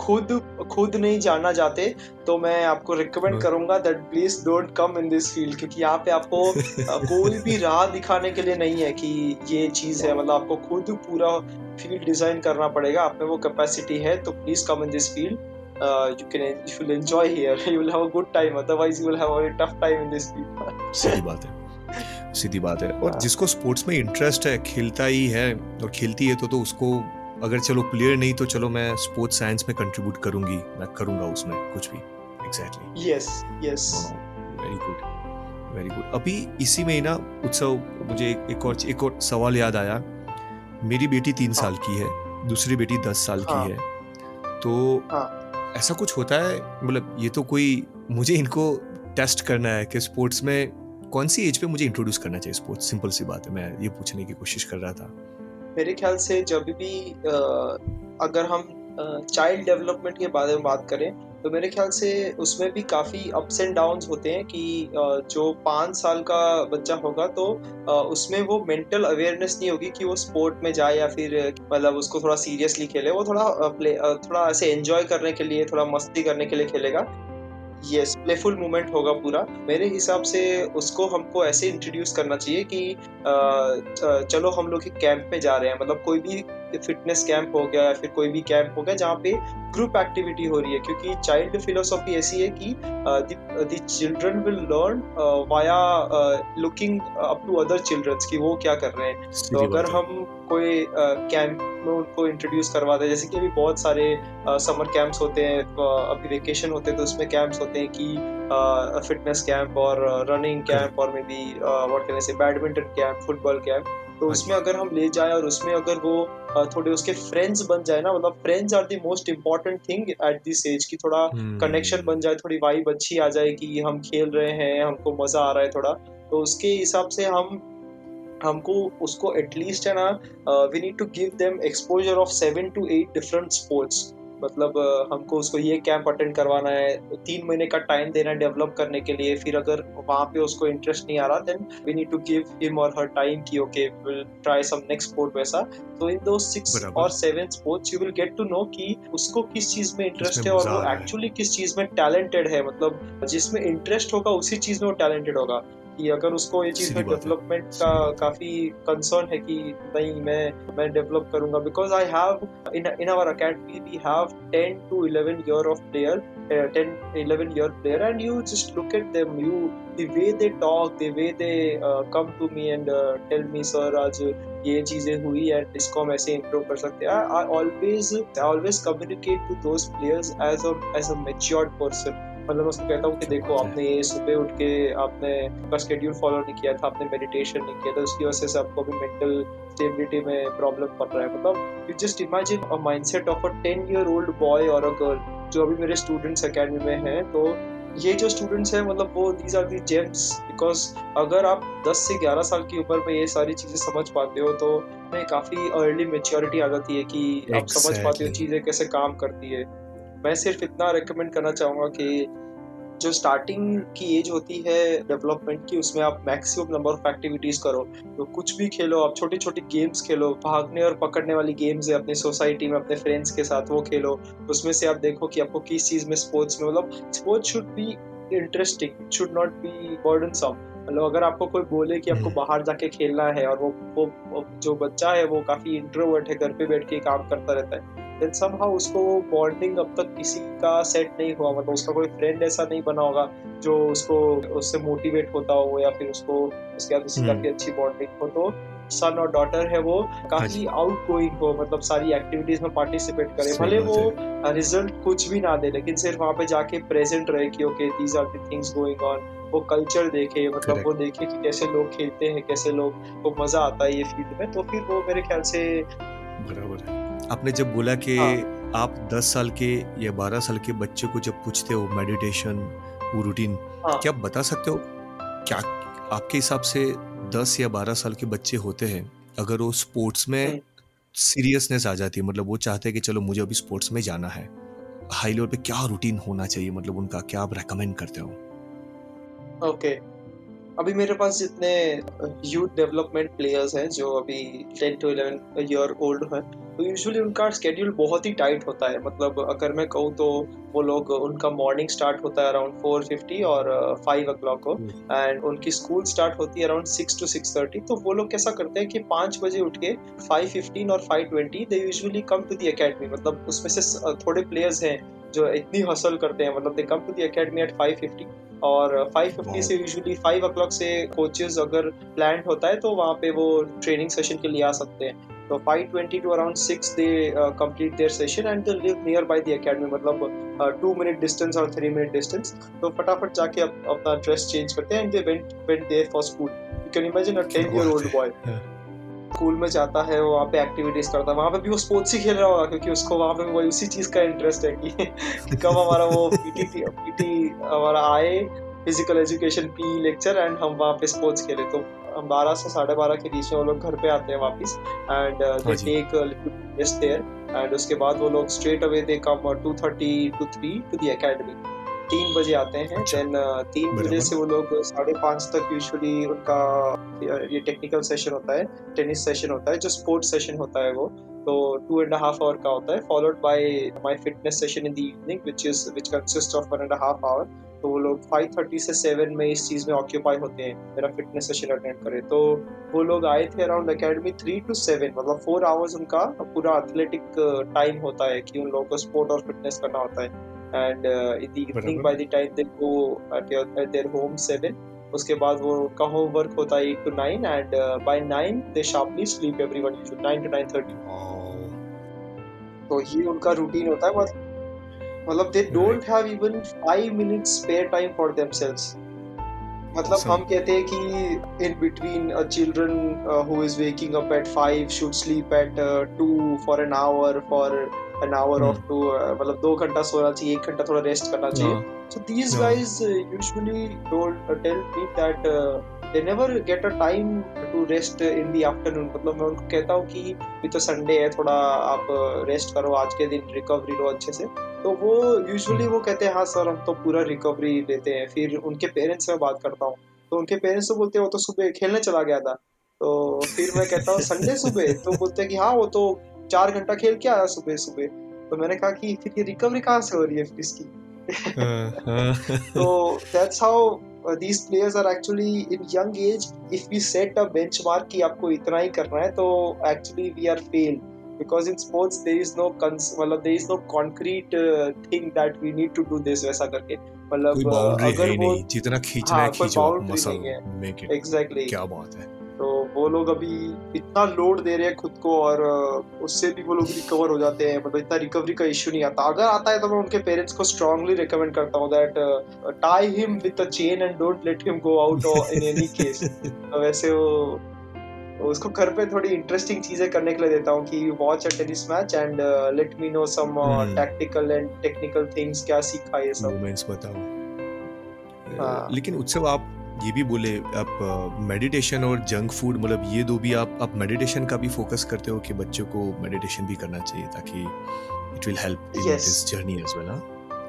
[SPEAKER 5] खुद खुद नहीं जाना चाहते तो मैं आपको रिकमेंड हाँ। करूंगा that please don't come in this field क्योंकि यहाँ पे आपको कोई भी राह दिखाने के लिए नहीं है कि ये चीज है मतलब आपको खुद पूरा फील्ड डिजाइन करना पड़ेगा आप में वो कैपेसिटी है तो please come in this field uh, you can you will enjoy here you will have a good time otherwise you will have a very tough time in this सही बात
[SPEAKER 6] है सीधी बात है और हाँ। जिसको स्पोर्ट्स में इंटरेस्ट है खेलता ही है और खेलती है तो तो उसको अगर चलो प्लेयर नहीं तो चलो मैं स्पोर्ट्स साइंस में कंट्रीब्यूट करूंगी मैं करूंगा
[SPEAKER 5] उसमें कुछ भी exactly yes yes
[SPEAKER 6] very good very good अभी इसी में ही ना उत्सव मुझे एक और एक और सवाल याद आया मेरी बेटी तीन हाँ। साल की है दूसरी बेटी दस साल की हाँ। है तो ऐसा कुछ होता है मतलब ये तो कोई मुझे इनको टेस्ट करना है कि स्पोर्ट्स में कौन सी एज पे मुझे इंट्रोड्यूस करना चाहिए स्पोर्ट्स सिंपल सी बात है मैं ये पूछने की कोशिश कर रहा था
[SPEAKER 5] मेरे ख्याल से जब भी अगर हम चाइल्ड डेवलपमेंट के बारे में बात करें तो मेरे ख्याल से उसमें भी काफ़ी अप्स एंड डाउन्स होते हैं कि जो पाँच साल का बच्चा होगा तो उसमें वो मेंटल अवेयरनेस नहीं होगी कि वो स्पोर्ट में जाए या फिर मतलब उसको थोड़ा सीरियसली खेले वो थोड़ा प्ले थोड़ा ऐसे एंजॉय करने के लिए थोड़ा मस्ती करने के लिए खेलेगा येस प्लेफुल मोमेंट होगा पूरा मेरे हिसाब से उसको हमको ऐसे इंट्रोड्यूस करना चाहिए कि चलो हम लोग कैंप में जा रहे हैं मतलब कोई भी फिटनेस कैंप हो गया या फिर कोई भी कैंप हो गया जहाँ पे ग्रुप एक्टिविटी हो रही है क्योंकि चाइल्ड फिलोसॉफी ऐसी है कि the children will learn via looking up to other childrens कि वो क्या कर रहे हैं तो अगर हम कोई कैंप में उनको इंट्रोड्यूस करवा दें जैसे कि अभी बहुत सारे समर कैंप्स होते हैं अभी वेकेशन होते हैं तो उसमें कैंप्स होते हैं कि फिटनेस कैंप और रनिंग कैंप और मे बी वॉट कैन से बैडमिंटन कैंप फुटबॉल कैंप तो हाँ उसमें अगर हम ले जाए और उसमें अगर वो थोड़े उसके फ्रेंड्स बन जाए ना मतलब friends are the most important thing at this age की थोड़ा कनेक्शन हम्म। बन जाए थोड़ी वाइब अच्छी आ जाए कि हम खेल रहे हैं हमको मजा आ रहा है थोड़ा तो उसके हिसाब से हम हमको उसको एटलीस्ट है ना we need to give them exposure of seven to eight different sports मतलब हमको उसको ये कैंप अटेंड करवाना है तो तीन महीने का टाइम देना है डेवलप करने के लिए फिर अगर वहाँ पे उसको इंटरेस्ट नहीं आ रहा then we need to give him और हर टाइम की okay will try some next sport वैसा तो इन दो सिक्स और seven sports you will get to know कि उसको किस चीज में इंटरेस्ट है और वो एक्चुअली किस चीज में टैलेंटेड है मतलब जिसमें इंटरेस्ट होगा उसी चीज में वो टैलेंटेड होगा कि अगर उसको ये चीज़ में डेवलपमेंट का काफ़ी कंसर्न है कि नहीं मैं मैं डेवलप करूंगा because I have in our academy we have ten to eleven year of player ten eleven year player and you just look at them you the way they talk the way they uh, come to me and uh, tell me sir आज ये चीज़ें हुई and इसको हम ऐसे improve कर सकते हैं I always I always communicate to those players as a as a matured person मतलब उसको कहता हूँ कि देखो अच्छा। आपने ये सुबह उठ के आपने आपका शेड्यूल फॉलो नहीं किया था आपने मेडिटेशन नहीं किया था तो उसकी वजह से आपको भी मेंटल स्टेबिलिटी में प्रॉब्लम पड़ रहा है मतलब you just imagine a mind set of a ten year old boy और अ गर्ल जो अभी मेरे स्टूडेंट्स अकेडमी में हैं तो ये जो स्टूडेंट्स हैं मतलब वो these are the gems because अगर आप 10 से 11 साल की उम्र में ये सारी चीज़ें समझ पाते हो तो काफ़ी अर्ली मेच्योरिटी आ जाती है कि exactly. आप समझ पाते हो चीज़ें कैसे काम करती है मैं सिर्फ इतना रिकमेंड करना चाहूँगा कि जो स्टार्टिंग की एज होती है डेवलपमेंट की उसमें आप मैक्सिमम नंबर ऑफ एक्टिविटीज़ करो तो कुछ भी खेलो आप छोटी छोटी गेम्स खेलो भागने और पकड़ने वाली गेम्स है अपनी सोसाइटी में अपने फ्रेंड्स के साथ वो खेलो उसमें से आप देखो कि आपको किस चीज़ में स्पोर्ट्स में मतलब sports should be interesting should not be burdensome मतलब अगर आपको कोई बोले कि आपको हम्म। बाहर जाके खेलना है और वो वो जो बच्चा है वो काफ़ी इंट्रोवर्ट है घर पे बैठ के काम करता रहता है देन समहा उसको बॉन्डिंग अब तक किसी का सेट नहीं हुआ मतलब उसका कोई फ्रेंड ऐसा नहीं बना होगा जो उसको उससे मोटिवेट होता हो या फिर उसको उसके बाद उसकी हम्म। काफी अच्छी बॉन्डिंग हो तो सन और डॉटर है वो हाँ काफी आउट गोइंग हो मतलब सारी एक्टिविटीज में पार्टिसिपेट करे भले वो रिजल्ट कुछ भी ना दे लेकिन सिर्फ वहाँ पे जाके प्रेजेंट रहे कि okay these are things going on वो कल्चर देखे मतलब वो देखे कि कैसे लोग खेलते हैं कैसे लोग को मजा आता है ये फील्ड में तो फिर वो मेरे ख्याल से बराबर है आपने जब बोला कि हाँ। आप 10 साल के या 12 साल के बच्चे को जब पूछते हो मेडिटेशन वो रूटीन हाँ। क्या आप बता सकते हो क्या आपके हिसाब से 10 या 12 साल के बच्चे होते हैं अगर वो स्पोर्ट्स में सीरियसनेस हम्म। आ जाती है मतलब वो चाहते हैं कि चलो मुझे अभी स्पोर्ट्स में जाना है हाई लेवल पे क्या रूटीन होना चाहिए मतलब उनका क्या आप रेकमेंड करते हो ओके okay. अभी मेरे पास जितने यूथ डेवलपमेंट प्लेयर्स हैं जो अभी ten to eleven year old हैं तो यूजुअली उनका स्केड्यूल बहुत ही टाइट होता है मतलब अगर मैं कहूँ तो वो लोग उनका मॉर्निंग स्टार्ट होता है अराउंड फोर फिफ्टी और फाइव ओ क्लॉक को एंड hmm. उनकी स्कूल स्टार्ट होती है around six to six thirty तो वो लोग कैसा करते हैं कि पाँच बजे उठ के फाइव फिफ्टीन और five twenty they usually come to the academy मतलब उसमें से थोड़े प्लेयर्स हैं जो इतनी हसल करते हैं मतलब they come to the academy at 550 और 550 से यूजुअली 5 o'clock से कोचेस अगर प्लान होता है तो वहाँ पे वो ट्रेनिंग सेशन के लिए आ सकते हैं तो 520 to around 6 they complete their session and they live near by the academy मतलब टू मिनट डिस्टेंस और थ्री मिनट डिस्टेंस तो फटाफट जाके अपना ड्रेस चेंज करते हैं and they went went there for school you imagine a 10 year old boy school में जाता है वहाँ पे एक्टिविटीज करता है वहाँ पे भी वो स्पोर्ट्स ही खेल रहा होगा क्योंकि उसको वहाँ पे वही उसी चीज का इंटरेस्ट है कि कब हमारा वो पीटी पीटी हमारा आए physical education P lecture and हम वहाँ पे स्पोर्ट्स खेले तो हम बारह से साढ़े बारह के बीच में वो लोग घर पे आते हैं वापस एंड एक टेक एंड उसके बाद वो लोग straight away they come to thirty to three to the academy तीन बजे आते हैं देन अच्छा। uh, तीन बजे से वो लोग साढ़े पाँच तक यूजली उनका ये टेक्निकल सेशन होता है टेनिस सेशन होता है जो स्पोर्ट्स सेशन होता है वो तो टू एंड हाफ आवर का होता है followed by my fitness session in the evening which is which consist of one and half hour तो वो लोग फाइव थर्टी से सेवन में इस चीज़ में ऑक्यूपाई होते हैं मेरा फिटनेस सेशन अटेंड करें तो वो लोग आए थे around academy three to seven मतलब फोर आवर्स उनका पूरा एथलेटिक टाइम uh, होता है कि उन लोगों को स्पोर्ट और फिटनेस करना होता है and in the evening by the time they go at your there home 7 उसके बाद वो उनका होम वर्क होता है 8 to 9 and by 9 they sharply sleep everyone you use 9 to 9:30 तो ये उनका रूटीन होता है मतलब they don't have even 5 minutes spare time for themselves मतलब, मतलब हम कहते हैं कि in between a children who is waking up at 5 should sleep at 2 for an hour for an hour of two मतलब दो घंटा सोना चाहिए एक घंटा थोड़ा रेस्ट करना चाहिए so these guys usually tell me that they never get a time to rest in the afternoon मतलब मैं उनको कहता हूँ कि भी तो संडे है थोड़ा आप रेस्ट uh, करो आज के दिन रिकवरी लो अच्छे से तो वो यूजली hmm. वो कहते हैं हाँ सर हम तो पूरा रिकवरी लेते हैं फिर उनके पेरेंट्स में बात करता हूँ तो उनके पेरेंट्स तो बोलते हैं वो तो सुबह खेलने चला गया था तो फिर मैं कहता हूँ संडे सुबह तो बोलते हैं कि हाँ वो तो चार घंटा खेल के आया सुबह सुबह तो मैंने कहा कि फिर ये रिकवरी कहाँ से हो रही है फिर इसकी हाँ, हाँ। तो that's how these players are actually in young age if we set a benchmark कि आपको इतना ही करना है तो actually we are fail because in sports there is no मतलब there is no concrete thing that we need to do this वैसा करके मतलब अगर वो जितना खींचना है हाँ, खींचो मसल मेक इट एग्जैक्टली क्या बात है तो वो लोग अभी इतना लोड दे रहे हैं खुद को और उससे भी वो लोग रिकवर हो जाते हैं मतलब इतना रिकवरी का इश्यू नहीं आता अगर आता है तो मैं उनके पेरेंट्स को स्ट्रांगली रिकमेंड करता हूँ that tie him with a chain and don't let him go out in any case वैसे वो उसको घर पे थोड़ी इंटरेस्टिंग चीजें करने के लिए देता हूँ कि watch a tennis match and let me know some tactical and technical things क्या सीखा ये सब मोमेंट्स बताओ हाँ। लेकिन उत्सव आप ये भी बोले आप मेडिटेशन और जंक फूड मतलब ये दो भी आप आप मेडिटेशन का भी फोकस करते हो कि बच्चों को मेडिटेशन भी करना चाहिए ताकि it will help in this journey as well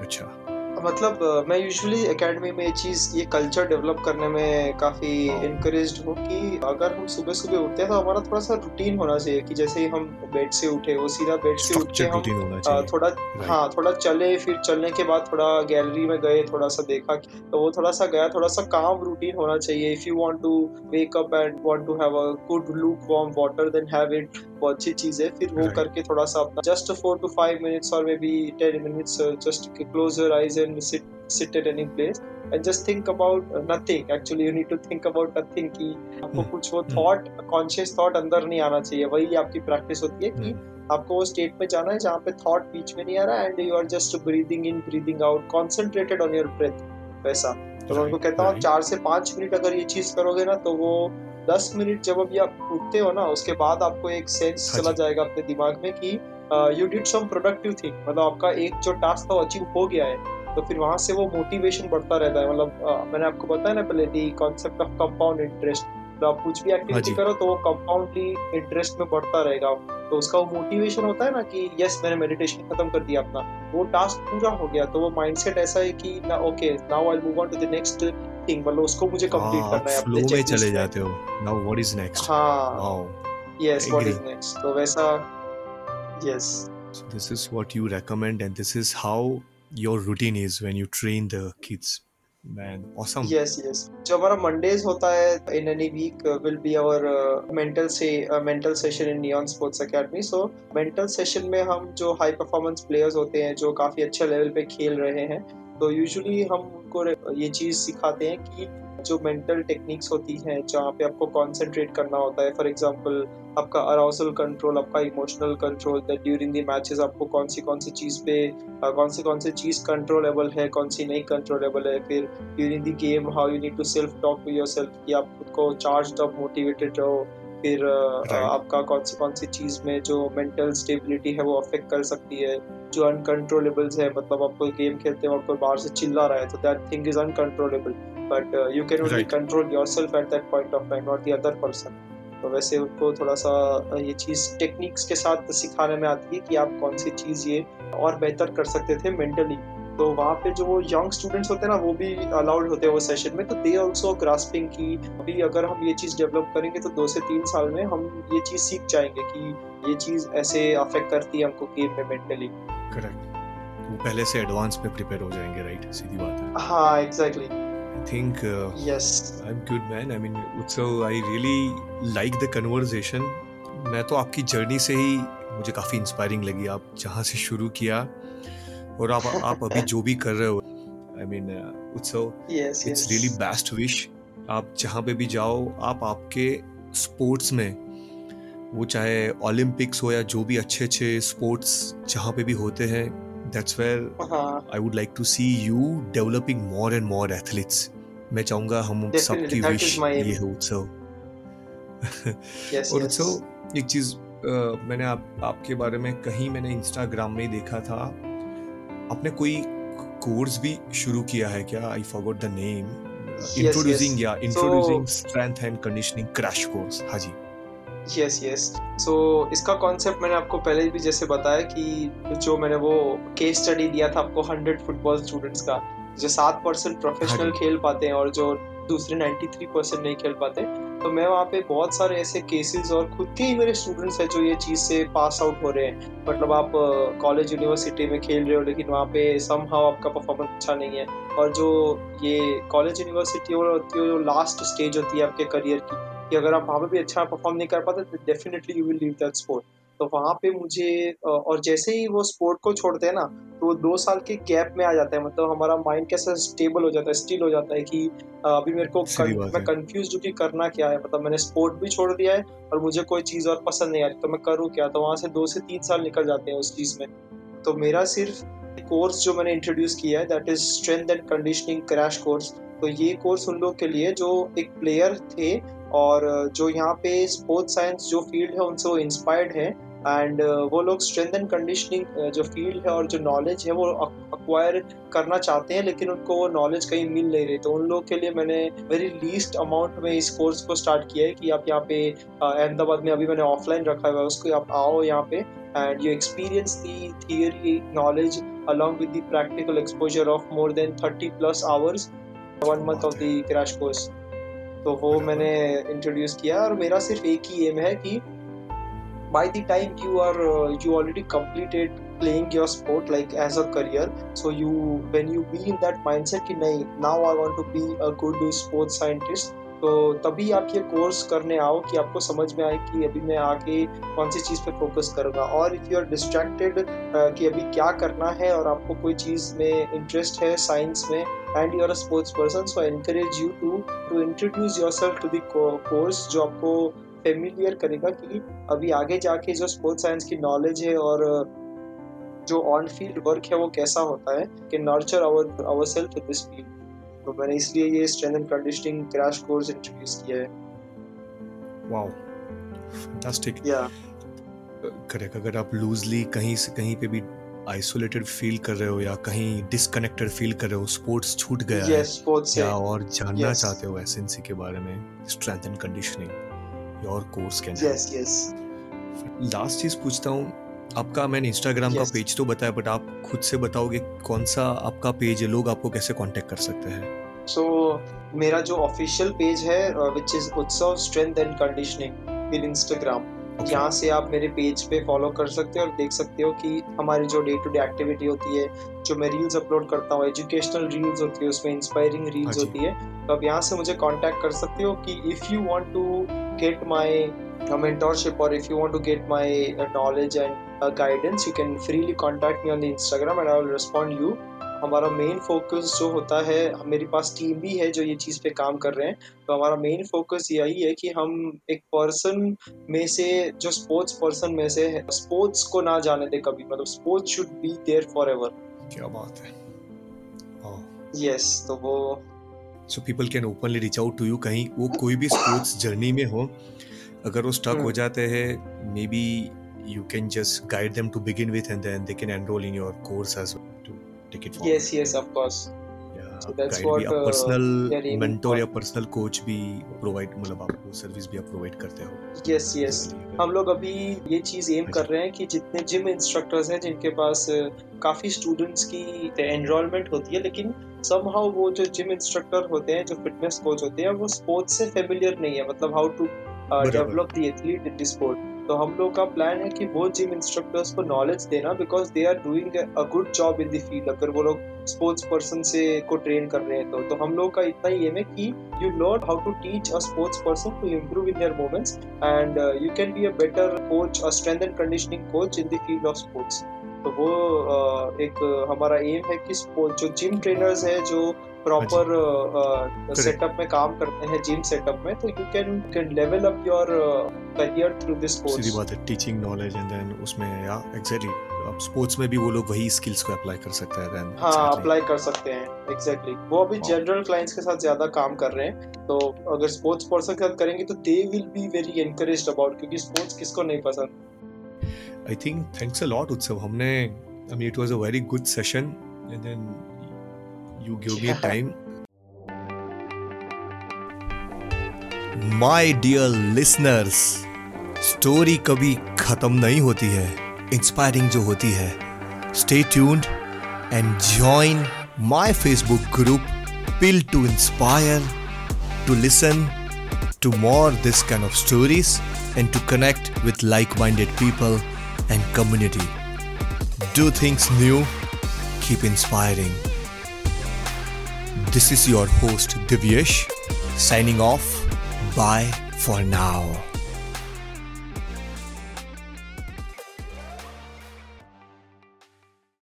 [SPEAKER 5] अच्छा मतलब मैं यूजुअली एकेडमी में ये चीज़ ये कल्चर डेवलप करने में काफ़ी इनक्रेज हूँ कि अगर हम सुबह सुबह उठते हैं तो हमारा थोड़ा सा रूटीन होना चाहिए कि जैसे ही हम बेड से उठे वो सीधा बेड से उठ के हम थोड़ा हाँ थोड़ा चले फिर चलने के बाद थोड़ा गैलरी में गए थोड़ा सा देखा तो वो थोड़ा सा गया थोड़ा सा काम रूटीन होना चाहिए if you want to wake up and want to have a good look warm water then have it वो अच्छी चीज़ है फिर वो करके थोड़ा सा अपना just four to five minutes और may be ten minutes just close your eyes and sit sit at any place and just think about nothing actually you need to think about nothing कि आपको hmm. कुछ वो thought conscious thought अंदर नहीं आना चाहिए वही आपकी प्रैक्टिस होती है कि hmm. आपको वो स्टेट में जाना है जहाँ पे थॉट बीच में नहीं आ रहा and you are just breathing in breathing out concentrated on your breath वैसा तो मैं उनको कहता हूँ चार से पाँच मिनट अगर ये चीज करोगे ना तो वो दस मिनट जब अभी आप उठते हो ना उसके बाद आपको एक सेंस हाँ चला जाएगा अपने दिमाग में कि you did some productive thing मतलब आपका एक जो टास्क था वो अचीव हो गया है तो फिर वहाँ से वो मोटिवेशन बढ़ता रहता है मतलब मैंने आपको बताया ना पहले the concept of compound interest तो आप कुछ भी एक्टिविटी हाँ करो तो वो कंपाउंडली इंटरेस्ट में बढ़ता रहेगा तो उसका वो मोटिवेशन होता है ना कि यस मैंने मेडिटेशन खत्म कर दिया अपना वो टास्क पूरा हो गया तो वो माइंडसेट ऐसा है कि ना okay now I move on to the next acting मतलब उसको मुझे कंप्लीट हाँ, करना है फ्लो में चले जाते हो नाउ व्हाट इज नेक्स्ट हां यस व्हाट इज नेक्स्ट तो वैसा yes this is what you recommend and this is how your routine is when you train the kids man awesome yes yes जो हमारा Mondays होता है in any week will be our mental से mental session in Neon Sports Academy so mental session में हम जो high performance players होते हैं जो काफी अच्छे लेवल पे खेल रहे हैं तो यूजुअली हम को ये चीज़ सिखाते हैं कि जो मेंटल टेक्निक्स होती हैं जहाँ पे आपको कंसंट्रेट करना होता है फॉर एग्जांपल आपका अराउसल कंट्रोल आपका emotional control during the matches आपको कौन सी कौन सी चीज़ पे कौन सी कौन सी चीज़ कंट्रोलेबल है कौन सी नहीं कंट्रोलेबल है फिर during the game how you need to self talk to your self कि आप खुद को चार्ज अप मोटिवेटेड रहो फिर right. आपका कौन सी कौन सी चीज में जो मेंटल स्टेबिलिटी है वो अफेक्ट कर सकती है जो अनकंट्रोलेबल्स है मतलब आप कोई गेम खेलते हो आप कोई बाहर से चिल्ला रहा है तो that thing is uncontrollable but you can only control yourself at that point of time not the other person तो वैसे उनको थोड़ा सा ये चीज़ टेक्निक्स के साथ सिखाने में आती है कि आप कौन सी चीज़ ये और बेहतर कर सकते थे मेंटली तो वहाँ पे जो यंग स्टूडेंट्स होते हैं ना वो भी अलाउड होते हैं वो सेशन में तो दे ऑल्सो ग्रास्पिंग की अभी अगर हम ये चीज़ डेवलप करेंगे तो दो से तीन साल में हम ये चीज़ सीख जाएंगे कि ये चीज़ ऐसे अफेक्ट करती है हमको गेम में मेंटली करेक्ट वो पहले से एडवांस में प्रिपेयर हो जाएंगे राइट सीधी बात है हाँ exactly I think yes I am good man I mean Utsav I really like the conversation मैं तो आपकी जर्नी से ही मुझे काफ़ी इंस्पायरिंग लगी आप जहाँ से शुरू किया और आप आप अभी जो भी कर रहे हो I mean Utsav it's really best wish आप जहाँ पे भी जाओ आप आपके स्पोर्ट्स में वो चाहे ओलंपिक्स हो या जो भी अच्छे अच्छे स्पोर्ट्स जहाँ पे भी होते हैं that's where I would like to see you developing more and more athletes मैं चाहूँगा हम सबकी विश ये हो उत्सव और उत्सव एक चीज़ uh, मैंने आप आपके बारे में कहीं मैंने इंस्टाग्राम में ही देखा था आपने कोई कोर्स भी शुरू किया है क्या I forgot the name introducing या introducing strength and conditioning crash course हाँ जी यस यस सो इसका कॉन्सेप्ट मैंने आपको पहले भी जैसे बताया कि जो मैंने वो केस स्टडी दिया था आपको हंड्रेड फुटबॉल स्टूडेंट्स का जो सात परसेंट प्रोफेशनल हाँ खेल पाते हैं और जो दूसरे नाइन्टी थ्री परसेंट नहीं खेल पाते तो मैं वहाँ पे बहुत सारे ऐसे केसेस और खुद के ही मेरे स्टूडेंट्स हैं जो ये चीज़ से पास आउट हो रहे हैं मतलब आप कॉलेज यूनिवर्सिटी में खेल रहे हो लेकिन वहाँ पे सम हाउ आपका परफॉर्मेंस अच्छा नहीं है और जो ये कॉलेज यूनिवर्सिटी होती है जो लास्ट स्टेज होती है आपके करियर की कि अगर आप वहाँ पर भी अच्छा परफॉर्म नहीं कर पाते तो definitely you will leave that sport तो वहाँ पे मुझे और जैसे ही वो स्पोर्ट को छोड़ते हैं ना तो दो साल के गैप में आ जाता है मतलब हमारा माइंड कैसा स्टेबल हो जाता है स्टिल हो जाता है कि अभी मेरे को कर, मैं कंफ्यूज हूँ कि करना क्या है मतलब मैंने स्पोर्ट भी छोड़ दिया है और मुझे कोई चीज़ और पसंद नहीं आ रही तो मैं करूँ क्या तो वहाँ से दो से तीन साल निकल जाते हैं उस चीज़ में तो मेरा सिर्फ कोर्स जो मैंने इंट्रोड्यूस किया है that is strength and conditioning crash course तो ये कोर्स उन लोग के लिए जो एक प्लेयर थे और जो यहाँ पे स्पोर्ट्स साइंस जो फील्ड है उनसे वो इंस्पायर्ड है एंड uh, वो लोग स्ट्रेंथ एंड कंडीशनिंग जो फील्ड है और जो नॉलेज है वो अक्वायर करना चाहते हैं लेकिन उनको वो नॉलेज कहीं मिल नहीं रही तो उन लोग के लिए मैंने वेरी लीस्ट अमाउंट में इस कोर्स को स्टार्ट किया है कि आप यहाँ पे uh, अहमदाबाद में अभी मैंने ऑफलाइन रखा हुआ है उसको आप आओ यहाँ पे and you experience the theory knowledge along with the practical exposure of more than thirty plus hours one month of the crash तो वो मैंने इंट्रोड्यूस किया और मेरा सिर्फ एक ही एम है कि by the time you are uh, you already completed playing your sport like as a career so you when you be in that mindset कि नहीं now I want to be a good sports scientist तो तभी आप ये course करने आओ कि आपको समझ में आए कि अभी मैं आगे कौन सी चीज़ पे फोकस करूँगा और इफ़ यू आर डिस्ट्रैक्टेड कि अभी क्या करना है और आपको कोई चीज़ में इंटरेस्ट है साइंस में and you are a sports person so encourage you to to introduce yourself to the course जो आपको फेमिलियर करेगा कि अभी आगे जाके जो स्पोर्ट्स साइंस की नॉलेज है और जो ऑन फील्ड वर्क है वो कैसा होता है कि nurture our our self this field तो मैंने इसलिए ये strength and conditioning crash course introduce किया है वाओ फैंटास्टिक या करेक्ट अगर आप लूजली कहीं से कहीं पे भी आइसोलेटेड फील कर रहे हो या कहीं डिसकनेक्टेड फील कर रहे हो स्पोर्ट्स छूट गया yes, है या और जानना yes. चाहते हो एसएनसी के बारे में strength and conditioning your course can yes yes last चीज पूछता हूँ आपका मैंने इंस्टाग्राम yes. का पेज तो बताया बट आप खुद से बताओगे कौन सा आपका पेज है लोग आपको कैसे कांटेक्ट कर सकते हैं सो so, मेरा जो ऑफिशियल पेज है which is Utsav strength and conditioning in Instagram यहाँ से आप मेरे पेज पे फॉलो कर सकते हो और देख सकते हो कि हमारी जो डे टू डे एक्टिविटी होती है जो मैं रील्स अपलोड करता हूँ एजुकेशनल रील्स होती है उसमें इंस्पायरिंग हाँ रील्स होती है तो आप यहाँ से मुझे कॉन्टैक्ट कर सकते हो कि if you want to get my mentorship और if you want to get my knowledge and guidance you can freely contact me on the Instagram and I will respond you हमारा मेन फोकस जो होता है मेरे पास team भी है जो ये चीज़ पे काम कर रहे हैं तो हमारा मेन फोकस यही है कि हम एक पर्सन में से जो स्पोर्ट्स पर्सन में से है स्पोर्ट्स को ना जाने दे कभी मतलब sports should be there forever क्या बात है यस yes, तो वो so people can openly reach out to you कहीं वो कोई भी स्पोर्ट्स जर्नी में हो अगर वो स्टक हो हम्म। जाते हैं may be you can just guide them to begin with and then they can enroll in your course as well take it forward yes yes of course yeah, so that's what uh, मतलब हम लोग अभी ये चीज M हाँ कर रहे हैं कि जितने जिम इंस्ट्रक्टर्स हैं जिनके पास काफी स्टूडेंट्स की एनरोलमेंट होती है लेकिन समहाउ वो जो जिम इंस्ट्रक्टर होते हैं जो फिटनेस कोच होते हैं वो स्पोर्ट्स से फेमिलियर नहीं है मतलब how to develop the athlete in this sport तो हम लोग का प्लान है कि वो जिम इंस्ट्रक्टर्स को नॉलेज देना because they are doing a good job in the field अगर वो लोग स्पोर्ट्स पर्सन से को ट्रेन कर रहे हैं तो तो हम लोग का इतना ही एम है कि you learn how to teach a sports person to improve in their moments and you can be a better coach a strength and conditioning coach in the field of sports तो वो uh, एक हमारा aim है कि जो gym trainers है जो proper setup हाँ uh, uh, में काम करते हैं जिम सेटअप में तो you can can level up your career through this course सीधी बात है टीचिंग नॉलेज एंड देन उसमें या एग्जैक्टली अब स्पोर्ट्स में भी वो लोग वही स्किल्स को अप्लाई कर सकते हैं देन हां अप्लाई कर सकते हैं एग्जैक्टली exactly. वो अभी जनरल हाँ। क्लाइंट्स के साथ ज्यादा काम कर रहे हैं तो अगर स्पोर्ट्स पर्सन के साथ करेंगे तो they will be very encouraged about क्योंकि स्पोर्ट्स किसको नहीं पसंद I think thanks a lot Utsav हमने I mean it was a very good session and then you give me time my dear listeners story कभी खत्म नहीं होती है इंस्पायरिंग जो होती है stay tuned and join my Facebook group pill to inspire to listen to more this kind of stories and to connect with like minded people and community do things new keep inspiring This is your host Divyesh signing off. Bye for now.